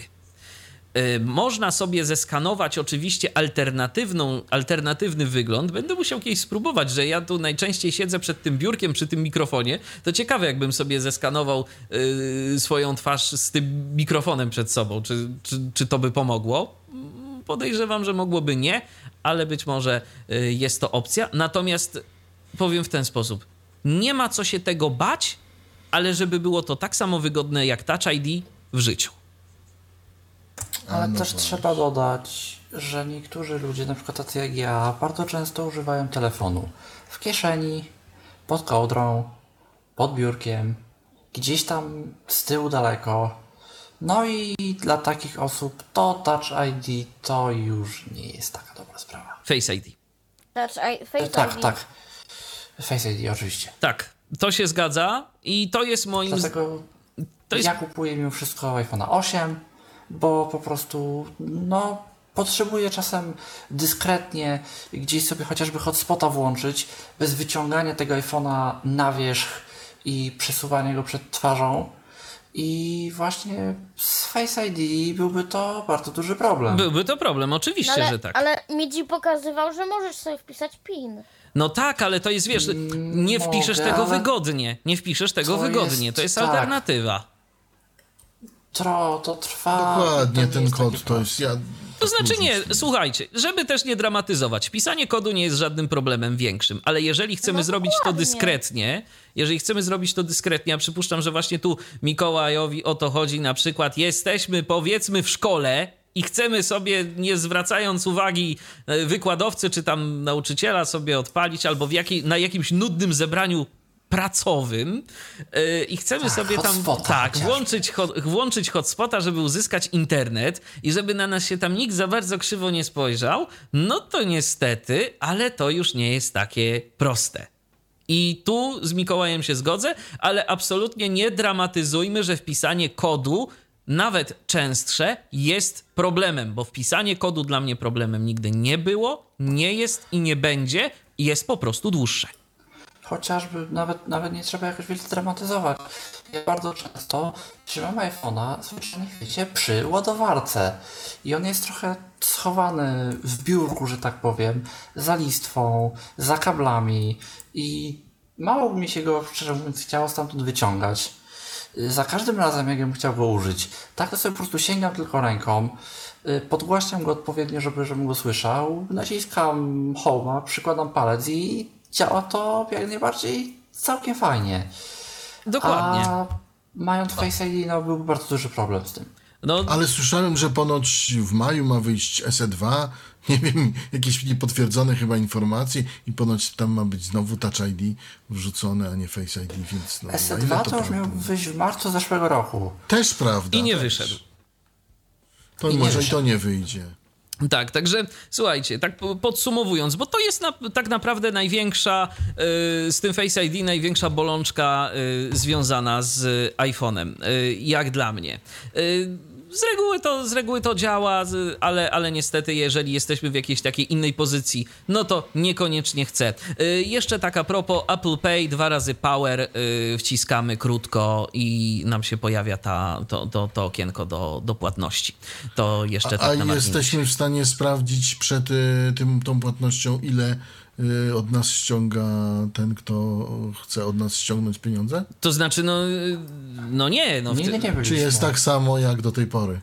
[SPEAKER 1] Y, Można sobie zeskanować oczywiście alternatywną, alternatywny wygląd. Będę musiał kiedyś spróbować, że ja tu najczęściej siedzę przed tym biurkiem przy tym mikrofonie. To ciekawe, jakbym sobie zeskanował y, swoją twarz z tym mikrofonem przed sobą. Czy, czy, czy to by pomogło? Mm, Podejrzewam, że mogłoby nie, ale być może y, jest to opcja. Natomiast powiem w ten sposób. Nie ma co się tego bać, ale żeby było to tak samo wygodne jak Touch ID w życiu.
[SPEAKER 5] Ale
[SPEAKER 2] no
[SPEAKER 5] też trzeba dodać, że niektórzy ludzie, na przykład tacy jak ja, bardzo często używają telefonu w kieszeni, pod kołdrą, pod biurkiem, gdzieś tam z tyłu daleko. No i dla takich osób to Touch ID to już nie jest taka dobra sprawa.
[SPEAKER 1] Face ID.
[SPEAKER 3] Touch I, Face
[SPEAKER 5] Tak,
[SPEAKER 3] ID.
[SPEAKER 5] tak. Face ID oczywiście.
[SPEAKER 1] Tak, to się zgadza i to jest moim...
[SPEAKER 5] Dlatego
[SPEAKER 1] To jest...
[SPEAKER 5] ja kupuję mimo wszystko iPhone'a 8, bo po prostu no potrzebuję czasem dyskretnie gdzieś sobie chociażby hotspota włączyć bez wyciągania tego iPhone'a na wierzch i przesuwania go przed twarzą. I właśnie z Face ID byłby to bardzo duży problem.
[SPEAKER 1] Byłby to problem, oczywiście,
[SPEAKER 3] No ale,
[SPEAKER 1] że tak.
[SPEAKER 3] ale Midzi pokazywał, że możesz sobie wpisać PIN.
[SPEAKER 1] No tak, ale to jest, wiesz, nie wpiszesz
[SPEAKER 5] mogę,
[SPEAKER 1] tego
[SPEAKER 5] ale
[SPEAKER 1] wygodnie. Nie wpiszesz tego
[SPEAKER 5] to
[SPEAKER 1] wygodnie.
[SPEAKER 5] jest-
[SPEAKER 1] to jest
[SPEAKER 5] tak.
[SPEAKER 1] alternatywa.
[SPEAKER 5] Tro, to trwa.
[SPEAKER 2] Dokładnie,
[SPEAKER 5] to
[SPEAKER 2] ten kod to jest... Ja,
[SPEAKER 1] To znaczy nie, słuchajcie, żeby też nie dramatyzować, pisanie kodu nie jest żadnym problemem większym, ale jeżeli chcemy
[SPEAKER 3] No
[SPEAKER 1] zrobić to dyskretnie, jeżeli chcemy zrobić to dyskretnie, a przypuszczam, że właśnie tu Mikołajowi o to chodzi, na przykład jesteśmy powiedzmy w szkole i chcemy sobie, nie zwracając uwagi e, wykładowcy czy tam nauczyciela sobie odpalić, albo w jakiej, na jakimś nudnym zebraniu pracowym yy, i chcemy
[SPEAKER 5] Tak,
[SPEAKER 1] sobie tam tak włączyć, ho, włączyć hotspota, żeby uzyskać internet i żeby na nas się tam nikt za bardzo krzywo nie spojrzał, no to niestety, ale to już nie jest takie proste. I tu z Mikołajem się zgodzę, ale absolutnie nie dramatyzujmy, że wpisanie kodu nawet częstsze, jest problemem, bo wpisanie kodu dla mnie problemem nigdy nie było, nie jest i nie będzie, jest po prostu dłuższe.
[SPEAKER 5] Chociażby nawet, nawet nie trzeba jakoś wiele dramatyzować. Ja bardzo często trzymam iPhone'a zwyczajnie wiecie, przy ładowarce i on jest trochę schowany w biurku, że tak powiem, za listwą, za kablami i mało by mi się go, szczerze mówiąc, chciało stamtąd wyciągać. Za każdym razem, jak bym chciał go użyć, tak to sobie po prostu sięgam tylko ręką, y, podgłaśniam go odpowiednio, żeby, żebym go słyszał, naciskam home'a, przykładam palec i działa to jak najbardziej całkiem fajnie.
[SPEAKER 1] Dokładnie.
[SPEAKER 5] A mając Face ID, no byłby bardzo duży problem z tym.
[SPEAKER 1] No,
[SPEAKER 2] Ale słyszałem, że ponoć w maju ma wyjść SE2, nie wiem, jakieś niepotwierdzone chyba informacje i ponoć tam ma być znowu Touch ID wrzucone, a nie Face ID, więc no, na ile
[SPEAKER 5] SE2 to już miał wyjść w marcu zeszłego roku.
[SPEAKER 2] Też prawda.
[SPEAKER 1] I nie
[SPEAKER 2] też.
[SPEAKER 1] wyszedł.
[SPEAKER 2] To
[SPEAKER 5] I
[SPEAKER 2] może i
[SPEAKER 5] wyszedł.
[SPEAKER 2] to nie wyjdzie.
[SPEAKER 1] Tak, także słuchajcie, tak po- podsumowując, bo to jest na, tak naprawdę największa y, z tym Face ID największa bolączka y, związana z iPhone'em, y, jak dla mnie. Y, z reguły to, z reguły to działa, ale, ale niestety, jeżeli jesteśmy w jakiejś takiej innej pozycji, no to niekoniecznie chcę. Y, jeszcze tak a propos Apple Pay, dwa razy power y, wciskamy krótko i nam się pojawia ta, to, to, to okienko do, do płatności. To jeszcze
[SPEAKER 2] A,
[SPEAKER 1] tak
[SPEAKER 2] a jesteśmy w stanie sprawdzić przed y, tym, tą płatnością, ile od nas ściąga ten, kto chce od nas ściągnąć pieniądze?
[SPEAKER 1] To znaczy, no, y, no nie, no w ty-
[SPEAKER 5] nie
[SPEAKER 2] Czy jest tak samo jak do tej pory?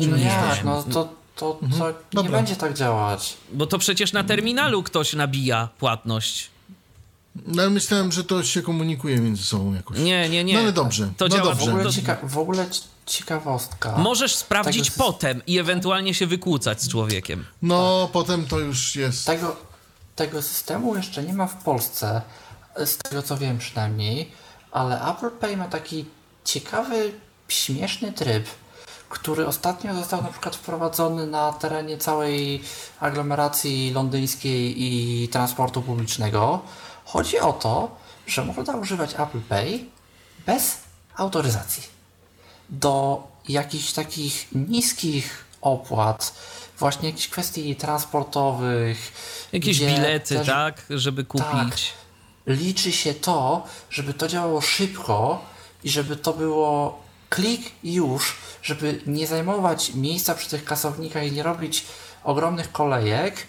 [SPEAKER 5] No jak, no to, to, to nie
[SPEAKER 2] Dobra.
[SPEAKER 5] będzie tak działać.
[SPEAKER 1] bo to przecież na terminalu ktoś nabija płatność.
[SPEAKER 2] No myślałem, że to się komunikuje między sobą jakoś.
[SPEAKER 1] Nie, nie, nie.
[SPEAKER 2] No ale dobrze.
[SPEAKER 1] To
[SPEAKER 2] no
[SPEAKER 1] działa
[SPEAKER 5] W
[SPEAKER 2] dobrze.
[SPEAKER 5] ogóle,
[SPEAKER 1] To-
[SPEAKER 5] cieka- w ogóle ci- ciekawostka.
[SPEAKER 1] Możesz sprawdzić
[SPEAKER 5] Tego-
[SPEAKER 1] potem i ewentualnie się wykłócać z człowiekiem.
[SPEAKER 2] No, potem to już jest.
[SPEAKER 5] Tego, tego systemu jeszcze nie ma w Polsce, z tego co wiem przynajmniej, ale Apple Pay ma taki ciekawy, śmieszny tryb, który ostatnio został na przykład wprowadzony na terenie całej aglomeracji londyńskiej i transportu publicznego. Chodzi o to, że można używać Apple Pay bez autoryzacji do jakichś takich niskich opłat, właśnie jakichś kwestii transportowych.
[SPEAKER 1] Jakieś bilety,
[SPEAKER 5] też
[SPEAKER 1] tak, żeby kupić.
[SPEAKER 5] Liczy się to, żeby to działało szybko i żeby to było klik i już, żeby nie zajmować miejsca przy tych kasownikach i nie robić ogromnych kolejek,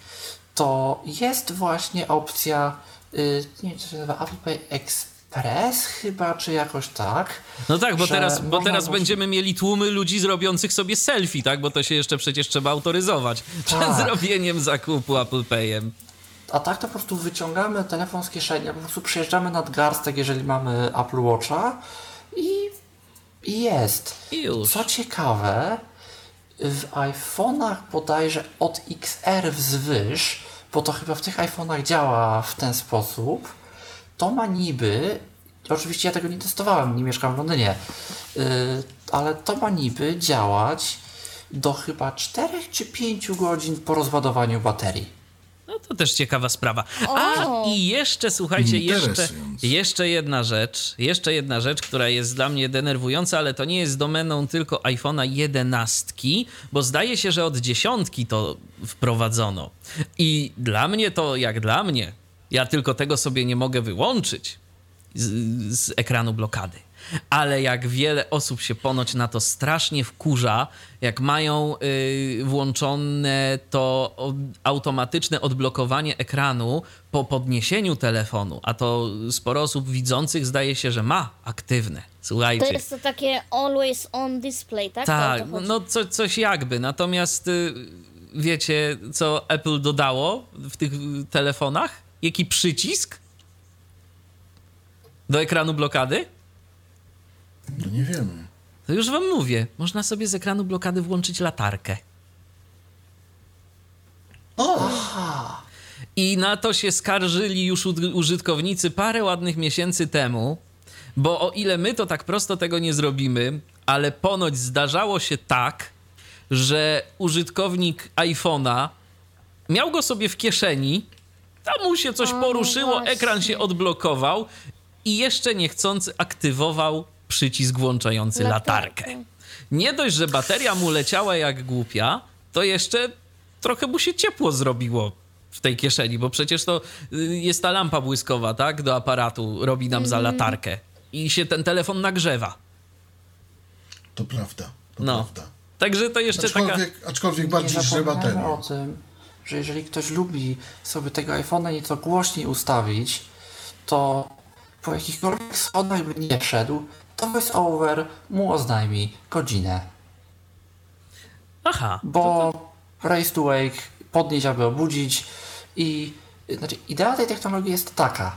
[SPEAKER 5] to jest właśnie opcja, y, nie wiem, co się nazywa, Apple Pay Express chyba, czy jakoś tak.
[SPEAKER 1] No tak, bo teraz, bo teraz
[SPEAKER 5] było-
[SPEAKER 1] będziemy mieli tłumy ludzi zrobiących sobie selfie, tak? Bo to się jeszcze przecież trzeba autoryzować przed
[SPEAKER 5] Tak.
[SPEAKER 1] zrobieniem zakupu Apple Payem.
[SPEAKER 5] A tak to po prostu wyciągamy telefon z kieszeni, po prostu przyjeżdżamy nad garstek, jeżeli mamy Apple Watcha i, i jest.
[SPEAKER 1] I.
[SPEAKER 5] Co ciekawe, w iPhone'ach bodajże od XR wzwyż, bo to chyba w tych iPhone'ach działa w ten sposób, to ma niby, oczywiście ja tego nie testowałem, nie mieszkam w Londynie, yy, ale to ma niby działać do chyba 4 czy 5 godzin po rozładowaniu baterii.
[SPEAKER 1] No to też ciekawa sprawa. A
[SPEAKER 3] O.
[SPEAKER 1] i jeszcze, słuchajcie, jeszcze, jeszcze jedna rzecz, jeszcze jedna rzecz, która jest dla mnie denerwująca, ale to nie jest domeną tylko iPhone'a 11, bo zdaje się, że od dziesiątki to wprowadzono. I dla mnie to, jak dla mnie, ja tylko tego sobie nie mogę wyłączyć z, z ekranu blokady. Ale jak wiele osób się ponoć na to strasznie wkurza, jak mają y, włączone to od, automatyczne odblokowanie ekranu po podniesieniu telefonu, a to sporo osób widzących zdaje się, że ma aktywne. Słuchajcie.
[SPEAKER 3] To jest to takie always on display, tak?
[SPEAKER 1] Tak, no co, coś jakby. Natomiast y, wiecie, co Apple dodało w tych telefonach? Jaki przycisk do ekranu blokady?
[SPEAKER 2] No nie wiemy.
[SPEAKER 1] To już wam mówię. Można sobie z ekranu blokady włączyć latarkę. I na to się skarżyli już użytkownicy parę ładnych miesięcy temu, bo o ile my to tak prosto tego nie zrobimy, ale ponoć zdarzało się tak, że użytkownik iPhone'a miał go sobie w kieszeni, tam mu się coś
[SPEAKER 3] O,
[SPEAKER 1] poruszyło,
[SPEAKER 3] właśnie.
[SPEAKER 1] ekran się odblokował i jeszcze niechcący aktywował przycisk włączający latarkę.
[SPEAKER 3] Latarkę.
[SPEAKER 1] nie dość, że bateria mu leciała jak głupia, to jeszcze trochę mu się ciepło zrobiło w tej kieszeni, bo przecież to y, jest ta lampa błyskowa, tak? Do aparatu robi nam za
[SPEAKER 3] Mhm.
[SPEAKER 1] latarkę i się ten telefon nagrzewa.
[SPEAKER 2] To prawda, to
[SPEAKER 1] No.
[SPEAKER 2] prawda.
[SPEAKER 1] Także to jeszcze taka...
[SPEAKER 2] Aczkolwiek, aczkolwiek bardziej
[SPEAKER 5] nie
[SPEAKER 2] że
[SPEAKER 5] że jeżeli ktoś lubi sobie tego iPhone'a nieco głośniej ustawić, to po jakichkolwiek schodach by nie szedł, to VoiceOver mu oznajmi godzinę.
[SPEAKER 1] Aha,
[SPEAKER 5] Bo Race to Wake, podnieść, aby obudzić i znaczy, idea tej technologii jest taka.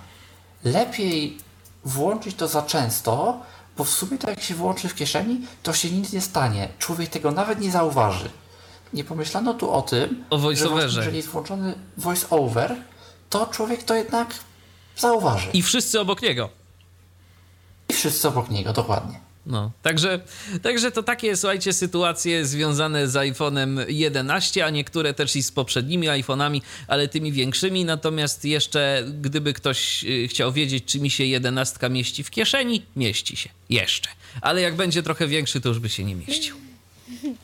[SPEAKER 5] Lepiej włączyć to za często, bo w sumie to jak się włączy w kieszeni, to się nic nie stanie. Człowiek tego nawet nie zauważy. Nie pomyślano tu o tym,
[SPEAKER 1] O
[SPEAKER 5] że
[SPEAKER 1] voiceoverze.
[SPEAKER 5] właśnie, jeżeli jest włączony voice over, to człowiek to jednak zauważy. I,
[SPEAKER 1] i wszyscy obok niego.
[SPEAKER 5] wszyscy obok niego, dokładnie.
[SPEAKER 1] No, także, także to takie, słuchajcie, sytuacje związane z iPhone'em 11, a niektóre też i z poprzednimi iPhone'ami, ale tymi większymi. Natomiast jeszcze, gdyby ktoś y, chciał wiedzieć, czy mi się 11 mieści w kieszeni, mieści się. Jeszcze. Ale jak będzie trochę większy, to już by się nie mieścił.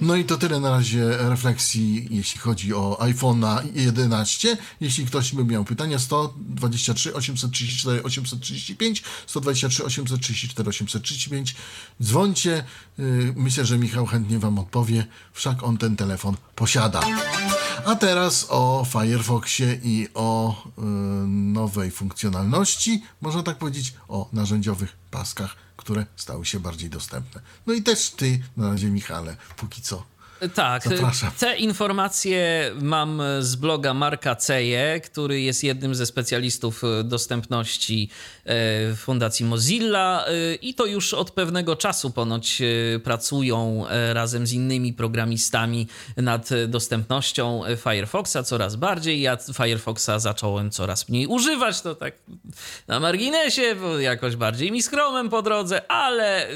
[SPEAKER 2] No i to tyle na razie refleksji, jeśli chodzi o iPhone'a 11. Jeśli ktoś by miał pytania, 123 834 835, 123 834 835. Dzwońcie. Yy, Myślę, że Michał chętnie Wam odpowie, wszak on ten telefon posiada. A teraz o Firefoxie i o yy, nowej funkcjonalności, można tak powiedzieć, o narzędziowych paskach, które stały się bardziej dostępne. No i też Ty, na razie Michale, póki co.
[SPEAKER 1] Tak,
[SPEAKER 2] Zapraszam.
[SPEAKER 1] te informacje mam z bloga Marka Ceje, który jest jednym ze specjalistów e, dostępności e, w Fundacji Mozilla e, i to już od pewnego czasu ponoć pracują razem z innymi programistami nad dostępnością Firefoxa coraz bardziej. Ja Firefoxa zacząłem coraz mniej używać, to tak na marginesie, bo jakoś bardziej mi z Chromem po drodze, ale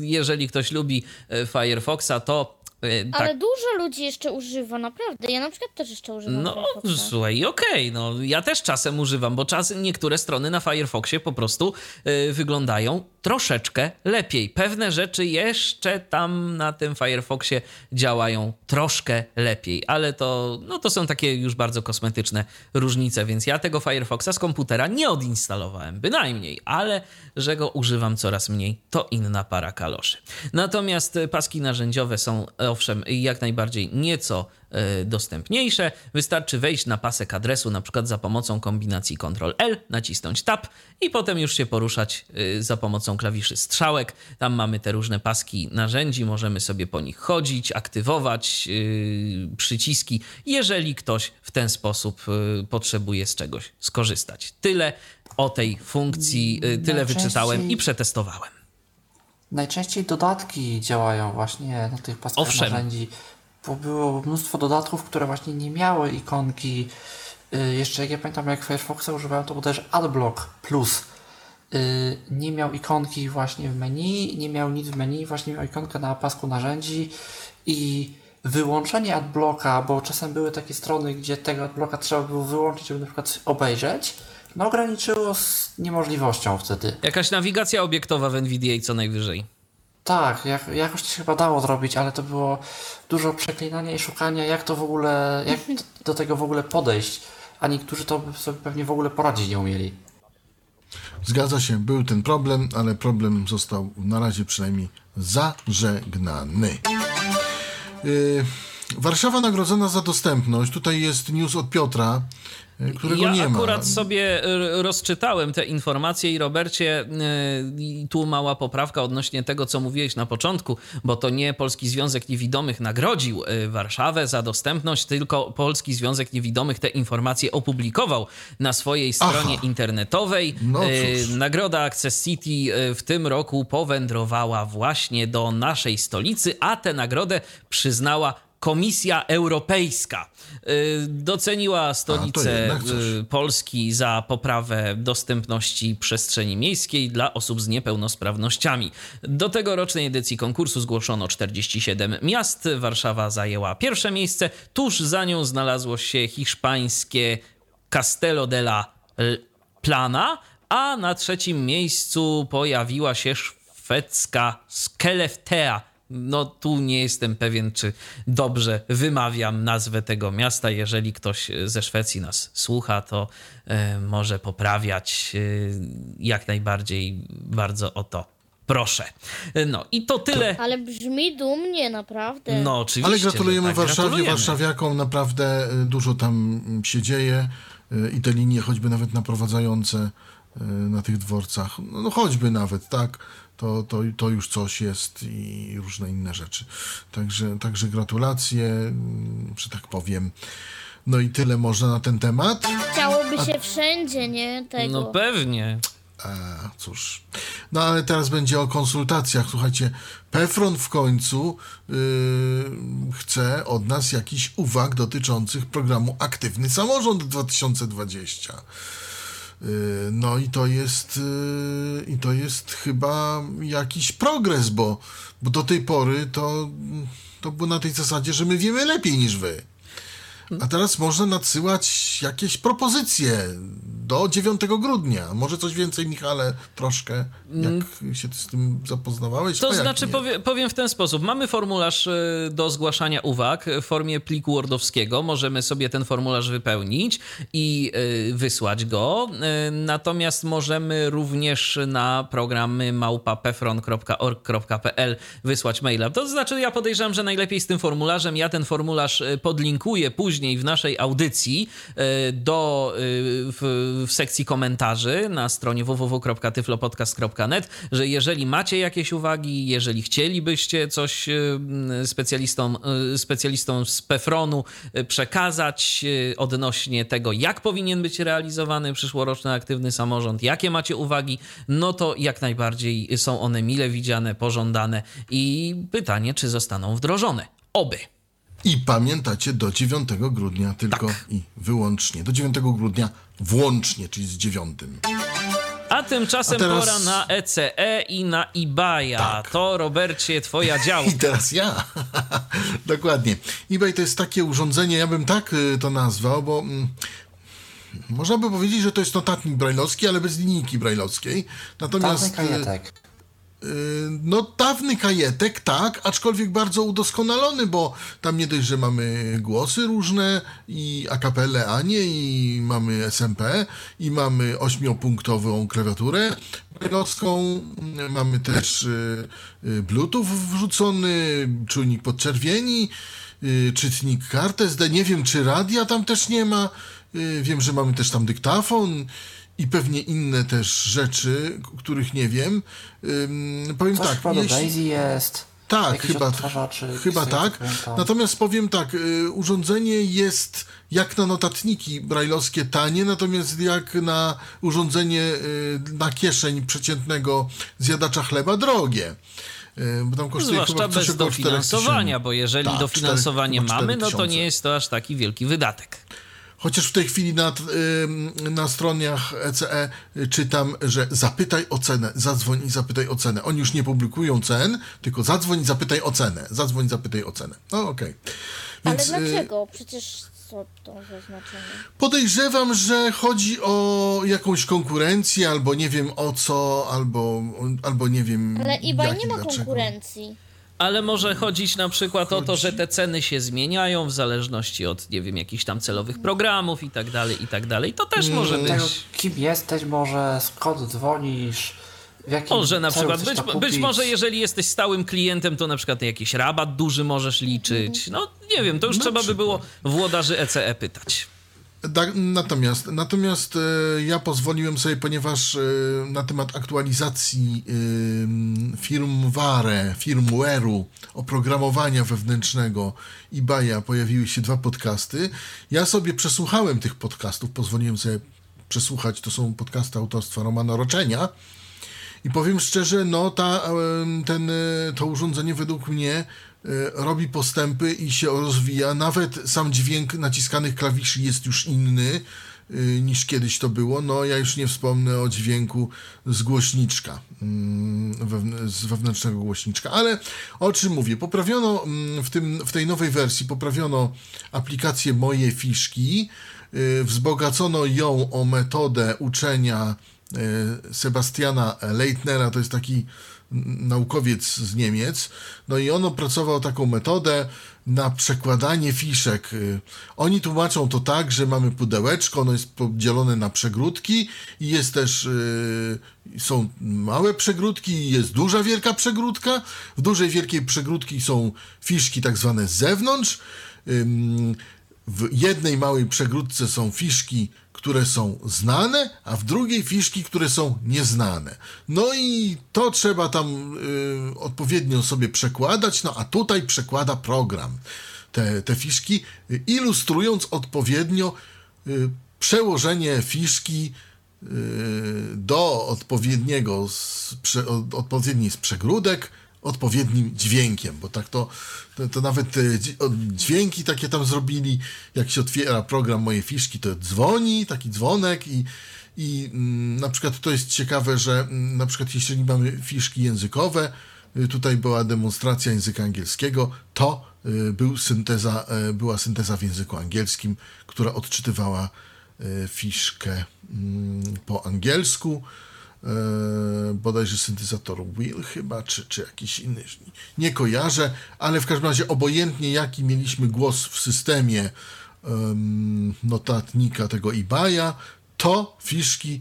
[SPEAKER 1] jeżeli ktoś lubi Firefoxa, to tak
[SPEAKER 3] Ale dużo ludzi jeszcze używa, naprawdę. Ja na przykład też jeszcze używam
[SPEAKER 1] no,
[SPEAKER 3] Firefoxa.
[SPEAKER 1] słuchaj, okej, no ja też czasem używam, bo czasem niektóre strony na Firefoxie po prostu y, wyglądają troszeczkę lepiej. Pewne rzeczy jeszcze tam na tym Firefoxie działają troszkę lepiej, ale to, no, to są takie już bardzo kosmetyczne różnice, więc ja tego Firefoxa z komputera nie odinstalowałem, bynajmniej, ale że go używam coraz mniej, to inna para kaloszy. Natomiast y, paski narzędziowe są owszem jak najbardziej nieco e, dostępniejsze. Wystarczy wejść na pasek adresu, na przykład za pomocą kombinacji Ctrl-L, nacisnąć Tab i potem już się poruszać e, za pomocą klawiszy strzałek. Tam mamy te różne paski narzędzi, możemy sobie po nich chodzić, aktywować e, przyciski, jeżeli ktoś w ten sposób potrzebuje z czegoś skorzystać. Tyle o tej funkcji, tyle wyczytałem i przetestowałem.
[SPEAKER 5] Najczęściej dodatki działają właśnie na tych paskach
[SPEAKER 1] Owszem.
[SPEAKER 5] narzędzi, bo było mnóstwo dodatków, które właśnie nie miały ikonki. Y, jeszcze jak ja pamiętam, jak Firefoxa używałem, to był też AdBlock Plus. Y, nie miał ikonki właśnie w menu, nie miał nic w menu, właśnie miał ikonkę na pasku narzędzi i wyłączenie adblocka, bo czasem były takie strony, gdzie tego adblocka trzeba było wyłączyć, żeby na przykład obejrzeć, no ograniczyło z niemożliwością wtedy.
[SPEAKER 1] Jakaś nawigacja obiektowa w NVDA co najwyżej.
[SPEAKER 5] Tak, jak, jakoś to się chyba dało zrobić, ale to było dużo przeklinania i szukania, jak to w ogóle, jak do, do tego w ogóle podejść. A niektórzy to by sobie pewnie w ogóle poradzić nie umieli.
[SPEAKER 2] Zgadza się, był ten problem, ale problem został na razie przynajmniej zażegnany. Yy, Warszawa nagrodzona za dostępność. Tutaj jest news od Piotra, yy, którego
[SPEAKER 1] ja
[SPEAKER 2] nie ma.
[SPEAKER 1] akurat sobie r- rozczytałem te informacje i Robercie, yy, i tu mała poprawka odnośnie tego, co mówiłeś na początku, bo to nie Polski Związek Niewidomych nagrodził Warszawę za dostępność, tylko Polski Związek Niewidomych te informacje opublikował na swojej stronie
[SPEAKER 2] Aha.
[SPEAKER 1] internetowej.
[SPEAKER 2] No
[SPEAKER 1] Yy. Nagroda Access City w tym roku powędrowała właśnie do naszej stolicy, a tę nagrodę przyznała Komisja Europejska. Yy, Doceniła stolicę yy, Polski za poprawę dostępności przestrzeni miejskiej dla osób z niepełnosprawnościami. Do tegorocznej edycji konkursu zgłoszono 47 miast. Warszawa zajęła pierwsze miejsce. Tuż za nią znalazło się hiszpańskie Castello de la Plana, a na trzecim miejscu pojawiła się szwedzka Skellefteå no tu nie jestem pewien, czy dobrze wymawiam nazwę tego miasta. Jeżeli ktoś ze Szwecji nas słucha, to e, może poprawiać e, jak najbardziej. Bardzo o to proszę. No i to tyle.
[SPEAKER 3] Ale brzmi dumnie, naprawdę.
[SPEAKER 1] No oczywiście.
[SPEAKER 2] Ale gratulujemy
[SPEAKER 1] tak,
[SPEAKER 2] Warszawie,
[SPEAKER 1] gratulujemy.
[SPEAKER 2] warszawiakom, naprawdę dużo tam się dzieje i te linie choćby nawet naprowadzające na tych dworcach, no no choćby nawet, tak, to, to, to już coś jest i różne inne rzeczy. Także, także gratulacje, mm, że tak powiem. No i tyle można na ten temat.
[SPEAKER 3] Chciałoby się wszędzie, nie? Tego.
[SPEAKER 1] No pewnie.
[SPEAKER 2] A, cóż. No ale teraz będzie o konsultacjach. Słuchajcie, Pefron w końcu yy, chce od nas jakichś uwag dotyczących programu Aktywny Samorząd 2020. Yy, No i to jest yy, i to jest chyba jakiś progres, bo, bo do tej pory to, to było na tej zasadzie, że my wiemy lepiej niż wy. A teraz można nadsyłać jakieś propozycje do 9 grudnia. Może coś więcej, Michale, troszkę, jak się ty z tym zapoznawałeś?
[SPEAKER 1] To znaczy, powie, powiem w ten sposób. Mamy formularz y, do zgłaszania uwag w formie pliku Wordowskiego. Możemy sobie ten formularz wypełnić i y, wysłać go. Y, Natomiast możemy również na programy małpapefron.org.pl wysłać maila. To znaczy, ja podejrzewam, że najlepiej z tym formularzem. Ja ten formularz podlinkuję później w naszej audycji y, do, y, w, w sekcji komentarzy na stronie www.tyflopodcast.net, że jeżeli macie jakieś uwagi, jeżeli chcielibyście coś y, specjalistom, specjalistom z Pefronu przekazać odnośnie tego, jak powinien być realizowany przyszłoroczny aktywny samorząd, jakie macie uwagi, no to jak najbardziej są one mile widziane, pożądane i pytanie, czy zostaną wdrożone. Oby.
[SPEAKER 2] I pamiętacie, do 9 grudnia tylko
[SPEAKER 1] Tak.
[SPEAKER 2] i wyłącznie. Do 9 grudnia włącznie, czyli z 9.
[SPEAKER 1] A tymczasem
[SPEAKER 2] A teraz-
[SPEAKER 1] pora na ECE i na Ibaja.
[SPEAKER 2] Tak.
[SPEAKER 1] To, Robercie, twoja działka.
[SPEAKER 2] I teraz ja. Dokładnie. eBay to jest takie urządzenie, ja bym tak y, to nazwał, bo mm, można by powiedzieć, że to jest notatnik brajlowski, ale bez linijki brajlowskiej. Natomiast y,
[SPEAKER 5] kajetek.
[SPEAKER 2] y, no dawny kajetek, tak, aczkolwiek bardzo udoskonalony, bo tam nie dość, że mamy głosy różne i akapelę Anię i mamy SMP i mamy ośmiopunktową klawiaturę brajlowską, y, mamy też y, y, bluetooth wrzucony, czujnik podczerwieni, y, czytnik kart SD, nie wiem czy radia tam też nie ma, y, wiem, że mamy też tam dyktafon i pewnie inne też rzeczy, których nie wiem. Ym, powiem
[SPEAKER 5] Coś
[SPEAKER 2] tak, jeśli-
[SPEAKER 5] Daisy jest.
[SPEAKER 2] tak, chyba, chyba tak.
[SPEAKER 5] pamiętam.
[SPEAKER 2] Natomiast powiem tak, y, urządzenie jest jak na notatniki brajlowskie tanie, natomiast jak na urządzenie y, na kieszeń przeciętnego zjadacza chleba drogie. Y, Bo tam kosztuje
[SPEAKER 1] Zwłaszcza
[SPEAKER 2] chyba coś
[SPEAKER 1] bez
[SPEAKER 2] 4
[SPEAKER 1] dofinansowania, bo jeżeli
[SPEAKER 2] Tak,
[SPEAKER 1] dofinansowanie
[SPEAKER 2] cztery- chyba
[SPEAKER 1] mamy, no to
[SPEAKER 2] 4000.
[SPEAKER 1] nie jest to aż taki wielki wydatek.
[SPEAKER 2] Chociaż w tej chwili na, na stronach ECE czytam, że zapytaj o cenę, zadzwoń i zapytaj o cenę. Oni już nie publikują cen, tylko zadzwoń i zapytaj o cenę. Zadzwoń i zapytaj o cenę. No okej.
[SPEAKER 3] Ale
[SPEAKER 2] Więc, y,
[SPEAKER 3] dlaczego? Przecież co to za znaczenie?
[SPEAKER 2] Podejrzewam, że chodzi o jakąś konkurencję, albo nie wiem o co, albo, albo nie wiem.
[SPEAKER 3] Ale
[SPEAKER 2] jak
[SPEAKER 3] nie ma
[SPEAKER 2] dlaczego.
[SPEAKER 3] konkurencji.
[SPEAKER 1] Ale może chodzić na przykład o to, że te ceny się zmieniają w zależności od, nie wiem, jakichś tam celowych programów i tak dalej, i tak dalej. To też może być.
[SPEAKER 5] Tego, kim jesteś, może skąd dzwonisz,
[SPEAKER 1] Może na przykład, być, być może jeżeli jesteś stałym klientem, to na przykład jakiś rabat duży możesz liczyć. No nie wiem, to już
[SPEAKER 2] Na
[SPEAKER 1] trzeba by
[SPEAKER 2] przykład.
[SPEAKER 1] było włodarzy ECE pytać.
[SPEAKER 2] Da, natomiast natomiast e, ja pozwoliłem sobie, ponieważ e, na temat aktualizacji e, firmware, firmware'u, oprogramowania wewnętrznego eBaya pojawiły się dwa podcasty. Ja sobie przesłuchałem tych podcastów, pozwoliłem sobie przesłuchać, to są podcasty autorstwa Romana Roczenia. I powiem szczerze, no ta, em, ten, e, to urządzenie według mnie e, robi postępy i się rozwija. Nawet sam dźwięk naciskanych klawiszy jest już inny e, niż kiedyś to było. No ja już nie wspomnę o dźwięku z głośniczka, mm, z wewnętrznego głośniczka. Ale o czym mówię? Poprawiono mm, w, tym, w tej nowej wersji, poprawiono aplikację Moje Fiszki, y, wzbogacono ją o metodę uczenia Sebastiana Leitnera, to jest taki naukowiec z Niemiec, no i on opracował taką metodę na przekładanie fiszek. Y, Oni tłumaczą to tak, że mamy pudełeczko, ono jest podzielone na przegródki i jest też, y, są małe przegródki i jest duża, wielka przegródka. W dużej, wielkiej przegródki są fiszki tak zwane z zewnątrz. W jednej małej przegródce są fiszki, które są znane, a w drugiej fiszki, które są nieznane. No i to trzeba tam y, odpowiednio sobie przekładać, no a tutaj przekłada program te, te fiszki, y, ilustrując odpowiednio y, przełożenie fiszki y, do odpowiedniego, z, prze, od, odpowiedni z przegródek, odpowiednim dźwiękiem, bo tak to, to, to nawet o, dźwięki takie tam zrobili, jak się otwiera program Moje Fiszki, to dzwoni, taki dzwonek i, i mm, na przykład to jest ciekawe, że mm, na przykład jeżeli mamy fiszki językowe, y, tutaj była demonstracja języka angielskiego, to y, był synteza, była synteza w języku angielskim, która odczytywała fiszkę mm, po angielsku. e, bodajże syntezator Will chyba, czy, czy jakiś inny, nie kojarzę, ale w każdym razie obojętnie jaki mieliśmy głos w systemie em, notatnika tego eBaya, to fiszki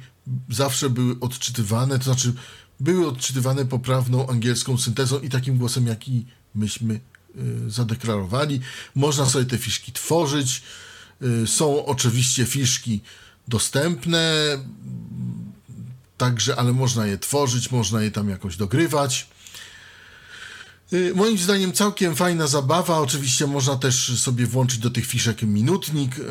[SPEAKER 2] zawsze były odczytywane, to znaczy były odczytywane poprawną angielską syntezą i takim głosem, jaki myśmy y, zadeklarowali. Można sobie te fiszki tworzyć. Y, Są oczywiście fiszki dostępne, Także, ale można je tworzyć, można je tam jakoś dogrywać. Y, Moim zdaniem całkiem fajna zabawa. Oczywiście można też sobie włączyć do tych fiszek minutnik. Y,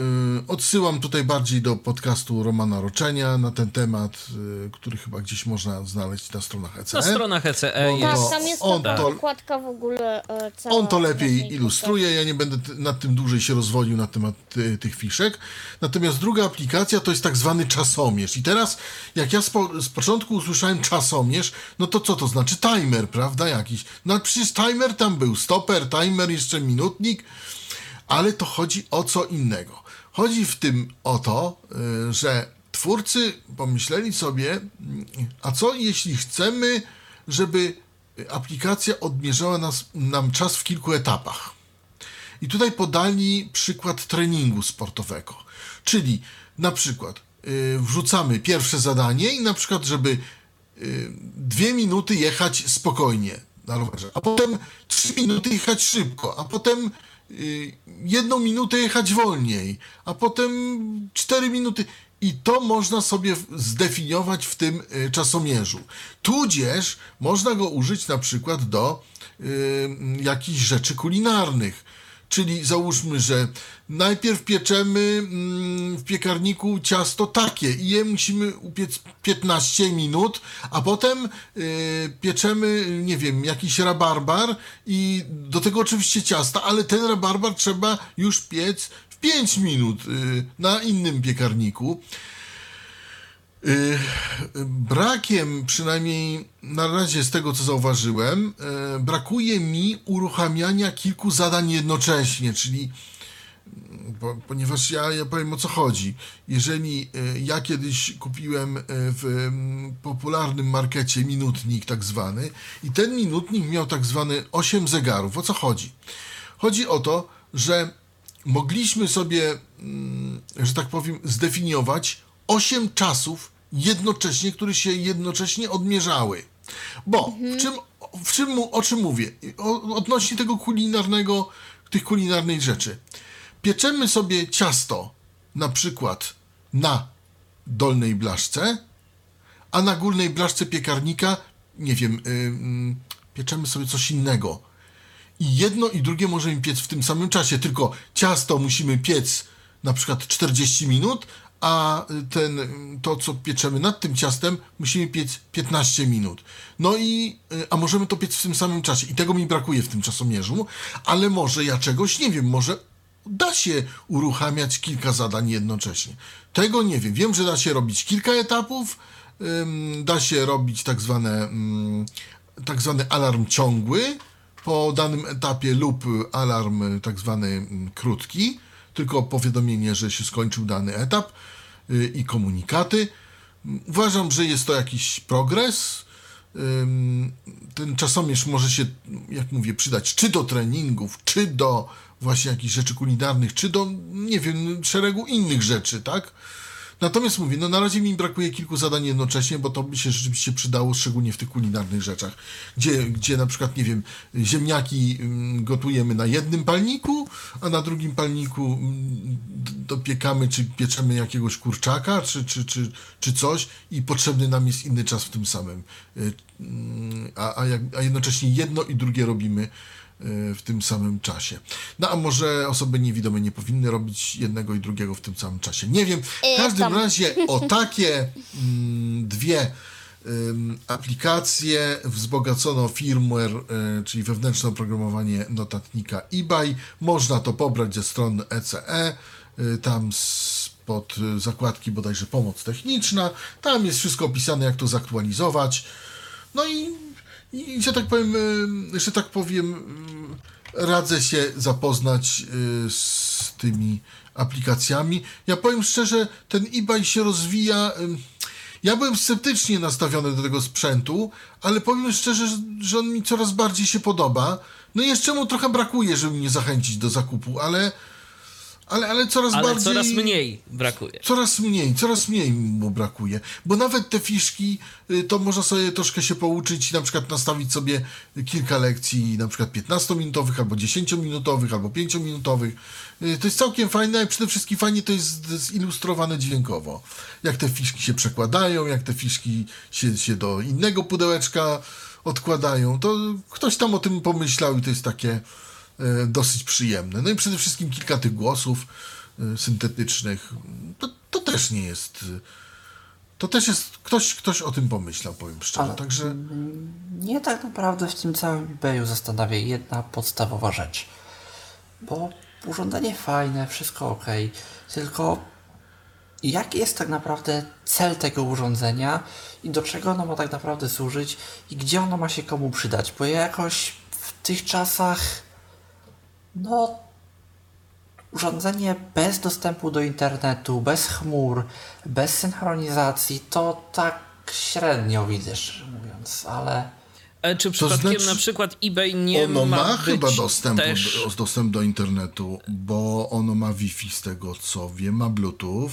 [SPEAKER 2] Odsyłam tutaj bardziej do podcastu Romana Roczenia na ten temat, y, który chyba gdzieś można znaleźć na stronach ECE.
[SPEAKER 1] Na stronach ECE
[SPEAKER 3] Tak,
[SPEAKER 1] jest.
[SPEAKER 3] tam jest
[SPEAKER 2] on
[SPEAKER 3] okładka w ogóle e, cała.
[SPEAKER 2] On to lepiej ilustruje, ja nie będę nad tym dłużej się rozwodził na temat tych fiszek. Natomiast druga aplikacja to jest tak zwany czasomierz. I teraz, jak ja z początku usłyszałem czasomierz, no to co to znaczy? Timer, prawda? Jakiś. No ale przecież timer tam był, stoper, timer, jeszcze minutnik, ale to chodzi o co innego. Chodzi w tym o to, y, że twórcy pomyśleli sobie, a co jeśli chcemy, żeby aplikacja odmierzała nas, nam czas w kilku etapach. I tutaj podali przykład treningu sportowego. Czyli na przykład y, wrzucamy pierwsze zadanie i na przykład, żeby y, dwie minuty jechać spokojnie na rowerze, a potem trzy minuty jechać szybko, a potem y, jedną minutę jechać wolniej, a potem cztery minuty. I to można sobie zdefiniować w tym y, czasomierzu. Tudzież można go użyć na przykład do y, jakichś rzeczy kulinarnych. Czyli załóżmy, że najpierw pieczemy mm, w piekarniku ciasto takie i je musimy upiec 15 minut, a potem y, pieczemy, nie wiem, jakiś rabarbar i do tego oczywiście ciasta, ale ten rabarbar trzeba już piec w 5 minut y, na innym piekarniku. Y, Brakiem, przynajmniej na razie z tego co zauważyłem, y, brakuje mi uruchamiania kilku zadań jednocześnie, czyli bo, ponieważ ja, ja powiem o co chodzi. Jeżeli y, ja kiedyś kupiłem w mm, popularnym markecie minutnik tak zwany i ten minutnik miał tak zwany 8 zegarów. O co chodzi? Chodzi o to, że mogliśmy sobie, mm, że tak powiem, zdefiniować 8 czasów jednocześnie, które się jednocześnie odmierzały. Bo w czym, w czym, o czym mówię? O, odnośnie tego kulinarnego, tych kulinarnych rzeczy. Pieczemy sobie ciasto na przykład na dolnej blaszce, a na górnej blaszce piekarnika, nie wiem, y, mm, pieczemy sobie coś innego. I jedno i drugie możemy piec w tym samym czasie, tylko ciasto musimy piec na przykład 40 minut, a ten, to, co pieczemy nad tym ciastem, musimy piec 15 minut. No i, y, a możemy to piec w tym samym czasie. I tego mi brakuje w tym czasomierzu, ale może ja czegoś nie wiem, może da się uruchamiać kilka zadań jednocześnie. Tego nie wiem. Wiem, że da się robić kilka etapów, da się robić tak zwane, ym, tak zwany alarm ciągły po danym etapie lub alarm y, tak zwany ym, krótki, tylko powiadomienie, że się skończył dany etap y, i komunikaty. Uważam, że jest to jakiś progres. ten czasomierz może się, jak mówię, przydać czy do treningów, czy do właśnie jakichś rzeczy kulinarnych, czy do, nie wiem, szeregu innych rzeczy, tak? Natomiast mówię, no na razie mi brakuje kilku zadań jednocześnie, bo to by się rzeczywiście przydało, szczególnie w tych kulinarnych rzeczach, gdzie, gdzie na przykład, nie wiem, ziemniaki mm, gotujemy na jednym palniku, a na drugim palniku mm, dopiekamy czy pieczemy jakiegoś kurczaka, czy, czy, czy, czy coś i potrzebny nam jest inny czas w tym samym. Y, mm, A, a, jak, a jednocześnie jedno i drugie robimy w tym samym czasie. No a może osoby niewidome nie powinny robić jednego i drugiego w tym samym czasie. Nie wiem. W
[SPEAKER 3] E,
[SPEAKER 2] każdym razie o takie mm, dwie aplikacje wzbogacono firmware, y, czyli wewnętrzne oprogramowanie notatnika eBay. Można to pobrać ze strony ECE, y, tam spod y, zakładki bodajże pomoc techniczna. Tam jest wszystko opisane, jak to zaktualizować. No i, i że tak powiem, że tak powiem, radzę się zapoznać y, z tymi aplikacjami. Ja powiem szczerze, ten eBay się rozwija. Ja byłem sceptycznie nastawiony do tego sprzętu, ale powiem szczerze, że on mi coraz bardziej się podoba. No i jeszcze mu trochę brakuje, żeby mnie zachęcić do zakupu, ale, ale, ale coraz
[SPEAKER 1] Ale
[SPEAKER 2] bardziej
[SPEAKER 1] coraz mniej brakuje.
[SPEAKER 2] coraz mniej, coraz mniej mu brakuje. Bo nawet te fiszki, y, to można sobie troszkę się pouczyć i na przykład nastawić sobie kilka lekcji, na przykład 15-minutowych, albo 10-minutowych, albo 5-minutowych. Y, To jest całkiem fajne, a przede wszystkim fajnie to jest zilustrowane dźwiękowo. Jak te fiszki się przekładają, jak te fiszki się, się do innego pudełeczka odkładają. To ktoś tam o tym pomyślał i to jest takie dosyć przyjemne. No i przede wszystkim kilka tych głosów e, syntetycznych. To, to też nie jest. e, To też jest. Ktoś, ktoś o tym pomyślał, powiem szczerze.
[SPEAKER 5] Ale-
[SPEAKER 2] Także.
[SPEAKER 5] Mnie tak naprawdę w tym całym eBayu zastanawia jedna podstawowa rzecz. Bo urządzenie fajne, wszystko ok, tylko jaki jest tak naprawdę cel tego urządzenia i do czego ono ma tak naprawdę służyć i gdzie ono ma się komu przydać? Bo ja jakoś w tych czasach, no, urządzenie bez dostępu do internetu, bez chmur, bez synchronizacji, to tak średnio widzę, szczerze mówiąc, ale.
[SPEAKER 1] E, czy przypadkiem
[SPEAKER 2] znaczy,
[SPEAKER 1] na przykład eBay nie
[SPEAKER 2] ono ma,
[SPEAKER 1] ma,
[SPEAKER 2] chyba dostęp,
[SPEAKER 1] też...
[SPEAKER 2] do, dostęp do internetu, bo ono ma Wi-Fi z tego co wiem, ma Bluetooth.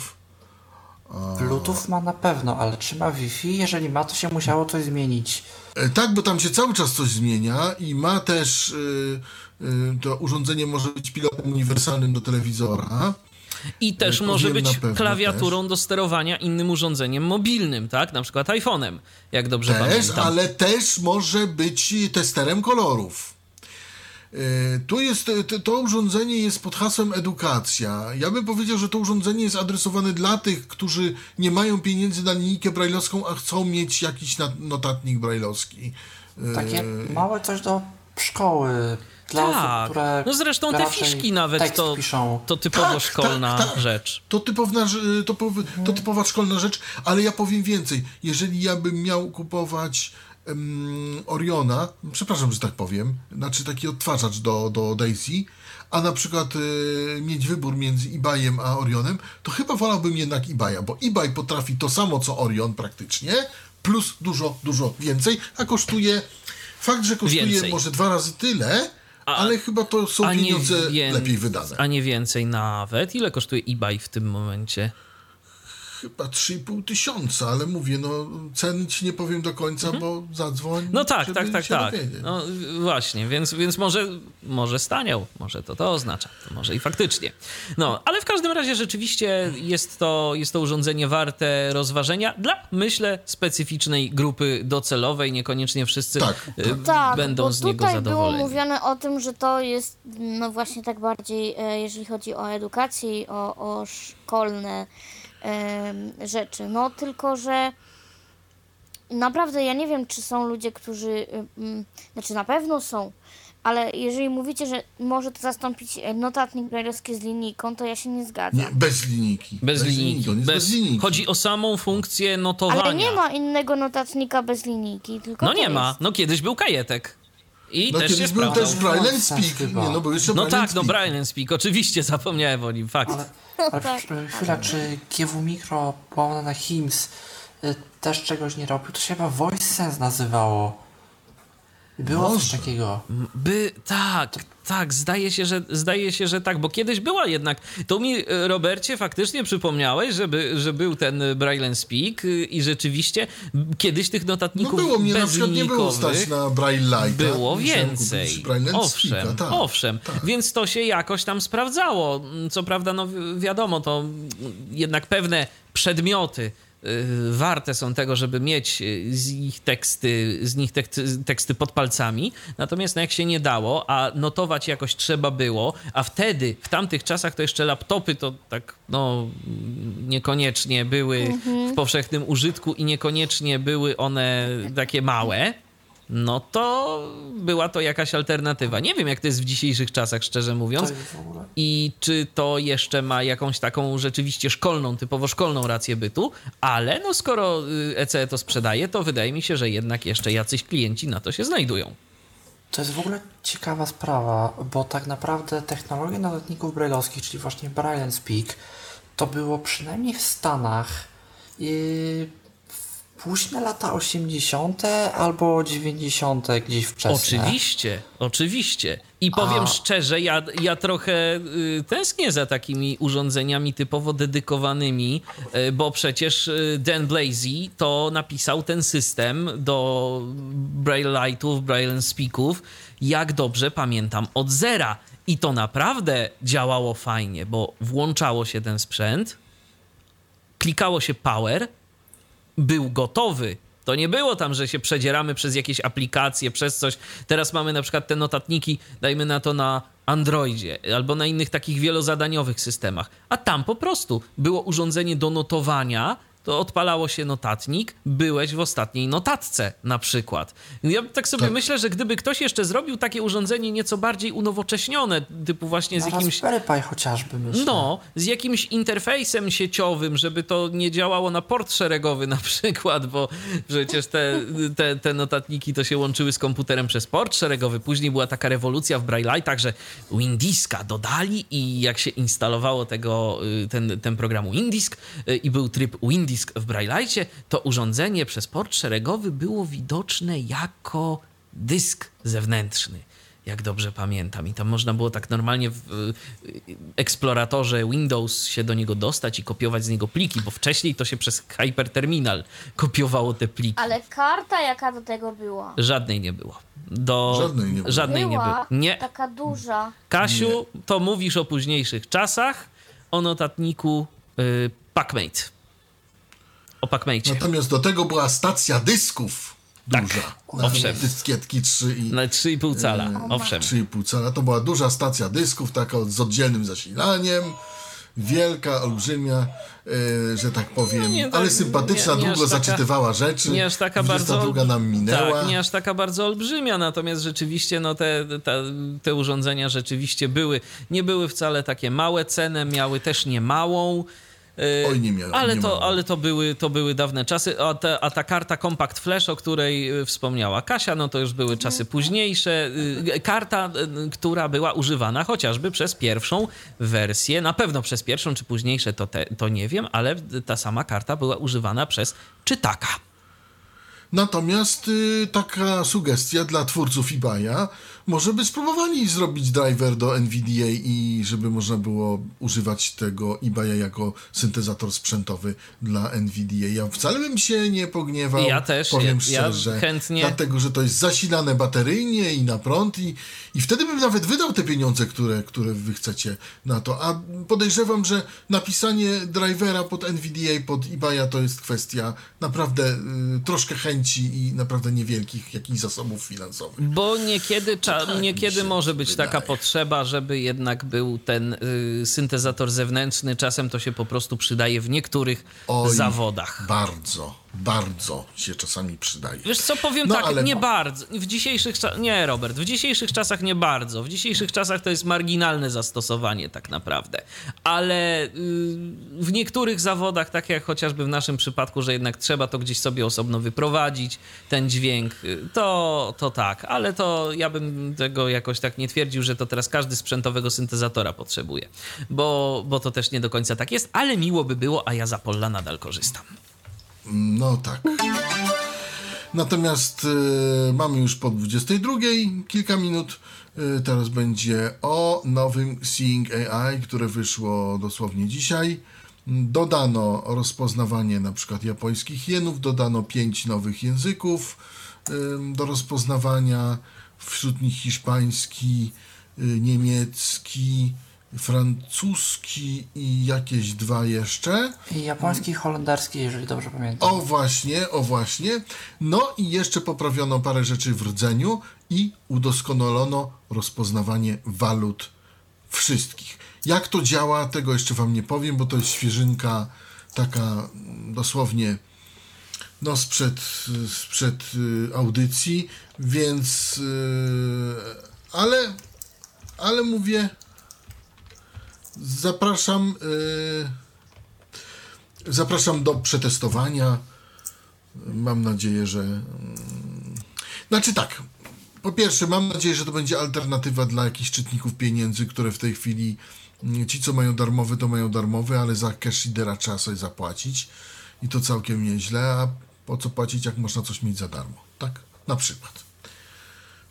[SPEAKER 5] Bluetooth ma na pewno, ale czy ma Wi-Fi? Jeżeli ma, to się musiało coś zmienić.
[SPEAKER 2] E, Tak, bo tam się cały czas coś zmienia i ma też. y, y, to urządzenie może być pilotem uniwersalnym do telewizora.
[SPEAKER 1] I też
[SPEAKER 2] To
[SPEAKER 1] może być klawiaturą do sterowania innym urządzeniem mobilnym, tak? Na przykład iPhone'em, jak dobrze
[SPEAKER 2] Też,
[SPEAKER 1] pamiętam.
[SPEAKER 2] ale też może być testerem kolorów. E, Tu jest, to, urządzenie jest pod hasłem edukacja. Ja bym powiedział, że to urządzenie jest adresowane dla tych, którzy nie mają pieniędzy na linijkę brajlowską, a chcą mieć jakiś notatnik brajlowski.
[SPEAKER 5] Takie małe coś do szkoły. Dla osób,
[SPEAKER 1] Tak,
[SPEAKER 5] które
[SPEAKER 1] no zresztą te fiszki nawet to,
[SPEAKER 5] piszą.
[SPEAKER 1] to typowo
[SPEAKER 2] Tak,
[SPEAKER 1] szkolna
[SPEAKER 2] tak, tak.
[SPEAKER 1] rzecz.
[SPEAKER 2] To, typowna, to, to typowa szkolna rzecz, ale ja powiem więcej. Jeżeli ja bym miał kupować em, Oriona, przepraszam, że tak powiem, znaczy taki odtwarzacz do, do Daisy, a na przykład e, mieć wybór między eBayem a Orionem, to chyba wolałbym jednak eBaya, bo eBay potrafi to samo co Orion praktycznie, plus dużo, dużo więcej, a kosztuje, fakt, że kosztuje
[SPEAKER 1] Więcej.
[SPEAKER 2] może dwa razy tyle,
[SPEAKER 1] A-
[SPEAKER 2] ale chyba to są pieniądze
[SPEAKER 1] wię-
[SPEAKER 2] lepiej wydane.
[SPEAKER 1] a nie więcej nawet. Ile kosztuje eBay w tym momencie?
[SPEAKER 2] Chyba 3,5 tysiąca, ale mówię, no ceny ci nie powiem do końca, bo zadzwoń.
[SPEAKER 1] Mhm. No tak, tak, tak, tak. No właśnie, więc, więc może, może staniał, może to to oznacza, to może i faktycznie. No, ale w każdym razie rzeczywiście jest to, jest to urządzenie warte rozważenia dla, myślę, specyficznej grupy docelowej. Niekoniecznie wszyscy
[SPEAKER 2] Tak,
[SPEAKER 1] y,
[SPEAKER 3] Tak,
[SPEAKER 1] będą
[SPEAKER 3] bo
[SPEAKER 1] z niego
[SPEAKER 3] tutaj było
[SPEAKER 1] zadowoleni.
[SPEAKER 3] mówione o tym, że to jest no właśnie tak bardziej, e, jeżeli chodzi o edukację o, o szkolne rzeczy. No tylko, że naprawdę ja nie wiem, czy są ludzie, którzy, mm, znaczy na pewno są, ale jeżeli mówicie, że może to zastąpić e, notatnik brajlowski z linijką, to ja się nie zgadzam.
[SPEAKER 2] Nie, bez linijki.
[SPEAKER 1] Bez linijki.
[SPEAKER 2] on jest bez,
[SPEAKER 1] Bez,
[SPEAKER 2] linijki.
[SPEAKER 1] chodzi o samą funkcję notowania.
[SPEAKER 3] Ale nie ma innego notatnika bez linijki, tylko
[SPEAKER 1] No nie ma.
[SPEAKER 3] jest.
[SPEAKER 1] No kiedyś był kajetek. I
[SPEAKER 2] No
[SPEAKER 1] też
[SPEAKER 2] kiedyś był
[SPEAKER 1] sprawdzał.
[SPEAKER 2] też
[SPEAKER 5] Włosach
[SPEAKER 2] Speak.
[SPEAKER 5] chyba.
[SPEAKER 2] Nie, no był jeszcze
[SPEAKER 1] No
[SPEAKER 2] Braille and
[SPEAKER 1] tak, no
[SPEAKER 2] Speak.
[SPEAKER 1] Braille and Speak, oczywiście zapomniałem o nim, fakt.
[SPEAKER 5] Ale, ale
[SPEAKER 3] tak.
[SPEAKER 5] chwila, czy GW Micro połamane na HIMS y, też czegoś nie robił, to się chyba Voice Sense nazywało. Było coś
[SPEAKER 2] Może.
[SPEAKER 5] takiego.
[SPEAKER 1] By, tak, tak, zdaje się, że, zdaje się, że tak, bo kiedyś była jednak, to mi, e, Robercie, faktycznie przypomniałeś, że, by, że był ten e, Braille Speak y, i rzeczywiście kiedyś tych
[SPEAKER 2] No
[SPEAKER 1] notatników
[SPEAKER 2] było, mnie na przykład nie było stać na Braille Lighta.
[SPEAKER 1] było więcej. Owszem,
[SPEAKER 2] Speaka, tak.
[SPEAKER 1] owszem.
[SPEAKER 2] tak.
[SPEAKER 1] Więc to się jakoś tam sprawdzało. Co prawda, no wi- wiadomo, to jednak pewne przedmioty warte są tego, żeby mieć y, z ich teksty, z nich teksty, teksty pod palcami. Natomiast no, jak się nie dało, a notować jakoś trzeba było, a wtedy, w tamtych czasach to jeszcze laptopy to tak, no, niekoniecznie były w powszechnym użytku i niekoniecznie były one takie małe no to była to jakaś alternatywa. Nie wiem, jak to jest w dzisiejszych czasach, szczerze mówiąc. I czy to jeszcze ma jakąś taką rzeczywiście szkolną, typowo szkolną rację bytu, ale no skoro y, ECE to sprzedaje, to wydaje mi się, że jednak jeszcze jacyś klienci na to się znajdują.
[SPEAKER 5] To jest w ogóle ciekawa sprawa, bo tak naprawdę technologia notatników brailleowskich, czyli właśnie Braille Speak, to było przynajmniej w Stanach yy, późne lata 80. albo 90. gdzieś wczesne.
[SPEAKER 1] Oczywiście, oczywiście. I powiem
[SPEAKER 5] A-
[SPEAKER 1] szczerze, ja, ja trochę y, tęsknię za takimi urządzeniami typowo dedykowanymi, y, bo przecież y, Dan Blazy to napisał ten system do Braille Lightów, Braille Speaków, jak dobrze pamiętam, od zera. I to naprawdę działało fajnie, bo włączało się ten sprzęt, klikało się power, był gotowy. To nie było tam, że się przedzieramy przez jakieś aplikacje, przez coś. Teraz mamy na przykład te notatniki, dajmy na to na Androidzie albo na innych takich wielozadaniowych systemach. A tam po prostu było urządzenie do notowania, to odpalało się notatnik, byłeś w ostatniej notatce na przykład. Ja tak sobie
[SPEAKER 2] Tak.
[SPEAKER 1] myślę, że gdyby ktoś jeszcze zrobił takie urządzenie nieco bardziej unowocześnione, typu właśnie z jakimś
[SPEAKER 5] Raspberry chociażby, myślę.
[SPEAKER 1] no, z jakimś interfejsem sieciowym, żeby to nie działało na port szeregowy na przykład, bo przecież te, te, te notatniki to się łączyły z komputerem przez port szeregowy. Później była taka rewolucja w Braille'ach, że Windiska dodali i jak się instalowało tego, y, ten, ten program Windisk y, i był tryb Windisk w Braille'cie, to urządzenie przez port szeregowy było widoczne jako dysk zewnętrzny jak dobrze pamiętam. I tam można było tak normalnie w y, eksploratorze Windows się do niego dostać i kopiować z niego pliki, bo wcześniej to się przez Hyperterminal kopiowało te pliki.
[SPEAKER 3] Ale karta jaka do tego była?
[SPEAKER 1] Żadnej nie było. Do...
[SPEAKER 2] Żadnej nie było.
[SPEAKER 1] Żadnej nie było.
[SPEAKER 3] była
[SPEAKER 1] Nie.
[SPEAKER 3] taka duża.
[SPEAKER 1] Kasiu, to mówisz o późniejszych czasach, o notatniku y, PacMate. O.
[SPEAKER 2] Natomiast do tego była stacja dysków
[SPEAKER 1] Tak,
[SPEAKER 2] duża.
[SPEAKER 1] owszem.
[SPEAKER 2] Dyskietki 3 i
[SPEAKER 1] Na 3,5 cala, owszem.
[SPEAKER 2] 3,5 cala. To była duża stacja dysków, taka z oddzielnym zasilaniem. Wielka, olbrzymia, e, że tak powiem,
[SPEAKER 1] nie tak-
[SPEAKER 2] ale sympatyczna,
[SPEAKER 1] nie- nie
[SPEAKER 2] długo
[SPEAKER 1] taka-
[SPEAKER 2] zaczytywała rzeczy.
[SPEAKER 1] Nie aż taka
[SPEAKER 2] 22
[SPEAKER 1] bardzo.
[SPEAKER 2] nam minęła.
[SPEAKER 1] Tak, nie aż taka bardzo olbrzymia, natomiast rzeczywiście no te, te, te urządzenia rzeczywiście były. Nie były wcale takie małe, cenę miały też nie małą. Yy,
[SPEAKER 2] Oj, nie miałem,
[SPEAKER 1] ale
[SPEAKER 2] nie
[SPEAKER 1] to, ale to były, to były dawne czasy, a, te, a ta karta Compact Flash, o której y, wspomniała Kasia, no to już były czasy późniejsze. Y, Karta, która była używana chociażby przez pierwszą wersję, na pewno przez pierwszą czy późniejsze, to, te, to nie wiem, ale ta sama karta była używana przez czytaka.
[SPEAKER 2] Natomiast y, taka sugestia dla twórców eBaya, może by spróbowali zrobić driver do NVDA i żeby można było używać tego eBaya jako syntezator sprzętowy dla NVDA. Ja wcale bym się nie pogniewał,
[SPEAKER 1] Ja też,
[SPEAKER 2] powiem
[SPEAKER 1] ja- ja
[SPEAKER 2] szczerze,
[SPEAKER 1] chętnie-
[SPEAKER 2] dlatego, że to jest zasilane bateryjnie i na prąd i, i wtedy bym nawet wydał te pieniądze, które, które wy chcecie na to. A podejrzewam, że napisanie drivera pod NVDA, pod eBaya to jest kwestia naprawdę y, troszkę chęci i naprawdę niewielkich jakichś zasobów finansowych.
[SPEAKER 1] Bo niekiedy, cza, niekiedy może być
[SPEAKER 2] wydaje.
[SPEAKER 1] taka potrzeba, żeby jednak był ten y, syntezator zewnętrzny. Czasem to się po prostu przydaje w niektórych
[SPEAKER 2] Oj,
[SPEAKER 1] zawodach.
[SPEAKER 2] Bardzo, bardzo się czasami przydaje.
[SPEAKER 1] Wiesz co, powiem
[SPEAKER 2] No,
[SPEAKER 1] tak,
[SPEAKER 2] ale-
[SPEAKER 1] nie bardzo. W dzisiejszych czasach, nie Robert, w dzisiejszych czasach nie bardzo. W dzisiejszych czasach to jest marginalne zastosowanie tak naprawdę. Ale y, w niektórych zawodach, tak jak chociażby w naszym przypadku, że jednak trzeba to gdzieś sobie osobno wyprowadzić, ten dźwięk, y, to, to tak. Ale to ja bym tego jakoś tak nie twierdził, że to teraz każdy sprzętowego syntezatora potrzebuje. Bo, bo to też nie do końca tak jest, ale miło by było, a ja za Polla nadal korzystam.
[SPEAKER 2] No tak. Natomiast y, mamy już po 22 kilka minut. Y, teraz będzie o nowym Seeing AI, które wyszło dosłownie dzisiaj. Dodano rozpoznawanie na przykład japońskich jenów, dodano pięć nowych języków y, do rozpoznawania, wśród nich hiszpański, y, niemiecki, francuski i jakieś dwa jeszcze.
[SPEAKER 5] I japoński i holenderski, jeżeli dobrze pamiętam.
[SPEAKER 2] O właśnie, o właśnie. No i jeszcze poprawiono parę rzeczy w rdzeniu i udoskonalono rozpoznawanie walut wszystkich. Jak to działa, tego jeszcze wam nie powiem, bo to jest świeżynka taka dosłownie no sprzed, sprzed y, audycji, więc y, ale ale mówię zapraszam y, zapraszam do przetestowania. Mam nadzieję, że mm, znaczy tak, po pierwsze, mam nadzieję, że to będzie alternatywa dla jakichś czytników pieniędzy, które w tej chwili mm, ci, co mają darmowy, to mają darmowy, ale za cash leadera trzeba sobie zapłacić i to całkiem nieźle, a po co płacić, jak można coś mieć za darmo, tak? Na przykład.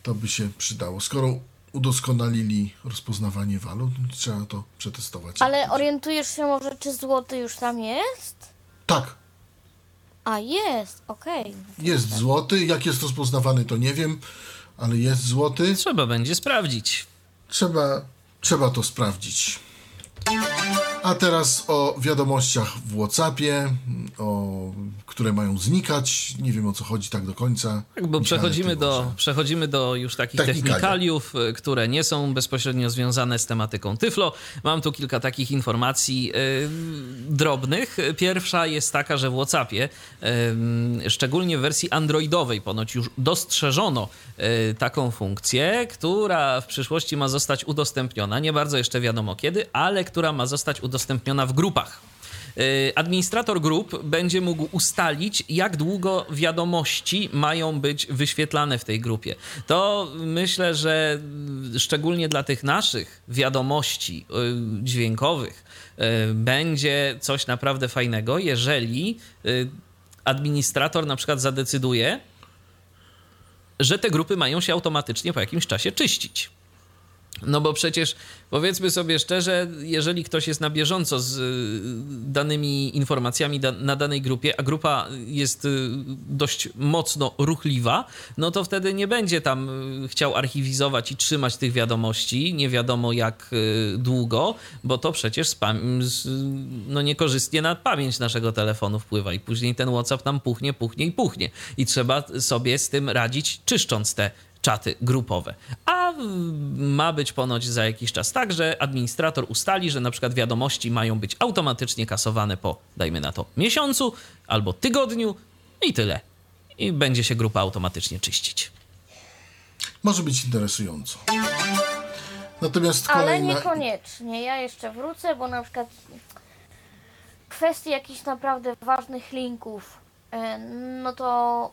[SPEAKER 2] To by się przydało. Skoro udoskonalili rozpoznawanie walut, trzeba to przetestować.
[SPEAKER 3] Ale orientujesz się może, czy złoty już tam jest?
[SPEAKER 2] Tak,
[SPEAKER 3] A jest, okej.
[SPEAKER 2] jest złoty. Jak jest rozpoznawany, to nie wiem, ale jest złoty.
[SPEAKER 1] Trzeba będzie sprawdzić.
[SPEAKER 2] Trzeba, trzeba to sprawdzić. A teraz o wiadomościach w WhatsAppie, o, które mają znikać. Nie wiem o co chodzi tak do końca.
[SPEAKER 1] Tak, bo przechodzimy do, przechodzimy do już takich
[SPEAKER 2] Technikalia.
[SPEAKER 1] technikaliów, y, które nie są bezpośrednio związane z tematyką Tyflo. Mam tu kilka takich informacji y, drobnych. Pierwsza jest taka, że w WhatsAppie, y, szczególnie w wersji androidowej, ponoć już dostrzeżono y, taką funkcję, która w przyszłości ma zostać udostępniona. Nie bardzo jeszcze wiadomo kiedy, ale która ma zostać udostępniona w grupach. Y, Administrator grup będzie mógł ustalić, jak długo wiadomości mają być wyświetlane w tej grupie. To myślę, że szczególnie dla tych naszych wiadomości y, dźwiękowych y, będzie coś naprawdę fajnego, jeżeli administrator na przykład zadecyduje, że te grupy mają się automatycznie po jakimś czasie czyścić. No bo przecież powiedzmy sobie szczerze, jeżeli ktoś jest na bieżąco z y, danymi informacjami da, na danej grupie, a grupa jest y, dość mocno ruchliwa, no to wtedy nie będzie tam y, chciał archiwizować i trzymać tych wiadomości, nie wiadomo jak długo, bo to przecież no niekorzystnie na pamięć naszego telefonu wpływa i później ten WhatsApp nam puchnie, puchnie i puchnie. I trzeba sobie z tym radzić, czyszcząc te czaty grupowe. A mm, ma być ponoć za jakiś czas tak, że administrator ustali, że na przykład wiadomości mają być automatycznie kasowane po, dajmy na to, miesiącu albo tygodniu i tyle. I będzie się grupa automatycznie czyścić.
[SPEAKER 2] Może być interesująco. Natomiast
[SPEAKER 3] Ale
[SPEAKER 2] kolejna...
[SPEAKER 3] niekoniecznie. Ja jeszcze wrócę, bo na przykład kwestii jakichś naprawdę ważnych linków, e, no to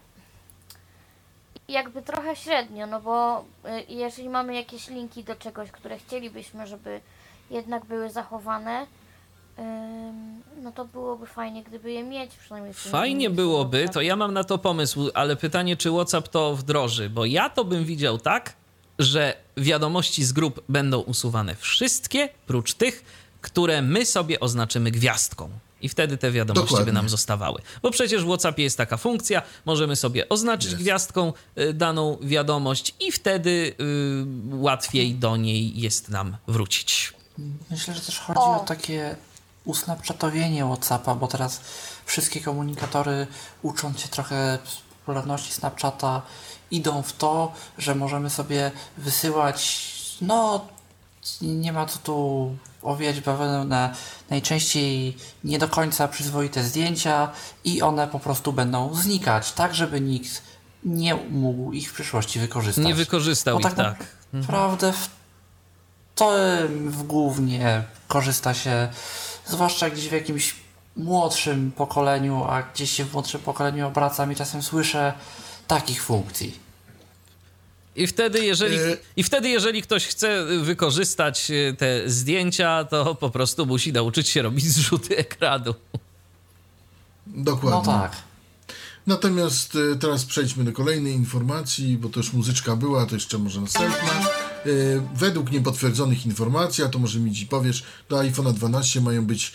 [SPEAKER 3] jakby trochę średnio, no bo e, jeżeli mamy jakieś linki do czegoś, które chcielibyśmy, żeby jednak były zachowane, no to byłoby fajnie, gdyby je mieć przynajmniej.
[SPEAKER 1] Fajnie byłoby, to ja mam na to pomysł, ale pytanie, czy WhatsApp to wdroży, bo ja to bym widział tak, że wiadomości z grup będą usuwane wszystkie, prócz tych, które my sobie oznaczymy gwiazdką. I wtedy te wiadomości by
[SPEAKER 2] Dokładnie.
[SPEAKER 1] nam zostawały. Bo przecież w WhatsAppie jest taka funkcja, możemy sobie oznaczyć
[SPEAKER 2] Jest.
[SPEAKER 1] gwiazdką y, daną wiadomość i wtedy y, łatwiej do niej jest nam wrócić.
[SPEAKER 5] Myślę, że też chodzi
[SPEAKER 3] O.
[SPEAKER 5] o takie usnapchatowienie Whatsappa, bo teraz wszystkie komunikatory ucząc się trochę z popularności Snapchata idą w to, że możemy sobie wysyłać no nie ma co tu owijać bawełnę, najczęściej nie do końca przyzwoite zdjęcia i one po prostu będą znikać, tak żeby nikt nie mógł ich w przyszłości wykorzystać.
[SPEAKER 1] Nie wykorzystał
[SPEAKER 5] Bo
[SPEAKER 1] ich
[SPEAKER 5] tak
[SPEAKER 1] tak.
[SPEAKER 5] naprawdę w tym w głównie korzysta się, zwłaszcza gdzieś w jakimś młodszym pokoleniu, a gdzieś się w młodszym pokoleniu obracam i czasem słyszę takich funkcji.
[SPEAKER 1] I wtedy, jeżeli,
[SPEAKER 2] Y-
[SPEAKER 1] I wtedy, jeżeli ktoś chce wykorzystać y, te zdjęcia, to po prostu musi nauczyć się robić zrzuty ekranu.
[SPEAKER 2] Dokładnie.
[SPEAKER 5] No tak.
[SPEAKER 2] Natomiast e, teraz przejdźmy do kolejnej informacji, bo to już muzyczka była, to jeszcze może następna. Według niepotwierdzonych informacji, a to może mi ci powiesz, do iPhone'a 12 mają być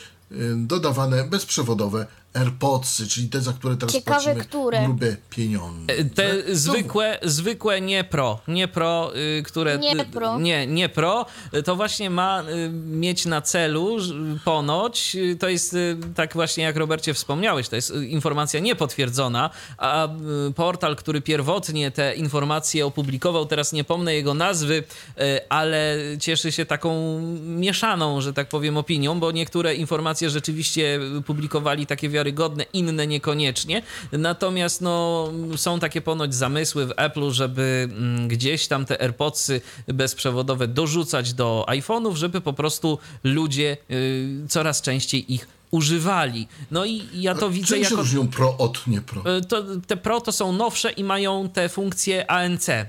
[SPEAKER 2] dodawane bezprzewodowe AirPodsy, czyli te, za które teraz
[SPEAKER 3] Ciekawe,
[SPEAKER 2] płacimy
[SPEAKER 3] które?
[SPEAKER 2] grube pieniądze.
[SPEAKER 1] E, Te
[SPEAKER 2] No,
[SPEAKER 1] zwykłe, zwykłe nie pro, nie pro, y, które...
[SPEAKER 3] Nie pro.
[SPEAKER 1] Nie, nie pro, y, to właśnie ma y, mieć na celu, ponoć, y, to jest y, tak właśnie jak Robercie wspomniałeś, to jest y, informacja niepotwierdzona, a y, portal, który pierwotnie te informacje opublikował, teraz nie pomnę jego nazwy, y, ale cieszy się taką mieszaną, że tak powiem, opinią, bo niektóre informacje rzeczywiście publikowali takie wiarygodne, inne niekoniecznie. Natomiast no, są takie ponoć zamysły w Apple'u, żeby mm, gdzieś tam te AirPodsy bezprzewodowe dorzucać do iPhone'ów, żeby po prostu ludzie y, coraz częściej ich używali. No i ja to widzę
[SPEAKER 2] Czym się
[SPEAKER 1] jako...
[SPEAKER 2] różnią pro od nie pro?
[SPEAKER 1] Y, To, te Pro to są nowsze i mają te funkcje ANC y,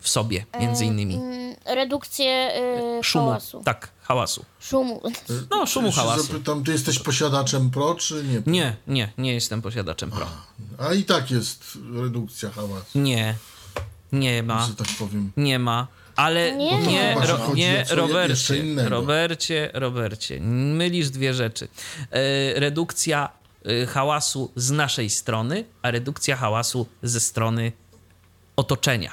[SPEAKER 1] w sobie, między innymi.
[SPEAKER 3] Mm, redukcję y,
[SPEAKER 1] Szumu.
[SPEAKER 3] hałasu.
[SPEAKER 1] Tak, hałasu.
[SPEAKER 3] Szumu.
[SPEAKER 1] No, szumu
[SPEAKER 2] Czy się
[SPEAKER 1] hałasu.
[SPEAKER 2] Zapytam, ty jesteś posiadaczem pro, czy nie? pro?
[SPEAKER 1] Nie, nie, nie jestem posiadaczem Pro.
[SPEAKER 2] A i tak jest redukcja hałasu,
[SPEAKER 1] Nie, nie ma,
[SPEAKER 2] że tak powiem.
[SPEAKER 1] nie ma. Ale
[SPEAKER 3] Nie.
[SPEAKER 1] nie, ro,
[SPEAKER 2] chodzi
[SPEAKER 1] nie Robercie. Robercie, Robercie, mylisz dwie rzeczy. E, redukcja e, hałasu z naszej strony, a redukcja hałasu ze strony otoczenia.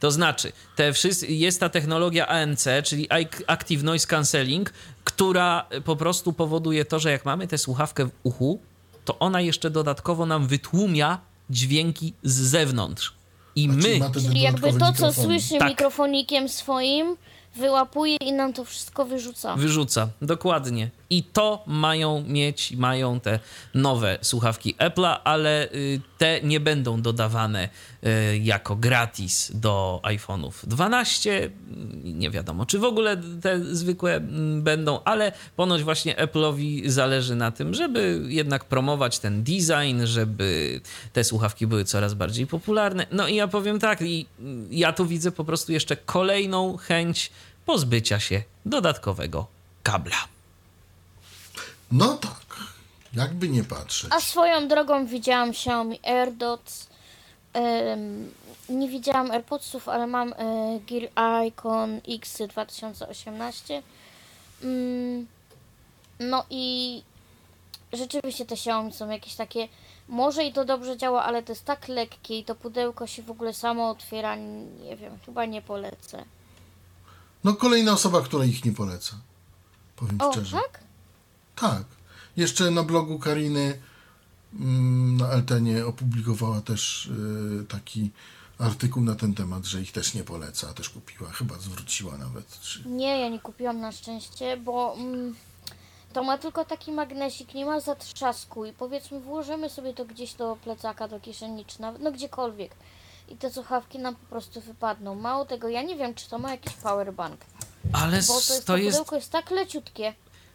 [SPEAKER 1] To znaczy, te wszyscy, jest ta technologia ANC, czyli Ac- Active Noise Cancelling, która po prostu powoduje to, że jak mamy tę słuchawkę w uchu, to ona jeszcze dodatkowo nam wytłumia dźwięki z zewnątrz. I
[SPEAKER 2] A czyli
[SPEAKER 1] my,
[SPEAKER 3] Czyli jakby to, co słyszy
[SPEAKER 1] Tak.
[SPEAKER 3] mikrofonikiem swoim, wyłapuje i nam to wszystko wyrzuca.
[SPEAKER 1] Wyrzuca, dokładnie. I to mają mieć, mają te nowe słuchawki Apple'a, ale y, te nie będą dodawane y, jako gratis do iPhone'ów 12. Nie wiadomo, czy w ogóle te zwykłe mm, będą, ale ponoć właśnie Apple'owi zależy na tym, żeby jednak promować ten design, żeby te słuchawki były coraz bardziej popularne. No i ja powiem tak, i mm, ja tu widzę po prostu jeszcze kolejną chęć pozbycia się dodatkowego kabla.
[SPEAKER 2] No tak, jakby nie patrzeć.
[SPEAKER 3] A swoją drogą widziałam Xiaomi AirDots. Em, nie widziałam AirPodsów, ale mam e, Gear Icon X 2018. Mm, no i rzeczywiście te Xiaomi są jakieś takie. Może i to dobrze działa, ale to jest tak lekkie i to pudełko się w ogóle samo otwiera. Nie wiem, chyba nie polecę.
[SPEAKER 2] No kolejna osoba, która ich nie poleca. Powiem
[SPEAKER 3] O,
[SPEAKER 2] szczerze.
[SPEAKER 3] tak?
[SPEAKER 2] Tak. Jeszcze na blogu Kariny mm, na Eltenie opublikowała też y, taki artykuł na ten temat, że ich też nie poleca, też kupiła, chyba zwróciła nawet. Czy...
[SPEAKER 3] Nie, ja nie kupiłam na szczęście, bo mm, to ma tylko taki magnesik, nie ma zatrzasku i powiedzmy włożymy sobie to gdzieś do plecaka, do kieszeni, czy nawet, no gdziekolwiek. I te słuchawki nam po prostu wypadną. Mało tego, ja nie wiem, czy to ma jakiś powerbank,
[SPEAKER 1] Ale
[SPEAKER 3] bo to jest,
[SPEAKER 1] to
[SPEAKER 3] to
[SPEAKER 1] jest,
[SPEAKER 3] pudełko jest tak leciutkie.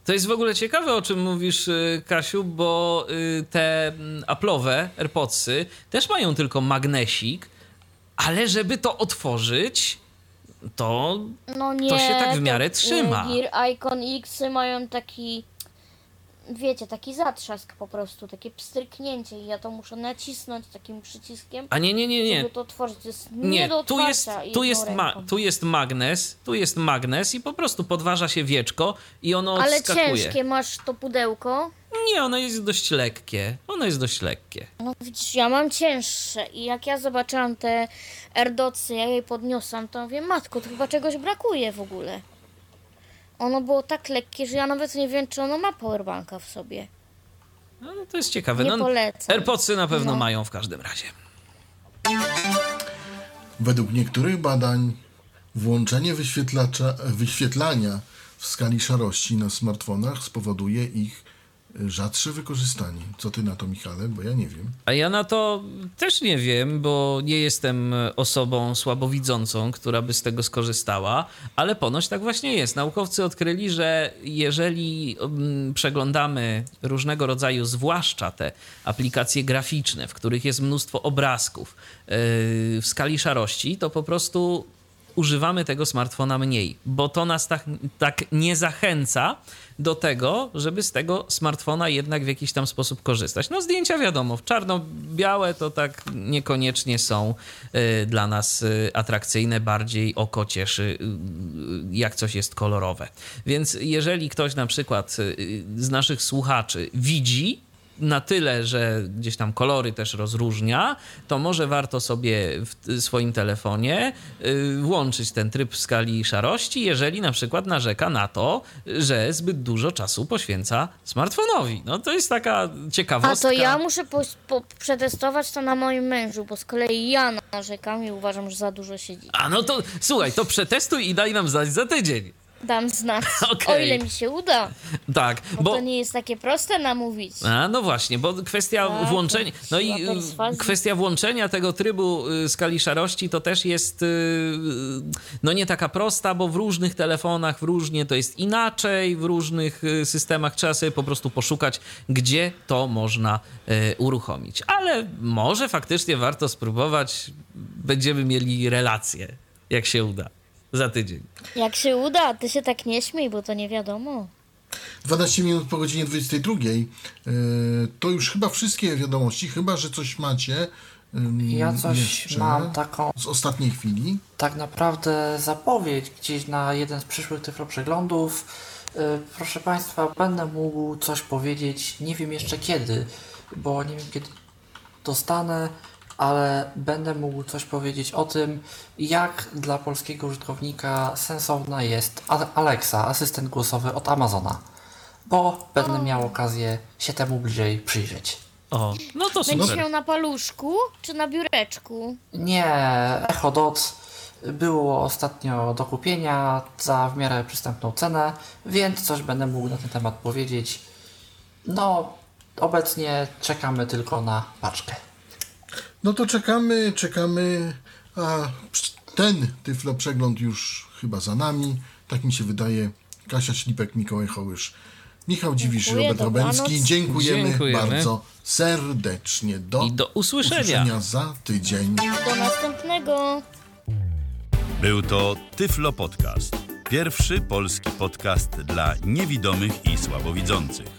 [SPEAKER 1] To jest w ogóle ciekawe, o czym mówisz, y, Kasiu, bo y, te mm, Apple'owe AirPodsy też mają tylko magnesik, ale żeby to otworzyć, to
[SPEAKER 3] No nie,
[SPEAKER 1] się tak w miarę
[SPEAKER 3] y,
[SPEAKER 1] trzyma.
[SPEAKER 3] Gear Icon X mają taki, wiecie, taki zatrzask po prostu, takie pstryknięcie i ja to muszę nacisnąć takim przyciskiem,
[SPEAKER 1] A nie, nie, nie, nie.
[SPEAKER 3] żeby to otworzyć. To jest nie,
[SPEAKER 1] Nie,
[SPEAKER 3] do
[SPEAKER 1] tu jest, tu, jest ma, tu jest magnes, tu jest magnes i po prostu podważa się wieczko i ono
[SPEAKER 3] Ale
[SPEAKER 1] odskakuje.
[SPEAKER 3] ciężkie masz to pudełko.
[SPEAKER 1] Nie, ono jest dość lekkie. Ono jest dość lekkie.
[SPEAKER 3] No widzisz, ja mam cięższe i jak ja zobaczyłam te AirDotsy, ja jej podniosłam, to mówię, matko, to chyba czegoś brakuje w ogóle. Ono było tak lekkie, że ja nawet nie wiem, czy ono ma powerbanka w sobie.
[SPEAKER 1] No, to jest ciekawe.
[SPEAKER 3] Nie
[SPEAKER 1] no,
[SPEAKER 3] polecam.
[SPEAKER 1] AirPodsy na pewno
[SPEAKER 3] No.
[SPEAKER 1] mają w każdym razie.
[SPEAKER 2] Według niektórych badań włączenie wyświetlacza, wyświetlania w skali szarości na smartfonach spowoduje ich rzadsze wykorzystanie. Co ty na to, Michale? Bo ja nie wiem.
[SPEAKER 1] A ja na to też nie wiem, bo nie jestem osobą słabowidzącą, która by z tego skorzystała, ale ponoć tak właśnie jest. Naukowcy odkryli, że jeżeli mm, przeglądamy różnego rodzaju, zwłaszcza te aplikacje graficzne, w których jest mnóstwo obrazków yy, w skali szarości, to po prostu używamy tego smartfona mniej, bo to nas tak, tak nie zachęca do tego, żeby z tego smartfona jednak w jakiś tam sposób korzystać. No zdjęcia wiadomo, czarno-białe to tak niekoniecznie są y, dla nas y, atrakcyjne, bardziej oko cieszy, y, jak coś jest kolorowe. Więc jeżeli ktoś na przykład z naszych słuchaczy widzi na tyle, że gdzieś tam kolory też rozróżnia, to może warto sobie w swoim telefonie y, włączyć ten tryb w skali szarości, jeżeli na przykład narzeka na to, że zbyt dużo czasu poświęca smartfonowi. No to jest taka
[SPEAKER 3] A
[SPEAKER 1] ciekawostka.
[SPEAKER 3] to ja muszę po, po, przetestować to na moim mężu, bo z kolei ja narzekam i uważam, że za dużo siedzi.
[SPEAKER 1] A no to słuchaj, to przetestuj i daj nam znać za tydzień.
[SPEAKER 3] Dam znać,
[SPEAKER 1] Okej.
[SPEAKER 3] o ile mi się uda,
[SPEAKER 1] Tak,
[SPEAKER 3] bo,
[SPEAKER 1] bo...
[SPEAKER 3] to nie jest takie proste namówić.
[SPEAKER 1] A, no właśnie, bo kwestia
[SPEAKER 3] Tak,
[SPEAKER 1] włączenia. No i y, kwestia włączenia tego trybu y, skali szarości to też jest y, no nie taka prosta, bo w różnych telefonach w różnie to jest inaczej, w różnych y, systemach trzeba sobie po prostu poszukać, gdzie to można y, uruchomić. Ale może faktycznie warto spróbować. Będziemy mieli relację, jak się uda. Za tydzień.
[SPEAKER 3] Jak się uda, ty się tak nie śmiej, bo to nie wiadomo.
[SPEAKER 2] 12 minut po godzinie 22. Yy, to już chyba wszystkie wiadomości, chyba że coś macie.
[SPEAKER 5] Ja coś
[SPEAKER 2] jeszcze
[SPEAKER 5] mam taką
[SPEAKER 2] Z ostatniej chwili.
[SPEAKER 5] tak naprawdę zapowiedź gdzieś na jeden z przyszłych tyfloprzeglądów. Y, Proszę Państwa, będę mógł coś powiedzieć, nie wiem jeszcze kiedy, bo nie wiem kiedy dostanę, ale będę mógł coś powiedzieć o tym, jak dla polskiego użytkownika sensowna jest Alexa, asystent głosowy od Amazona, bo będę miał okazję się temu bliżej przyjrzeć.
[SPEAKER 1] O, no to
[SPEAKER 3] Będziesz miał na paluszku czy na biureczku?
[SPEAKER 5] Nie, Echo Dot było ostatnio do kupienia za w miarę przystępną cenę, więc coś będę mógł na ten temat powiedzieć. No, obecnie czekamy tylko na paczkę.
[SPEAKER 2] No to czekamy, czekamy. A ten tyflo przegląd już chyba za nami. Tak mi się wydaje. Kasia Ślipek, Mikołaj Hołysz, Michał Dziwisz,
[SPEAKER 3] Dziękuję,
[SPEAKER 2] Robert. Robencki. Dziękujemy,
[SPEAKER 1] Dziękujemy.
[SPEAKER 2] bardzo serdecznie. Do,
[SPEAKER 1] I do usłyszenia.
[SPEAKER 2] usłyszenia za tydzień.
[SPEAKER 3] Do następnego.
[SPEAKER 8] Był to Tyflo Podcast. Pierwszy polski podcast dla niewidomych i słabowidzących.